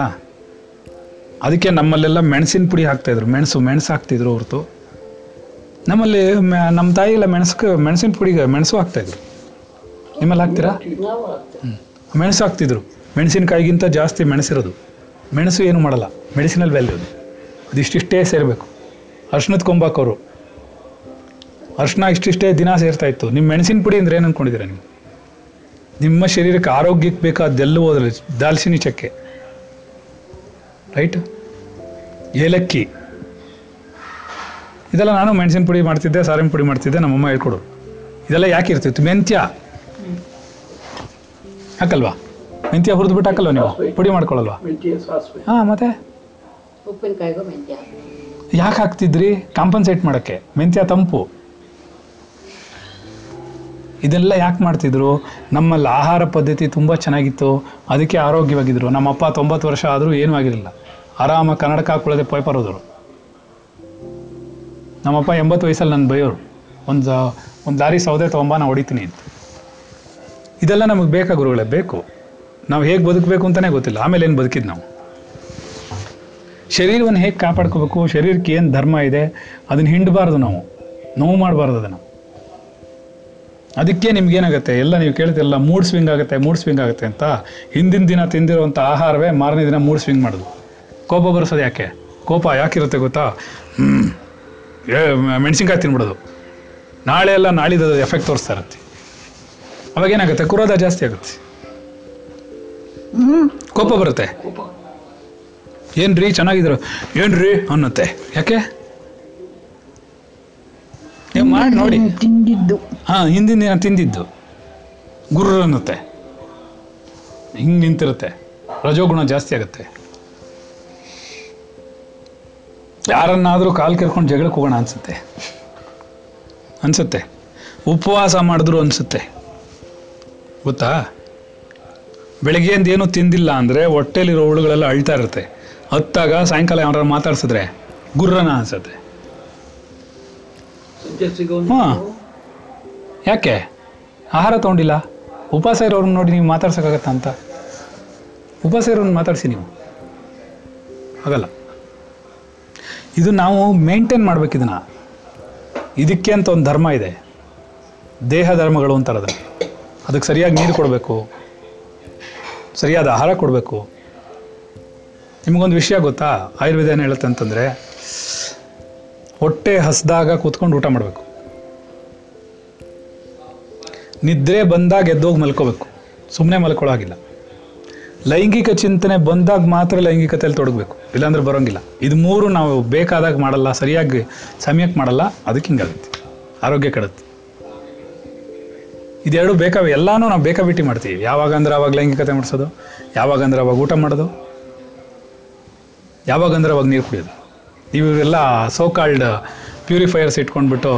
ಅದಕ್ಕೆ ನಮ್ಮಲ್ಲೆಲ್ಲ ಮೆಣಸಿನ ಪುಡಿ ಹಾಕ್ತಾಯಿದ್ರು ಮೆಣಸು ಮೆಣಸು ಹಾಕ್ತಿದ್ರು ಹೊರತು. ನಮ್ಮಲ್ಲಿ ನಮ್ಮ ತಾಯಿ ಎಲ್ಲ ಮೆಣಸಕ್ಕೆ, ಮೆಣಸಿನ ಪುಡಿಗೆ ಮೆಣಸು ಹಾಕ್ತಾಯಿದ್ರು ನಿಮ್ಮಲ್ಲಿ ಹಾಕ್ತೀರಾ? ಹ್ಞೂ ಮೆಣಸು ಹಾಕ್ತಿದ್ರು. ಮೆಣಸಿನಕಾಯಿಗಿಂತ ಜಾಸ್ತಿ ಮೆಣಸಿರೋದು. ಮೆಣಸು ಏನು ಮಾಡಲ್ಲ. ಮೆಡಿಸಿನಲ್ ವ್ಯಾಲ್ಯೂ ಅದು. ಅದಿಷ್ಟಿಷ್ಟೇ ಸೇರಬೇಕು. ಅರ್ಶನದ ಕೊಂಬಾಕೋರು ಅರ್ಶನ ಇಷ್ಟಿಷ್ಟೇ ದಿನ ಸೇರ್ತಾ ಇತ್ತು. ನಿಮ್ಮ ಮೆಣಸಿನ ಪುಡಿ ಅಂದ್ರೆ ಏನು ನೀವು? ನಿಮ್ಮ ಶರೀರಕ್ಕೆ ಆರೋಗ್ಯಕ್ಕೆ ಬೇಕಾದ್ದೆಲ್ಲವೂ ಅದರಲ್ಲಿ ದಾಲ್ಚಿನ್ನಿ ಚಕ್ಕೆ ರೈಟ್ ಏಲಕ್ಕಿ. ಇದೆಲ್ಲ ನಾನು ಮೆಣಸಿನ ಪುಡಿ ಮಾಡ್ತಿದ್ದೆ ಸಾರಿನ ಪುಡಿ ಮಾಡ್ತಿದ್ದೆ ನಮ್ಮಮ್ಮ ಹೇಳ್ಕೊಡು. ಇದೆಲ್ಲ ಯಾಕೆ ಇರ್ತಿತ್ತು? ಮೆಂತ್ಯ. ಹಾಕಲ್ವಾ? ಮೆಂತ್ಯ ಹುರಿದ್ಬಿಟ್ಟು ಹಾಕಲ್ವಾ ನೀವು? ಪುಡಿ ಮಾಡ್ಕೊಳ್ಳಲ್ವಾ ಹಾಂ ಮತ್ತೆ? ಉಪ್ಪಿನಕಾಯಿಗೂ ಮೆಂತ್ಯ. ಯಾಕೆ ಹಾಕ್ತಿದ್ರಿ? ಕಾಂಪನ್ಸೇಟ್ ಮಾಡೋಕ್ಕೆ. ಮೆಂತ್ಯ ತಂಪು. ಇದೆಲ್ಲ ಯಾಕೆ ಮಾಡ್ತಿದ್ರು? ನಮ್ಮಲ್ಲಿ ಆಹಾರ ಪದ್ಧತಿ ತುಂಬ ಚೆನ್ನಾಗಿತ್ತು. ಅದಕ್ಕೆ ಆರೋಗ್ಯವಾಗಿದ್ದರು ನಮ್ಮಪ್ಪ ತೊಂಬತ್ತು ವರ್ಷ ಆದರೂ ಏನೂ ಆಗಿರಲಿಲ್ಲ. ಆರಾಮ ಕನ್ನಡಕ ಹಾಕೊಳ್ಳೋದೆ ಪೇಪರ್ ಹೋದರು ನಮ್ಮಪ್ಪ ಎಂಬತ್ತು ವಯಸ್ಸಲ್ಲಿ ನನ್ನ ಬೈಯೋರು. ಒಂದು ಒಂದು ದಾರಿ ಸೌದೆ ತೊಗೊಂಬ ನಾನು ಹೊಡಿತೀನಿ ಅಂತ. ಇದೆಲ್ಲ ನಮಗೆ ಬೇಕಾ ಗುರುಗಳೇ? ಬೇಕು. ನಾವು ಹೇಗೆ ಬದುಕಬೇಕು ಅಂತಲೇ ಗೊತ್ತಿಲ್ಲ. ಆಮೇಲೆ ಏನು ಬದುಕಿದ್ದು ನಾವು? ಶರೀರವನ್ನು ಹೇಗೆ ಕಾಪಾಡ್ಕೋಬೇಕು? ಶರೀರಕ್ಕೆ ಏನು ಧರ್ಮ ಇದೆ? ಅದನ್ನು ಹಿಂಡಬಾರ್ದು ನಾವು. ನೋವು ಮಾಡಬಾರ್ದು ಅದನ್ನು. ಅದಕ್ಕೆ ನಿಮ್ಗೇನಾಗುತ್ತೆ? ಎಲ್ಲ ನೀವು ಕೇಳ್ತಿರಲ್ಲ ಮೂಡ್ ಸ್ವಿಂಗ್ ಆಗುತ್ತೆ ಮೂಡ್ ಸ್ವಿಂಗ್ ಆಗುತ್ತೆ ಅಂತ. ಹಿಂದಿನ ದಿನ ತಿಂದಿರುವಂಥ ಆಹಾರವೇ ಮಾರನೇ ದಿನ ಮೂಡ್ ಸ್ವಿಂಗ್ ಮಾಡೋದು. ಕೋಪ ಬರ್ಸೋದು ಯಾಕೆ? ಕೋಪ ಯಾಕಿರುತ್ತೆ ಗೊತ್ತಾ? ಮೆಣಸಿನ್ಕಾಯಿ ತಿನ್ಬಿಡೋದು. ನಾಳೆ ಎಲ್ಲ ನಾಳಿದ ಎಫೆಕ್ಟ್ ತೋರಿಸ್ತಾ ಇರುತ್ತೆ. ಅವಾಗ ಏನಾಗುತ್ತೆ? ಕುರೋದ ಜಾಸ್ತಿ ಆಗುತ್ತೆ. ಕೋಪ ಬರುತ್ತೆ. ಏನ್ರಿ? ಚೆನ್ನಾಗಿದ್ರು ಏನ್ರಿ? ಅನ್ನತ್ತೆ. ಯಾಕೆ? ನೀವು ಮಾಡಿ ನೋಡಿ. ತಿಂದಿದ್ದು. ಹಾ ಹಿಂದಿನ ದಿನ ತಿಂದಿದ್ದು. ಗುರು ಅನ್ನತ್ತೆ. ಹಿಂಗ್ ನಿಂತಿರುತ್ತೆ. ರಜೋಗುಣ ಜಾಸ್ತಿ ಆಗುತ್ತೆ. ಯಾರನ್ನಾದರೂ ಕಾಲು ಕೆರ್ಕೊಂಡು ಜಗಳಕ್ಕೆ ಹೋಗೋಣ ಅನ್ಸುತ್ತೆ. ಅನ್ಸುತ್ತೆ. ಉಪವಾಸ ಮಾಡಿದ್ರು ಅನ್ಸುತ್ತೆ. ಗೊತ್ತಾ? ಬೆಳಗ್ಗೆಯಿಂದ ಏನು ತಿಂದಿಲ್ಲ ಅಂದರೆ ಹೊಟ್ಟೆಲಿರೋ ಹುಳುಗಳೆಲ್ಲ ಅಳ್ತಾ ಇರುತ್ತೆ. ಹತ್ತಾಗ ಸಾಯಂಕಾಲ ಯಾರು ಮಾತಾಡ್ಸಿದ್ರೆ ಗುರ್ರನ ಅನ್ಸುತ್ತೆ. ಹಾಂ ಯಾಕೆ? ಆಹಾರ ತೊಗೊಂಡಿಲ್ಲ? ಉಪವಾಸ ಇರೋರನ್ನ ನೋಡಿ ನೀವು ಮಾತಾಡ್ಸೋಕ್ಕಾಗತ್ತ ಅಂತ. ಉಪವಾಸ ಇರೋರನ್ನ ಮಾತಾಡಿಸಿ ನೀವು. ಆಗಲ್ಲ ಇದು ನಾವು ಮೇಂಟೈನ್ ಮಾಡ್ಬೇಕು ಇದನ್ನ. ಇದಕ್ಕೆ ಅಂತ ಒಂದು ಧರ್ಮ ಇದೆ. ದೇಹ ಧರ್ಮಗಳು ಅಂತಾರದ ಅದಕ್ಕೆ ಸರಿಯಾಗಿ ನೀರು ಕೊಡಬೇಕು. ಸರಿಯಾದ ಆಹಾರ ಕೊಡಬೇಕು. ನಿಮಗೊಂದು ವಿಷಯ ಗೊತ್ತಾ? ಆಯುರ್ವೇದ ಏನು ಹೇಳುತ್ತೆ ಅಂತಂದರೆ ಹೊಟ್ಟೆ ಹಸ್ದಾಗ ಕೂತ್ಕೊಂಡು ಊಟ ಮಾಡಬೇಕು. ನಿದ್ರೆ ಬಂದಾಗ ಎದ್ದೋಗಿ ಮಲ್ಕೋಬೇಕು. ಸುಮ್ಮನೆ ಮಲ್ಕೊಳ್ಳೋ ಲೈಂಗಿಕ ಚಿಂತನೆ ಬಂದಾಗ ಮಾತ್ರ ಲೈಂಗಿಕತೆಯಲ್ಲಿ ತೊಡಗಬೇಕು. ಇಲ್ಲಾಂದ್ರೆ ಬರೋಂಗಿಲ್ಲ. ಇದು ಮೂರು ನಾವು ಬೇಕಾದಾಗ ಮಾಡಲ್ಲ, ಸರಿಯಾಗಿ ಸಮಯಕ್ಕೆ ಮಾಡಲ್ಲ, ಅದಕ್ಕೆ ಹಿಂಗಾಗುತ್ತೆ ಆರೋಗ್ಯ ಕೆಡುತ್ತೆ. ಇದೆರಡು ಬೇಕಾ ಎಲ್ಲಾನು ನಾವು ಬೇಕಾಬಿಟ್ಟಿ ಮಾಡ್ತೀವಿ. ಯಾವಾಗ ಅಂದ್ರೆ ಅವಾಗ ಲೈಂಗಿಕತೆ ಮಾಡಿಸೋದು, ಯಾವಾಗ ಅಂದ್ರೆ ಅವಾಗ ಊಟ ಮಾಡೋದು, ಯಾವಾಗ ಅಂದ್ರೆ ಅವಾಗ ನೀರು ಕುಡಿಯೋದು. ಇವರೆಲ್ಲ ಸೋ ಕಾಲ್ಡ್ ಪ್ಯೂರಿಫೈಯರ್ಸ್ ಇಟ್ಕೊಂಡ್ಬಿಟ್ಟು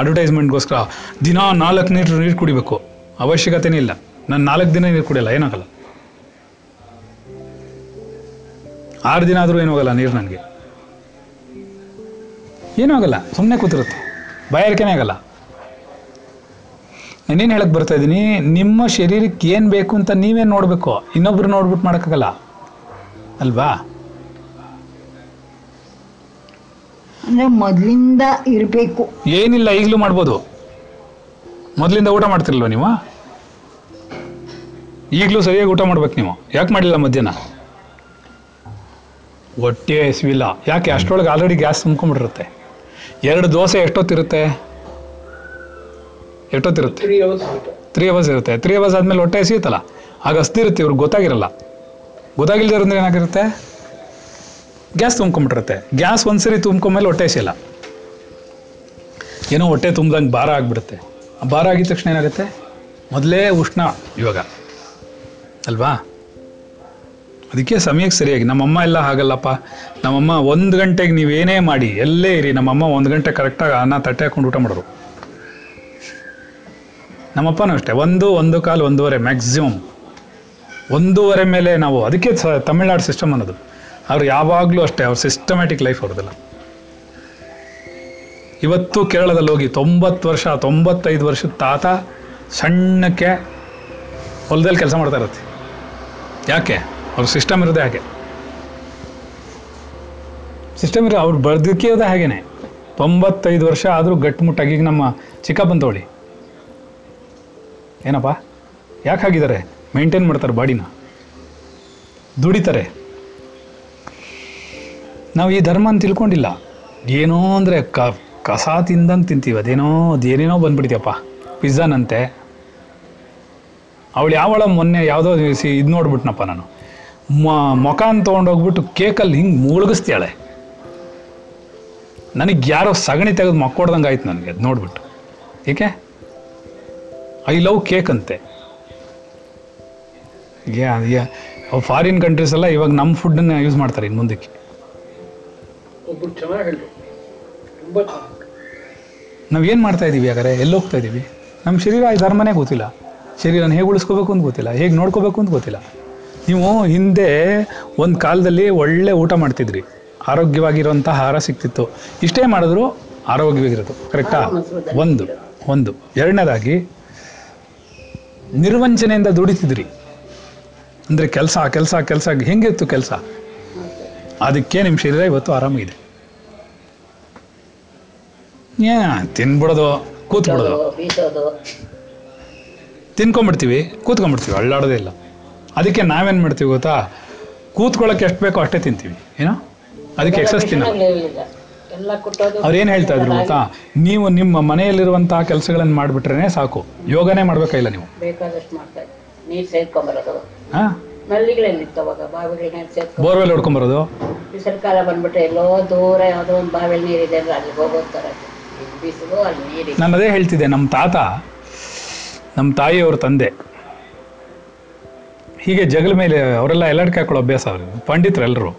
ಅಡ್ವರ್ಟೈಸ್ಮೆಂಟ್ಗೋಸ್ಕರ ದಿನ ನಾಲ್ಕು ಲೀಟ್ರ್ ನೀರು ಕುಡಿಬೇಕು. ಅವಶ್ಯಕತೆನೇ ಇಲ್ಲ ನಾನು ನಾಲ್ಕು ದಿನ ನೀರು ಕುಡಿಯಲ್ಲ, ಏನಾಗಲ್ಲ. ಆರು ದಿನ ಆದರೂ ಏನಾಗಲ್ಲ ನೀರು ನನಗೆ. ಏನೂ ಆಗಲ್ಲ ಸುಮ್ಮನೆ ಕೂತಿರುತ್ತೆ. ಬಾಯಾರಿಕೆನೇ ಆಗಲ್ಲ. ನಾನೇನು ಹೇಳಕ್ ಬರ್ತಾ ಇದ್ದೀನಿ, ನಿಮ್ಮ ಶರೀರಕ್ಕೆ ಏನು ಬೇಕು ಅಂತ ನೀವೇನು ನೋಡಬೇಕು. ಇನ್ನೊಬ್ರು ನೋಡ್ಬಿಟ್ಟು ಮಾಡೋಕ್ಕಾಗಲ್ಲ. ಅಲ್ವಾ? ಅಂದ್ರೆ ಮೊದಲಿಂದ ಇರಬೇಕು. ಏನಿಲ್ಲ ಈಗಲೂ ಮಾಡ್ಬೋದು. ಮೊದಲಿಂದ ಊಟ ಮಾಡ್ತಿರಲ್ವ ನೀವು? ಈಗಲೂ ಸರಿಯಾಗಿ ಊಟ ಮಾಡ್ಬೇಕು ನೀವು. ಯಾಕೆ ಮಾಡಿಲ್ಲ ಮಧ್ಯಾಹ್ನ? ಹೊಟ್ಟೆ ಹಸಿವಿಲ್ಲ. ಯಾಕೆ? ಅಷ್ಟರೊಳಗೆ ಆಲ್ರೆಡಿ ಗ್ಯಾಸ್ ತುಂಬ್ಕೊಂಡ್ಬಿಟ್ಟಿರುತ್ತೆ. ಎರಡು ದೋಸೆ ಎಷ್ಟೊತ್ತಿರುತ್ತೆ? ಎಷ್ಟೊತ್ತಿರುತ್ತೆ? ತ್ರೀ ಅವರ್ಸ್ ಬೇಕು ತ್ರೀ ಅವರ್ಸ್ ಇರುತ್ತೆ. ತ್ರೀ ಅವರ್ಸ್ ಆದಮೇಲೆ ಹೊಟ್ಟೆ ಹಸಿಯುತ್ತಲ್ಲ? ಆಗ ಹಸ್ದಿರುತ್ತೆ ಇವ್ರಿಗೆ ಗೊತ್ತಾಗಿರಲ್ಲ. ಗೊತ್ತಾಗಿಲ್ದೇ ಅಂದ್ರೆ ಏನಾಗಿರುತ್ತೆ? ಗ್ಯಾಸ್ ತುಂಬ್ಕೊಂಬಿಟ್ಟಿರುತ್ತೆ ಗ್ಯಾಸ್ ಒಂದ್ಸರಿ ತುಂಬ್ಕೊಂಡ್ಮೇಲೆ ಹೊಟ್ಟೆ ಸೇಲ ಏನೋ ಹೊಟ್ಟೆ ತುಂಬ್ದಂಗೆ ಭಾರ ಆಗಿಬಿಡುತ್ತೆ. ಭಾರ ಆಗಿದ ತಕ್ಷಣ ಏನಾಗುತ್ತೆ? ಮೊದಲೇ ಉಷ್ಣ. ಇವಾಗ. ಅಲ್ವಾ? ಅದಕ್ಕೆ ಸಮಯಕ್ಕೆ ಸರಿಯಾಗಿ. ನಮ್ಮಮ್ಮ ಎಲ್ಲ ಹಾಗಲ್ಲಪ್ಪ. ನಮ್ಮಮ್ಮ ಒಂದು ಗಂಟೆಗೆ ನೀವೇನೇ ಮಾಡಿ ಎಲ್ಲೇ ಇರಿ. ನಮ್ಮಮ್ಮ ಒಂದು ಗಂಟೆ ಕರೆಕ್ಟಾಗಿ ಅನ್ನ ತಟ್ಟೆ ಹಾಕೊಂಡು ಊಟ ಮಾಡೋರು. ನಮ್ಮಪ್ಪನೂ ಅಷ್ಟೇ. ಒಂದು ಒಂದು ಕಾಲು ಒಂದೂವರೆ ಮ್ಯಾಕ್ಸಿಮಮ್ ಒಂದೂವರೆ ಮೇಲೆ ನಾವು ಅದಕ್ಕೆ ತಮಿಳ್ನಾಡು ಸಿಸ್ಟಮ್ ಅನ್ನೋದು. ಅವ್ರು ಯಾವಾಗಲೂ ಅಷ್ಟೇ, ಅವ್ರ ಸಿಸ್ಟಮ್ಯಾಟಿಕ್ ಲೈಫ್ ಅವ್ರದ್ದೆಲ್ಲ. ಇವತ್ತು ಕೇರಳದಲ್ಲಿ ಹೋಗಿ ತೊಂಬತ್ತು ವರ್ಷ, ತೊಂಬತ್ತೈದು ವರ್ಷದ ತಾತ ಸಣ್ಣಕ್ಕೆ ಹೊಲದಲ್ಲಿ ಕೆಲಸ ಮಾಡ್ತಾ ಇರತ್ತೆ. ಯಾಕೆ? ಅವ್ರ ಸಿಸ್ಟಮ್ ಇರೋದೇ ಹಾಗೆ. ಸಿಸ್ಟಮ್ ಇರೋ, ಅವ್ರು ಬದುಕಿರೋದೇ ಹಾಗೇನೆ. ತೊಂಬತ್ತೈದು ವರ್ಷ ಆದರೂ ಗಟ್ಟಿಮುಟ್ಟಾಗಿ ಈಗ ನಮ್ಮ ಚಿಕ್ಕಪ್ಪನ ತಗೊಳ್ಳಿ ಏನಪ್ಪ? ಯಾಕೆ ಹಾಗಿದ್ದಾರೆ? ಮೇಂಟೈನ್ ಮಾಡ್ತಾರೆ ಬಾಡಿನ. ದುಡಿತಾರೆ. ನಾವು ಈ ಧರ್ಮ ಅಂತ ತಿಳ್ಕೊಂಡಿಲ್ಲ. ಏನೋ ಅಂದರೆ ಕ, ಕಸ ತಿಂದಂಗೆ ತಿಂತೀವಿ. ಅದೇನೋ, ಅದೇನೇನೋ ಬಂದ್ಬಿಡ್ತೀಯಪ್ಪ. ಪಿಜ್ಜಾನಂತೆ. ಅವಳು ಯಾವಳ ಮೊನ್ನೆ ಯಾವುದೋ ಸಿ, ಇದು ನೋಡ್ಬಿಟ್ನಪ್ಪ ನಾನು. ಮೊಖಾನ್ ತೊಗೊಂಡೋಗ್ಬಿಟ್ಟು ಕೇಕಲ್ಲಿ ಹಿಂಗೆ ಮುಳುಗಿಸ್ತಾಳೆ ನನಗೆ ಯಾರೋ ಸಗಣಿ ತೆಗೆದು ಮಕ್ಕೊಡ್ದಂಗೆ ಆಯ್ತು ನನಗೆ ಅದು ನೋಡ್ಬಿಟ್ಟು. ಏಕೆ? ಐ ಲವ್ ಕೇಕ್ ಅಂತೆ. ಫಾರಿನ್ ಕಂಟ್ರೀಸ್ ಎಲ್ಲ ಇವಾಗ ನಮ್ಮ ಫುಡ್ಡನ್ನು ಯೂಸ್ ಮಾಡ್ತಾರೆ ಇನ್ನು ಮುಂದಕ್ಕೆ. ಒಬ್ರು ಚೆನ್ನಾಗಿ ಹೇಳಿದ್ರು ತುಂಬ ಚೆನ್ನಾಗಿ ನಾವು ಏನು ಮಾಡ್ತಾ ಇದ್ದೀವಿ ಯಾಕಂದರೆ ಎಲ್ಲಿ ಹೋಗ್ತಾ ಇದ್ದೀವಿ ನಮ್ಮ ಶರೀರ ಈ ಧರ್ಮನೇ ಗೊತ್ತಿಲ್ಲ. ಶರೀರನ ಹೇಗೆ ಉಳಿಸ್ಕೋಬೇಕು ಅಂತ ಗೊತ್ತಿಲ್ಲ. ಹೇಗೆ ನೋಡ್ಕೋಬೇಕು ಅಂತ ಗೊತ್ತಿಲ್ಲ. ನೀವು ಹಿಂದೆ ಒಂದು ಕಾಲದಲ್ಲಿ ಒಳ್ಳೆ ಊಟ ಮಾಡ್ತಿದ್ರಿ. ಆರೋಗ್ಯವಾಗಿರುವಂಥ ಆಹಾರ ಸಿಕ್ತಿತ್ತು. ಇಷ್ಟೇ ಮಾಡಿದ್ರು ಆರೋಗ್ಯವಾಗಿರೋದು. ಕರೆಕ್ಟಾ? ಒಂದು. ಒಂದು. ಎರಡನೇದಾಗಿ ನಿರ್ವಂಚನೆಯಿಂದ ದುಡಿತಿದ್ರಿ. ಅಂದರೆ ಕೆಲಸ ಕೆಲಸ ಕೆಲಸ. ಹೆಂಗಿತ್ತು ಕೆಲಸ? ಅದಕ್ಕೆ ನಿಮ್ಮ ಶರೀರ ಇವತ್ತು ಆರಾಮಾಗಿದೆ. ಏ ತಿನ್ಬಿಡೋದು ಕೂತ್ಬಿಡೋದು. ತಿನ್ಕೊಂಬಿಡ್ತೀವಿ ಕೂತ್ಕೊಂಬಿಡ್ತೀವಿ ಅಳ್ಳಾಡೋದೇ ಇಲ್ಲ. ಅದಕ್ಕೆ ನಾವೇನು ಮಾಡ್ತೀವಿ ಗೊತ್ತಾ? ಕೂತ್ಕೊಳ್ಳೋಕೆ ಎಷ್ಟು ಬೇಕೋ ಅಷ್ಟೇ ತಿಂತೀವಿ ಏನೋ? ಅದಕ್ಕೆ ಎಕ್ಸಸ್ ತಿನ್ನ ಅವ್ರೇನು ಅವ್ರು ಏನು ಹೇಳ್ತಾ ಇದ್ರು ಗೊತ್ತಾ? ನೀವು ನಿಮ್ಮ ಮನೆಯಲ್ಲಿರುವಂತಹ ಕೆಲಸಗಳನ್ನು ಮಾಡಿಬಿಟ್ರೆ ಸಾಕು. ಯೋಗನೇ ಮಾಡ್ಬೇಕಾಗಿಲ್ಲ ನೀವು? ಹಾಂ? ನಲ್ಲಿಗಳೆಲ್ಲಿತ್ತು ಅವಾಗ ಬಾವಿಗಳು ನೀರು ಸೇರ್ಕೊಂಡು ಬೋರ್ವೆಲ್ ಹೊಡ್ಕೊಂಬರೋದು ಈ ಸರ್ಕಾರ ಬಂದ್ಬಿಟ್ರೆ ಎಲ್ಲೋ ದೂರ ಯಾವುದೋ ಒಂದು ಬಾವಿಲಿ ನೀರಿದೆ ಅಂದ್ರೆ ಅಲ್ಲಿ ಬಿಸಿಲು ಅಲ್ಲಿ ನೀರಿದೆ ನಾನು ಅದೇ ಹೇಳ್ತಿದ್ದೆ ನಮ್ಮ ತಾತ ನಮ್ಮ ತಾಯಿ ಅವ್ರ ತಂದೆ. ಹೀಗೆ ಜಗಲ ಮೇಲೆ ಅವರೆಲ್ಲ ಎಲ್ಲಡ್ಕೆ ಹಾಕೊಳ್ಳೋ ಅಭ್ಯಾಸ ಅವ್ರಿಗೆ ಪಂಡಿತರು ಎಲ್ಲರೂ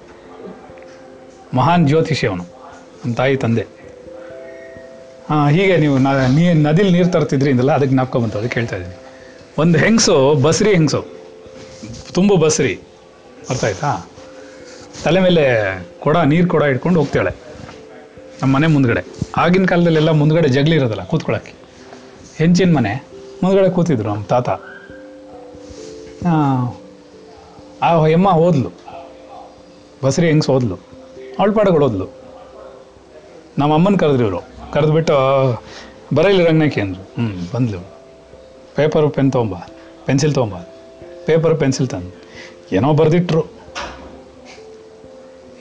ಮಹಾನ್ ಜ್ಯೋತಿಷಿ ಅವನು ನಮ್ಮ ತಾಯಿ ತಂದೆ. ಹಾಂ ಹೀಗೆ ನೀವು ನ ನೀ ನದಿಲಿ ನೀರು ತರ್ತಿದ್ರಿ ಅದಕ್ಕೆ ಜ್ಞಾಪಕ ಬಂತು ಅದಕ್ಕೆ ಹೇಳ್ತಾ ಇದ್ದೀನಿ. ಒಂದು ಹೆಂಗಸು ಬಸ್ರಿ ಹೆಂಗಸು. ತುಂಬು ಬಸ್ರಿ. ಅರ್ಥ ಆಯ್ತಾ? ತಲೆ ಮೇಲೆ ಕೊಡ ನೀರು ಕೊಡ ಇಟ್ಕೊಂಡು ಹೋಗ್ತಾಳೆ ನಮ್ಮ ಮನೆ ಮುಂದ್ಗಡೆ. ಆಗಿನ ಕಾಲದಲ್ಲೆಲ್ಲ ಮುಂದ್ಗಡೆ ಜಗಲಿ ಇರೋದಲ್ಲ ಕೂತ್ಕೊಳ್ಳೋಕ್ಕೆ ಹೆಂಚಿನ ಮನೆ. ಮುಂದ್ಗಡೆ ಕೂತಿದ್ರು ನಮ್ಮ ತಾತ. ಆ, ಆ ಎಮ್ಮ ಓದ್ಲು. ಬಸ್ರಿ ಹೆಂಗ್ಸ್ ಓದ್ಲು. ಅವಳ ಓದ್ಲು. ನಮ್ಮ ಅಮ್ಮನ ಕರೆದ್ರು ಇವರು. ಕರೆದ್ಬಿಟ್ಟು ಬರಲಿ ರಂಗನಕ್ಕೆ ಅಂದರು. ಹ್ಞೂ ಬಂದ್ಲು. ಪೇಪರು ಪೆನ್ ತೊಗೊಂಬ. ಪೆನ್ಸಿಲ್ ತೊಗೊಂಬ. ಪೇಪರು ಪೆನ್ಸಿಲ್ ತಂದು. ಏನೋ ಬರೆದಿಟ್ರು.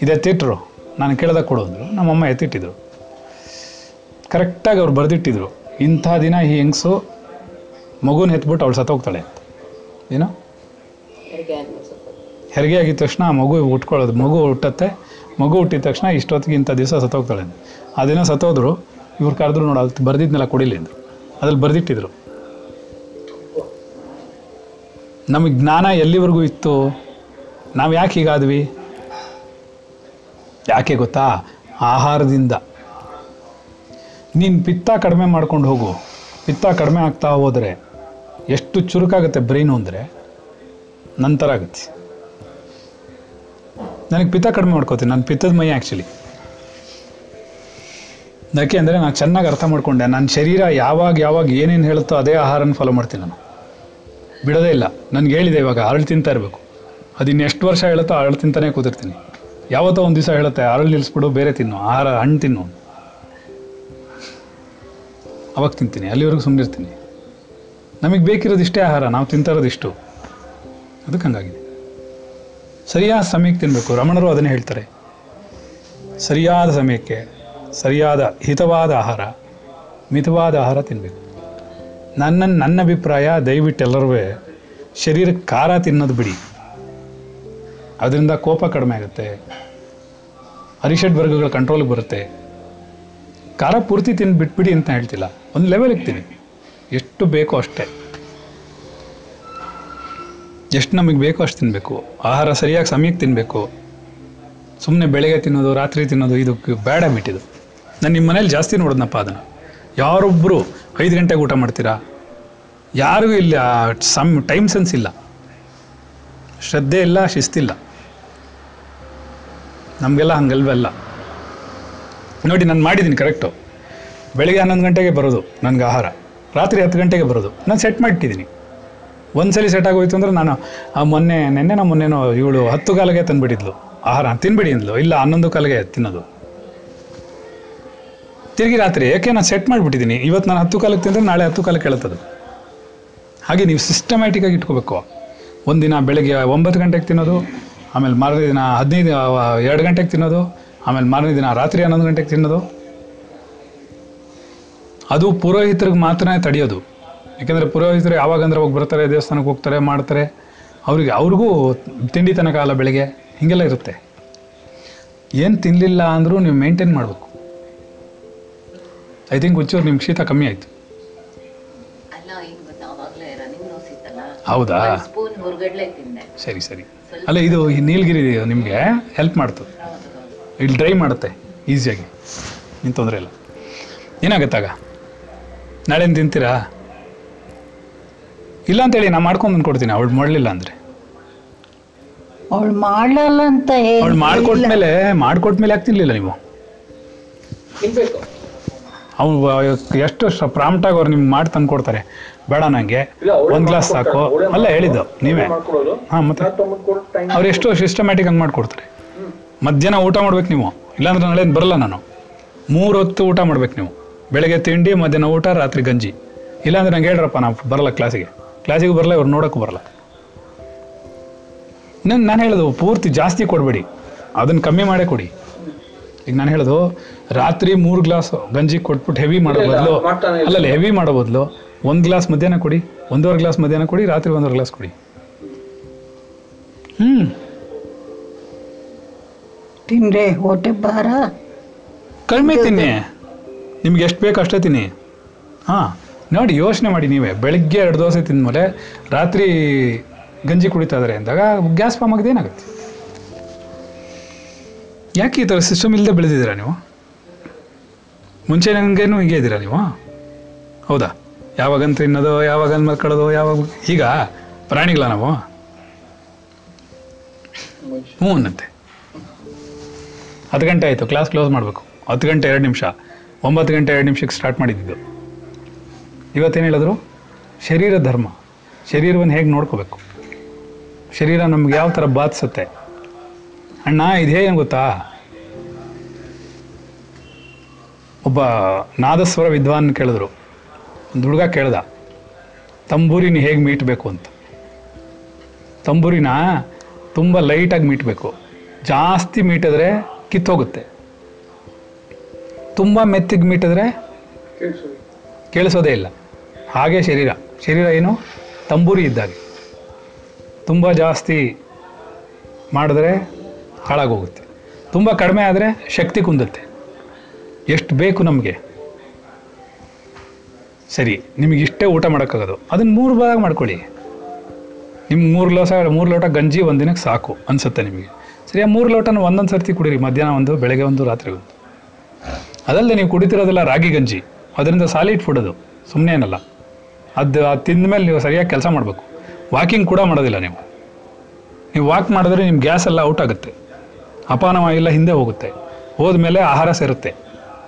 ಇದೆತ್ತಿಟ್ರು ನಾನು ಕೇಳ್ದಾಗ ಕೊಡೋದ್ರು. ನಮ್ಮಮ್ಮ ಎತ್ತಿಟ್ಟಿದ್ರು. ಕರೆಕ್ಟಾಗಿ ಅವ್ರು ಬರೆದಿಟ್ಟಿದ್ರು. ಇಂಥ ದಿನ ಈ ಹೆಂಗಸು ಮಗುನ ಎತ್ಬಿಟ್ಟು ಅವಳು ಸತ್ತೋಗ್ತಾಳೆ ಅಂತ. ಏನೋ? ಹೆರಿಗೆ ಆಗಿದ ತಕ್ಷಣ ಆ ಮಗು ಉಟ್ಕೊಳ್ಳೋದು ಮಗು ಹುಟ್ಟತ್ತೆ. ಮಗು ಹುಟ್ಟಿದ ತಕ್ಷಣ ಇಷ್ಟೊತ್ತಿಗೆ ಇಂಥ ದಿವಸ ಸತ್ತೋಗ್ತಾಳೆ ಆ ದಿನ ಸತ್ತೋದ್ರು. ಇವ್ರು ಕರೆದ್ರು ನೋಡಿ, ಅದು ಕೊಡಿಲಿ ಅಂದರು. ಅದ್ರಲ್ಲಿ ಬರೆದಿಟ್ಟಿದ್ರು. ನಮಗೆ ಜ್ಞಾನ ಎಲ್ಲಿವರೆಗೂ ಇತ್ತು? ನಾವು ಯಾಕೆ ಹೀಗಾದ್ವಿ? ಯಾಕೆ ಗೊತ್ತಾ? ಆಹಾರದಿಂದ. ನೀನು ಪಿತ್ತ ಕಡಿಮೆ ಮಾಡ್ಕೊಂಡು ಹೋಗು. ಪಿತ್ತ ಕಡಿಮೆ ಆಗ್ತಾ ಹೋದರೆ ಎಷ್ಟು ಚುರುಕಾಗುತ್ತೆ ಬ್ರೈನು ಅಂದರೆ? ನಂತರ ಆಗುತ್ತೆ. ನನಗೆ ಪಿತ್ತ ಕಡಿಮೆ ಮಾಡ್ಕೋತೀನಿ. ನಾನು ಪಿತ್ತದ ಮೈ ಆ್ಯಕ್ಚುಲಿ ಯಾಕೆ ಅಂದರೆ ನಾನು ಚೆನ್ನಾಗಿ ಅರ್ಥ ಮಾಡ್ಕೊಂಡೆ. ನನ್ನ ಶರೀರ ಯಾವಾಗ ಯಾವಾಗ ಏನೇನು ಹೇಳುತ್ತೋ ಅದೇ ಆಹಾರನ ಫಾಲೋ ಮಾಡ್ತೀನಿ ನಾನು. ಬಿಡೋದೇ ಇಲ್ಲ. ನನಗೆ ಹೇಳಿದೆ, ಇವಾಗ ಅರಳು ತಿಂತಾ ಇರಬೇಕು. ಅದು ಇನ್ನೆಷ್ಟು ವರ್ಷ ಹೇಳುತ್ತೋ ಅರಳು ತಿಂತಾನೆ ಕೂತಿರ್ತೀನಿ. ಯಾವತ್ತೋ ಒಂದು ದಿವಸ ಹೇಳುತ್ತೆ ಅರಳು ನಿಲ್ಲಿಸ್ಬಿಡು ಬೇರೆ ತಿನ್ನು, ಆಹಾರ, ಹಣ್ಣು ತಿನ್ನು ಅವಾಗ ತಿಂತೀನಿ, ಅಲ್ಲಿವರೆಗೂ ಸುಮ್ಮನಿರ್ತೀನಿ ನಮಗೆ ಬೇಕಿರೋದು ಇಷ್ಟೇ ಆಹಾರ, ನಾವು ತಿಂತಾ ಇರೋದು ಇಷ್ಟು. ಅದಕ್ಕೆ ಹಂಗಾಗಿದೆ. ಸರಿಯಾದ ಸಮಯಕ್ಕೆ ತಿನ್ನಬೇಕು ರಮಣರು ಅದನ್ನೇ ಹೇಳ್ತಾರೆ. ಸರಿಯಾದ ಸಮಯಕ್ಕೆ ಸರಿಯಾದ ಹಿತವಾದ ಆಹಾರ, ಮಿತವಾದ ಆಹಾರ ತಿನ್ನಬೇಕು ನನ್ನ ನನ್ನ ಅಭಿಪ್ರಾಯ ದಯವಿಟ್ಟು ಎಲ್ಲರೂ ಶರೀರಕ್ಕೆ ಖಾರ ತಿನ್ನೋದು ಬಿಡಿ. ಅದರಿಂದ ಕೋಪ ಕಡಿಮೆ ಆಗುತ್ತೆ. ಅರಿಷಡ್ ವರ್ಗಗಳ ಕಂಟ್ರೋಲ್ಗೆ ಬರುತ್ತೆ. ಖಾರ ಪೂರ್ತಿ ತಿಂದು ಬಿಟ್ಬಿಡಿ ಅಂತ ಹೇಳ್ತಿಲ್ಲ. ಒಂದು ಲೆವೆಲ್ ತಿನ್ನಿ ಎಷ್ಟು ಬೇಕೋ ಅಷ್ಟೇ. ಎಷ್ಟು ನಮಗೆ ಬೇಕೋ ಅಷ್ಟು ತಿನ್ನಬೇಕು ಆಹಾರ ಸರಿಯಾಗಿ ಸಮಯಕ್ಕೆ ತಿನ್ನಬೇಕು ಸುಮ್ಮನೆ ಬೆಳಗ್ಗೆ ತಿನ್ನೋದು, ರಾತ್ರಿ ತಿನ್ನೋದು, ಇದು ಬ್ಯಾಡ ಬಿಟ್ಟಿದ್ದು. ನಾನು ನಿಮ್ಮ ಮನೇಲಿ ಜಾಸ್ತಿ ನೋಡಿದ್ನಪ್ಪ ಅದನ್ನು. ಯಾರೊಬ್ಬರು ಐದು ಗಂಟೆಗೆ ಊಟ ಮಾಡ್ತೀರಾ? ಯಾರಿಗೂ ಇಲ್ಲ, ಸಮ್ ಟೈಮ್ ಸೆನ್ಸ್ ಇಲ್ಲ. ಶ್ರದ್ಧೆ ಇಲ್ಲ ಶಿಸ್ತಿಲ್ಲ ನಮಗೆಲ್ಲ ಹಂಗಲ್ವಲ್ಲ ನೋಡಿ, ನಾನು ಮಾಡಿದ್ದೀನಿ ಕರೆಕ್ಟು ಬೆಳಿಗ್ಗೆ ಹನ್ನೊಂದು ಗಂಟೆಗೆ ಬರೋದು ನನಗೆ ಆಹಾರ. ರಾತ್ರಿ ಹತ್ತು ಗಂಟೆಗೆ ಬರೋದು. ನಾನು ಸೆಟ್ ಮಾಡಿಟ್ಟಿದ್ದೀನಿ ಒಂದ್ಸಲಿ ಸೆಟ್ ಆಗೋಯ್ತು ಅಂದ್ರೆ ನಾನು ಮೊನ್ನೆ ನೆನ್ನೆನೋ ಮೊನ್ನೆನೋ ಇವಳು ಹತ್ತು ಕಾಲಿಗೆ ತಂದುಬಿಟ್ಟಿದ್ಲು. ಆಹಾರ ತಿನ್ಬಿಡಿ ಅಂದ್ಲು. ಇಲ್ಲ, ಹನ್ನೊಂದು ಕಾಲಿಗೆ ತಿನ್ನೋದು. ತಿರುಗಿ ರಾತ್ರಿ ಯಾಕೆ ನಾನು ಸೆಟ್ ಮಾಡಿಬಿಟ್ಟಿದ್ದೀನಿ? ಇವತ್ತು ನಾನು ಹತ್ತು ಕಾಲಕ್ಕೆ ತಿಂದರೆ ನಾಳೆ ಹತ್ತು ಕಾಲಕ್ಕೆ ಕೇಳುತ್ತದೆ. ಹಾಗೆ ನೀವು ಸಿಸ್ಟಮ್ಯಾಟಿಕ್ಕಾಗಿ ಇಟ್ಕೋಬೇಕು. ಒಂದಿನ ಬೆಳಗ್ಗೆ ಒಂಬತ್ತು ಗಂಟೆಗೆ ತಿನ್ನೋದು, ಆಮೇಲೆ ಮಾರನೇ ದಿನ ಹದಿನೈದು ಎರಡು ಗಂಟೆಗೆ ತಿನ್ನೋದು, ಆಮೇಲೆ ಮಾರನೇ ದಿನ ರಾತ್ರಿ ಹನ್ನೊಂದು ಗಂಟೆಗೆ ತಿನ್ನೋದು. ಅದು ಪುರೋಹಿತರಿಗೆ ಮಾತ್ರ ತಡೆಯೋದು. ಯಾಕೆಂದರೆ ಪುರೋಹಿತರು ಯಾವಾಗಂದ್ರೆ ಹೋಗಿ ಬರ್ತಾರೆ, ದೇವಸ್ಥಾನಕ್ಕೆ ಹೋಗ್ತಾರೆ, ಮಾಡ್ತಾರೆ. ಅವರಿಗೆ, ಅವ್ರಿಗೂ ತಿಂಡಿ ತನಕ ಅಲ್ಲ ಬೆಳಗ್ಗೆ, ಹೀಗೆಲ್ಲ ಇರುತ್ತೆ. ಏನು ತಿನ್ನಲಿಲ್ಲ ಅಂದರೂ ನೀವು ಮೇಂಟೈನ್ ಮಾಡಬೇಕು. ಐ ತಿಂಕ್ ಒಂಚೂರು ನಿಮ್ಗೆ ಶೀತ ಕಮ್ಮಿ ಆಯಿತು. ಹೌದಾ? ಸ್ಪೂನ್ ಹುರ್ಗಡ್ಲೆ ತಿಂದೆ. ಸರಿ ಸರಿ. ಅಲ್ಲ ಇದು ಈ ನೀಲಗಿರಿ ನಿಮಗೆ? ಹೆಲ್ಪ್ ಮಾಡ್ತದೆ ಇಲ್ಲಿ ಡ್ರೈ ಮಾಡುತ್ತೆ ಈಸಿಯಾಗಿ ಏನು ತೊಂದರೆ ಇಲ್ಲ. ಏನಾಗುತ್ತಾಗ ನಾಳೆ ತಿಂತೀರಾ? ಇಲ್ಲ ಅಂತೇಳಿ ನಾನು ಮಾಡ್ಕೊಂಡು ಬಂದ್ಕೊಡ್ತೀನಿ ಅವಳು ಮಾಡಲಿಲ್ಲ ಅಂದರೆ. ಅವಳು ಮಾಡಲ್ಲ ಅಂತ ಅವಳು ಮಾಡ್ಕೊಟ್ಮೇಲೆ ಮಾಡ್ಕೊಟ್ಮೇಲೆ ಯಾಕೆ ತಿನ್ನಲಿಲ್ಲ ನೀವು. ತಿನ್ಬೇಕು. ಅವ್ನು ಎಷ್ಟು ಪ್ರಾಮ್ಟಾಗಿ ಅವ್ರು ನಿಮ್ಗೆ ಮಾಡಿ ತಂದು ಕೊಡ್ತಾರೆ. ಬೇಡ ನನಗೆ ಒಂದ್ ಗ್ಲಾಸ್ ಸಾಕು. ಅಲ್ಲ ಹೇಳಿದ್ದು ನೀವೇ. ಹಾ ಮತ್ತೆ? ಅವ್ರು ಎಷ್ಟು ಸಿಸ್ಟಮ್ಯಾಟಿಕ್ ಹಂಗೆ ಮಾಡ್ಕೊಡ್ತಾರೆ. ಮಧ್ಯಾಹ್ನ ಊಟ ಮಾಡ್ಬೇಕು ನೀವು. ಇಲ್ಲಾಂದ್ರೆ ನಾಳೆ ಬರಲ್ಲ ನಾನು. ಮೂರು ಹೊತ್ತು ಊಟ ಮಾಡ್ಬೇಕು ನೀವು. ಬೆಳಗ್ಗೆ ತಿಂಡಿ ಮಧ್ಯಾಹ್ನ ಊಟ ರಾತ್ರಿ ಗಂಜಿ. ಇಲ್ಲಾಂದ್ರೆ ನಂಗೆ ಹೇಳ್ರಪ್ಪ ನಾವು ಬರಲ್ಲ ಕ್ಲಾಸಿಗೆ ಕ್ಲಾಸಿಗೆ ಬರಲ್ಲ ಇವ್ರು ನೋಡೋಕ್ಕೂ ಬರಲ್ಲ. ನಾನು ನಾನು ಹೇಳೋದು ಪೂರ್ತಿ ಜಾಸ್ತಿ ಕೊಡಬೇಡಿ. ಅದನ್ನು ಕಮ್ಮಿ ಮಾಡೇ ಕೊಡಿ. ಈಗ ನಾನು ಹೇಳೋದು ರಾತ್ರಿ ಮೂರು ಗ್ಲಾಸ್ ಗಂಜಿ ಕೊಟ್ಬಿಟ್ಟು ಹೆವಿ ಮಾಡೋ ಬದಲು. ಅಲ್ಲಲ್ಲ ಹೆವಿ ಮಾಡೋ ಬದಲು ಒಂದು ಗ್ಲಾಸ್ ಮಧ್ಯಾಹ್ನ ಕೊಡಿ ಒಂದೂವರೆ ಗ್ಲಾಸ್ ಮಧ್ಯಾಹ್ನ ಕೊಡಿ ರಾತ್ರಿ ಒಂದೂವರೆ ಗ್ಲಾಸ್ ಕೊಡಿ. ಹ್ಞೂ ತಿಂದ್ರೆ ಹೊಟ್ಟೆ ಬಾರ ಕಡಿಮೆ ತಿನ್ನಿ. ನಿಮ್ಗೆ ಎಷ್ಟು ಬೇಕು ಅಷ್ಟೇ ತಿನ್ನಿ. ಹಾಂ ನೋಡಿ ಯೋಚನೆ ಮಾಡಿ ನೀವೇ. ಬೆಳಿಗ್ಗೆ ಎರಡು ದೋಸೆ ತಿಂದಮೇಲೆ ರಾತ್ರಿ ಗಂಜಿ ಕುಡಿತಾ ಇದ್ದಾರೆ ಅಂದಾಗ ಗ್ಯಾಸ್ ಫಾರ್ಮ್ ಆಗಿದೆ ಏನಾಗುತ್ತೆ? ಯಾಕೆ ಈ ಥರ ಸಿಸ್ಟಮ್ ಇಲ್ಲದೆ ಬೆಳೆದಿದ್ದೀರಾ ನೀವು? ಮುಂಚೆ ನನಗೇನು ಹೀಗೆ ಇದ್ದೀರಾ ನೀವು? ಹೌದಾ? ಯಾವಾಗಂತ ತಿನ್ನೋದು, ಯಾವಾಗ ಮಲ್ಕೊಳ್ಳೋದು, ಯಾವಾಗ ಈಗ? ಪ್ರಾಣಿಗಳ ನಾವು? ಹ್ಞೂ ಅನ್ನತ್ತೆ ಹತ್ತು ಗಂಟೆ ಆಯಿತು ಕ್ಲಾಸ್ ಕ್ಲೋಸ್ ಮಾಡಬೇಕು. ಹತ್ತು ಗಂಟೆ ಎರಡು ನಿಮಿಷ. ಒಂಬತ್ತು ಗಂಟೆ ಎರಡು ನಿಮಿಷಕ್ಕೆ ಸ್ಟಾರ್ಟ್ ಮಾಡಿದ್ದು. ಇವತ್ತೇನು ಹೇಳಿದ್ರು? ಶರೀರ ಧರ್ಮ. ಶರೀರವನ್ನು ಹೇಗೆ ನೋಡ್ಕೋಬೇಕು? ಶರೀರ ನಮ್ಗೆ ಯಾವ ಥರ ಬಾಧಿಸುತ್ತೆ? ಅಣ್ಣ ಇದೇನು ಗೊತ್ತಾ? ಒಬ್ಬ ನಾದಸ್ವರ ವಿದ್ವಾನ್ ಕೇಳಿದ್ರು. ಒಂದು ಹುಡುಗ ಕೇಳ್ದ, ತಂಬೂರಿನ ಹೇಗೆ ಮೀಟ್ಬೇಕು ಅಂತ? ತಂಬೂರಿನ ತುಂಬ ಲೈಟಾಗಿ ಮೀಟ್ಬೇಕು. ಜಾಸ್ತಿ ಮೀಟಿದ್ರೆ ಕಿತ್ತೋಗುತ್ತೆ. ತುಂಬ ಮೆತ್ತಿಗೆ ಮೀಟಿದ್ರೆ ಕೇಳಿಸೋದೇ ಇಲ್ಲ. ಹಾಗೆ ಶರೀರ. ಶರೀರ ಏನು? ತಂಬೂರಿ ಇದ್ದಾಗೆ. ತುಂಬ ಜಾಸ್ತಿ ಮಾಡಿದ್ರೆ ಹಾಳಾಗೋಗುತ್ತೆ. ತುಂಬ ಕಡಿಮೆ ಆದರೆ ಶಕ್ತಿ ಕುಂದುತ್ತೆ. ಎಷ್ಟು ಬೇಕು ನಮಗೆ? ಸರಿ, ನಿಮಗೆ ಇಷ್ಟೇ ಊಟ ಮಾಡೋಕ್ಕಾಗೋದು. ಅದನ್ನು ಮೂರು ಭಾಗ ಮಾಡ್ಕೊಳ್ಳಿ. ನಿಮ್ಗೆ ಮೂರು ಲೋಟ ಮೂರು ಲೋಟ ಗಂಜಿ ಒಂದಿನಕ್ಕೆ ಸಾಕು ಅನಿಸುತ್ತೆ ನಿಮಗೆ. ಸರಿ, ಆ ಮೂರು ಲೋಟನ ಒಂದೊಂದು ಸರ್ತಿ ಕುಡೀರಿ. ಮಧ್ಯಾಹ್ನ ಒಂದು, ಬೆಳಗ್ಗೆ ಒಂದು, ರಾತ್ರಿ ಒಂದು. ಅದಲ್ಲದೆ ನೀವು ಕುಡಿತಿರೋದೆಲ್ಲ ರಾಗಿ ಗಂಜಿ. ಅದರಿಂದ ಸಾಲಿಡ್ ಫುಡ್ ಅದು. ಸುಮ್ಮನೆ ಏನಲ್ಲ. ಅದು ಅದು ತಿಂದ ಮೇಲೆ ನೀವು ಸರಿಯಾಗಿ ಕೆಲಸ ಮಾಡಬೇಕು. ವಾಕಿಂಗ್ ಕೂಡ ಮಾಡೋದಿಲ್ಲ ನೀವು. ನೀವು ವಾಕ್ ಮಾಡಿದ್ರೆ ನಿಮ್ಮ ಗ್ಯಾಸ್ ಎಲ್ಲ ಔಟ್ ಆಗುತ್ತೆ. ಅಪಾನ ಎಲ್ಲ ಹಿಂದೆ ಹೋಗುತ್ತೆ. ಹೋದ್ಮೇಲೆ ಆಹಾರ ಸೇರುತ್ತೆ.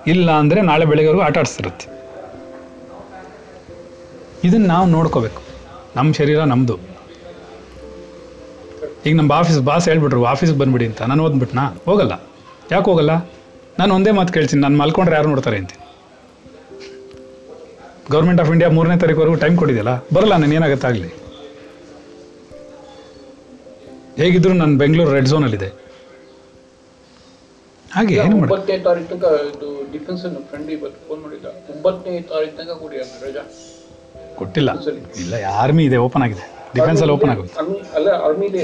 ಇಲ್ಲ ಅಂದರೆ ನಾಳೆ ಬೆಳಗ್ಗೆವರೆಗೂ ಆಟ ಇದನ್ನು ನಾವು ನೋಡ್ಕೋಬೇಕು. ನಮ್ಮ ಶರೀರ ನಮ್ಮದು ಈಗ ನಮ್ಮ ಆಫೀಸ್ ಬಾಸ್ ಹೇಳ್ಬಿಟ್ರು, ಆಫೀಸ್ಗೆ ಬಂದ್ಬಿಡಿ ಅಂತ. ನಾನು ಓದ್ಬಿಟ್ನಾ? ಹೋಗಲ್ಲ. ಯಾಕೆ ಹೋಗಲ್ಲ? ನಾನು ಒಂದೇ ಮಾತು ಕೇಳ್ತೀನಿ. ನಾನು ಮಲ್ಕೊಂಡ್ರೆ ಯಾರು ನೋಡ್ತಾರೆ ಅಂತೀನಿ ಗೌರ್ಮೆಂಟ್ ಆಫ್ ಇಂಡಿಯಾ ಮೂರನೇ ತಾರೀಕುವರೆಗೂ ಟೈಮ್ ಕೊಟ್ಟಿದೆಯಲ್ಲ? ಬರಲ್ಲ, ನಾನು ಏನಾಗುತ್ತಾಗಲಿ ಹೇಗಿದ್ರು ನಾನು ಬೆಂಗಳೂರು ರೆಡ್ ಝೋನಲ್ಲಿದೆ ಹಾಗೆ ಏನು ಮಾಡಿ ಒಂಬತ್ತನೇ ತಾರೀಕು ತನಕ ಇದು ಡಿಫೆನ್ಸ್ ಫ್ರೆಂಡ್ ಇವತ್ತು ಫೋನ್ ಮಾಡಿದ ಒಂಬತ್ತನೇ ತಾರೀಕು ತನಕ ಕೊಡಿ ಅಂತ ರಜಾ. ಕೊಟ್ಟಿಲ್ಲ. ಇಲ್ಲ ಆರ್ಮಿ ಇದೆ ಓಪನ್ ಆಗಿದೆ. ಡಿಫೆನ್ಸ್ ಅಲ್ಲಿ ಓಪನ್ ಆಗುತ್ತೆ. ಅಲ್ಲ ಆರ್ಮಿ ಇದೆ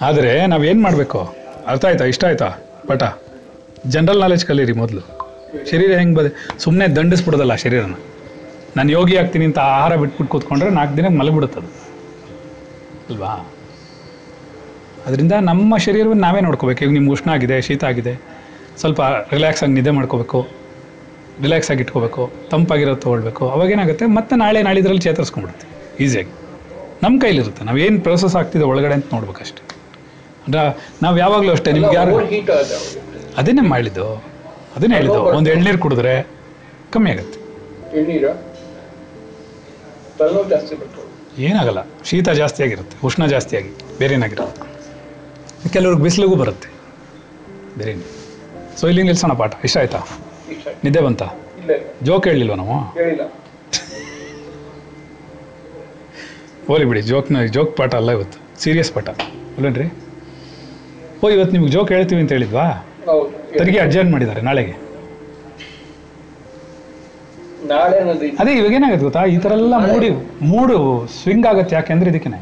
ಆದರೆ ಏನು ಮಾಡಬೇಕು? ಅರ್ಥ ಆಯ್ತಾ? ಇಷ್ಟ ಆಯ್ತಾ? ಪಟ. ಜನರಲ್ ನಾಲೆಜ್ ಕಲೀರಿ ಮೊದಲು. ಶರೀರ ಹೆಂಗೆ ಬದ ಸುಮ್ಮನೆ ದಂಡಿಸ್ಬಿಡೋದಲ್ಲ ಶರೀರನ. ನಾನು ಯೋಗಿ ಆಗ್ತೀನಿ ಅಂತ ಆಹಾರ ಬಿಟ್ಬಿಟ್ಟು ಕೂತ್ಕೊಂಡ್ರೆ ನಾಲ್ಕು ದಿನ ಮಲಗಿಬಿಡುತ್ತದು. ಅಲ್ವಾ? ಅದರಿಂದ ನಮ್ಮ ಶರೀರವನ್ನು ನಾವೇ ನೋಡ್ಕೋಬೇಕು. ಈಗ ನಿಮ್ಗೆ ಉಷ್ಣ ಆಗಿದೆ ಶೀತ ಆಗಿದೆ ಸ್ವಲ್ಪ ರಿಲ್ಯಾಕ್ಸ್ ಆಗಿ ನಿದ್ದೆ ಮಾಡ್ಕೋಬೇಕು ರಿಲ್ಯಾಕ್ಸ್ ಆಗಿ ಇಟ್ಕೋಬೇಕು ತಂಪಾಗಿರೋದು ತೊಗೊಳ್ಬೇಕು. ಅವಾಗೇನಾಗುತ್ತೆ ಮತ್ತೆ ನಾಳೆ ನಾಳಿದ್ರಲ್ಲಿ ಚೇತರಿಸ್ಕೊಂಡ್ಬಿಡುತ್ತೆ. ಈಸಿಯಾಗಿ ನಮ್ಮ ಕೈಲಿರುತ್ತೆ. ನಾವು ಏನು ಪ್ರೋಸೆಸ್ ಆಗ್ತಿದೆ ಒಳಗಡೆ ಅಂತ ನೋಡ್ಬೇಕಷ್ಟೆ. ಅಂದ್ರೆ ನಾವು ಯಾವಾಗಲೂ ಅಷ್ಟೇ ನಿಮ್ಗೆ ಯಾರು ಅದನ್ನೇ ಮಾಡಿದ್ದು. ಅದನ್ನೇ ಹೇಳಿದ್ದು. ಒಂದು ಎಳ್ನೀರು ಕುಡಿದ್ರೆ ಕಮ್ಮಿ ಆಗುತ್ತೆ. ಏನಾಗಲ್ಲ ಶೀತ ಜಾಸ್ತಿ ಆಗಿರುತ್ತೆ ಉಷ್ಣ ಜಾಸ್ತಿ ಆಗಿ ಬೇರೆ ಏನಾಗಿರಲ್ಲ ಕೆಲವ್ರಿಗೆ ಬಿಸಿಲಿಗೂ ಬರುತ್ತೆ. ಬೇರೆ ಸೊ ಇಲ್ಲಿ ನಿಲ್ಸೋಣ ಪಾಠ. ಇಷ್ಟ ಆಯ್ತಾ. ನಿದ್ದೆ ಬಂತ? ಜೋಕ್ ಹೇಳಲಿಲ್ವ ನಾವು? ಹೋಲಿ ಬಿಡಿ ಜೋಕ್ನ ಜೋಕ್ ಪಾಠ ಅಲ್ಲ ಇವತ್ತು. ಸೀರಿಯಸ್ ಪಾಠ. ಅಲ್ವೇನ್ರಿ? ಓ ಇವತ್ತು ನಿಮ್ಗೆ ಜೋಕ್ ಹೇಳ್ತೀವಿ ಅಂತ ಹೇಳಿದ್ವಾ? ತೆರಿಗೆ ಅಡ್ಜರ್ನ್ ಮಾಡಿದ್ದಾರೆ ನಾಳೆಗೆ. ಅದೇ ಇವಾಗ ಏನಾಗುತ್ತೆ ಗೊತ್ತಾ? ಈ ಥರ ಎಲ್ಲ ಮೂಡಿ ಮೂಡು ಸ್ವಿಂಗ್ ಆಗುತ್ತೆ ಯಾಕೆಂದ್ರೆ ಇದಕ್ಕೇನೆ.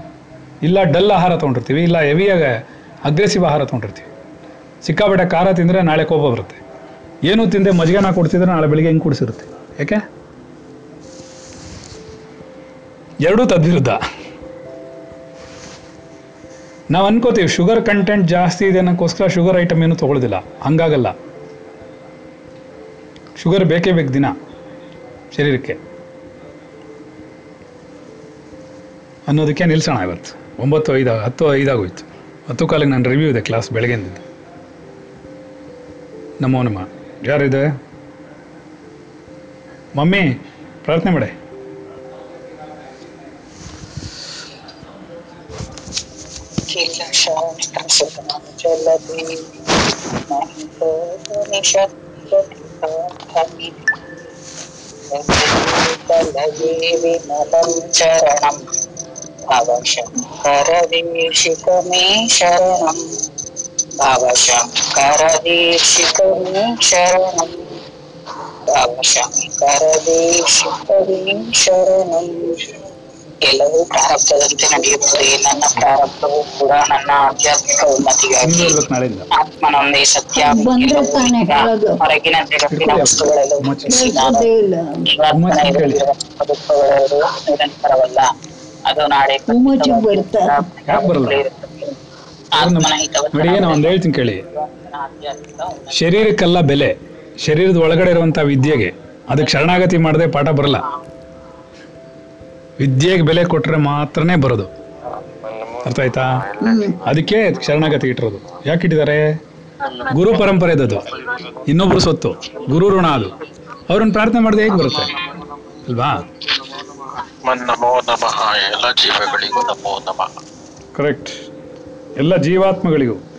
ಇಲ್ಲ ಡಲ್ ಆಹಾರ ತೊಗೊಂಡಿರ್ತೀವಿ ಇಲ್ಲ ಹೆವಿಯಾಗ ಅಗ್ರೆಸಿವ್ ಆಹಾರ ತೊಗೊಂಡಿರ್ತೀವಿ. ಸಿಕ್ಕಾಪಟ್ಟೆ ಖಾರ ತಿಂದರೆ ನಾಳೆ ಕೋಪ ಬರುತ್ತೆ. ಏನೂ ತಿಂದೆ ಮಜ್ಜಿಗೆನ ಕೊಡ್ತಿದ್ರೆ ನಾಳೆ ಬೆಳಿಗ್ಗೆ ಹಿಂಗೆ ಕುಡಿಸಿರುತ್ತೆ. ಯಾಕೆ? ಎರಡೂ ತದ್ವಿರುದ್ಧ. ನಾವು ಅನ್ಕೋತೀವಿ ಶುಗರ್ ಕಂಟೆಂಟ್ ಜಾಸ್ತಿ ಇದೆ ಅನ್ನೋಕ್ಕೋಸ್ಕರ ಶುಗರ್ ಐಟಮ್ ಏನು ತೊಗೊಳ್ಳೋದಿಲ್ಲ ಹಂಗಾಗಲ್ಲ. ಶುಗರ್ ಬೇಕೇ ಬೇಕು ದಿನ, ಶರೀರಕ್ಕೆ. ಅನ್ನೋದಕ್ಕೆ ನಿಲ್ಸೋಣ ಇವತ್ತು. ಒಂಬತ್ತು ಐದು, ಹತ್ತು ಐದಾಗೋಯ್ತು ಹತ್ತು ಕಾಲಿಗೆ ನಾನು ರಿವ್ಯೂ ಇದೆ ಕ್ಲಾಸ್ ಬೆಳಗ್ಗೆ ನಮೋ ನಮ ಯಾರಿದೆ? ಮಮ್ಮಿ ಪ್ರಾರ್ಥನೆ ಮಾಡಿ. ಚರಣಂ भवशङ्करदीक्षितमे ಶರಣಂ भवशङ्करदीक्षितमे शरणं। ಭವಶಂಕರದೀಕ್ಷಿತನೇ ಶರಣಂ ಎಲ್ಲವೂ ಪ್ರಾರಬ್ಧದಂತೆ ನಡೆಯುತ್ತದೆ. ನನ್ನ ಪ್ರಾರಬ್ಧವು ಕೂಡ ನನ್ನ ಆಧ್ಯಾತ್ಮಿಕ ಉನ್ನತಿಗಾಗಿ ಆತ್ಮನೊಂದೇ ಸತ್ಯ ಹೊರಗಿನ ಜಗತ್ತಿನ ವಸ್ತುಗಳೆಲ್ಲ ನಿರಂತರವಲ್ಲ. ಅದು ನಾಳೆ? ನೋಡಿ ನಾನು ಒಂದು ಹೇಳ್ತೀನಿ ಕೇಳಿ. ಶರೀರಕ್ಕೆಲ್ಲ ಬೆಲೆ. ಶರೀರದ ಒಳಗಡೆ ಇರುವಂತ ವಿದ್ಯೆಗೆ. ಅದಕ್ಕೆ ಶರಣಾಗತಿ ಮಾಡದೆ ಪಾಠ ಬರಲ್ಲ. ವಿದ್ಯೆಗೆ ಬೆಲೆ ಕೊಟ್ರೆ ಮಾತ್ರನೇ ಬರೋದು. ಅರ್ಥ ಆಯ್ತಾ? ಅದಕ್ಕೆ ಶರಣಾಗತಿ ಇಟ್ಟಿರೋದು. ಯಾಕೆ ಇಟ್ಟಿದ್ದಾರೆ? ಗುರು ಪರಂಪರೆ ಅದು ಇನ್ನೊಬ್ರು ಸೊತ್ತು. ಗುರು ಋಣ ಅದು. ಅವ್ರನ್ನ ಪ್ರಾರ್ಥನೆ ಮಾಡಿದ್ರೆ ಹೇಗೆ ಬರುತ್ತೆ? ಅಲ್ವಾ? ನಮೋ ನಮಃ. ಎಲ್ಲ ಜೀವಗಳಿಗೂ ನಮೋ ನಮಃ. ಕರೆಕ್ಟ್ ಎಲ್ಲ ಜೀವಾತ್ಮಗಳಿಗೂ.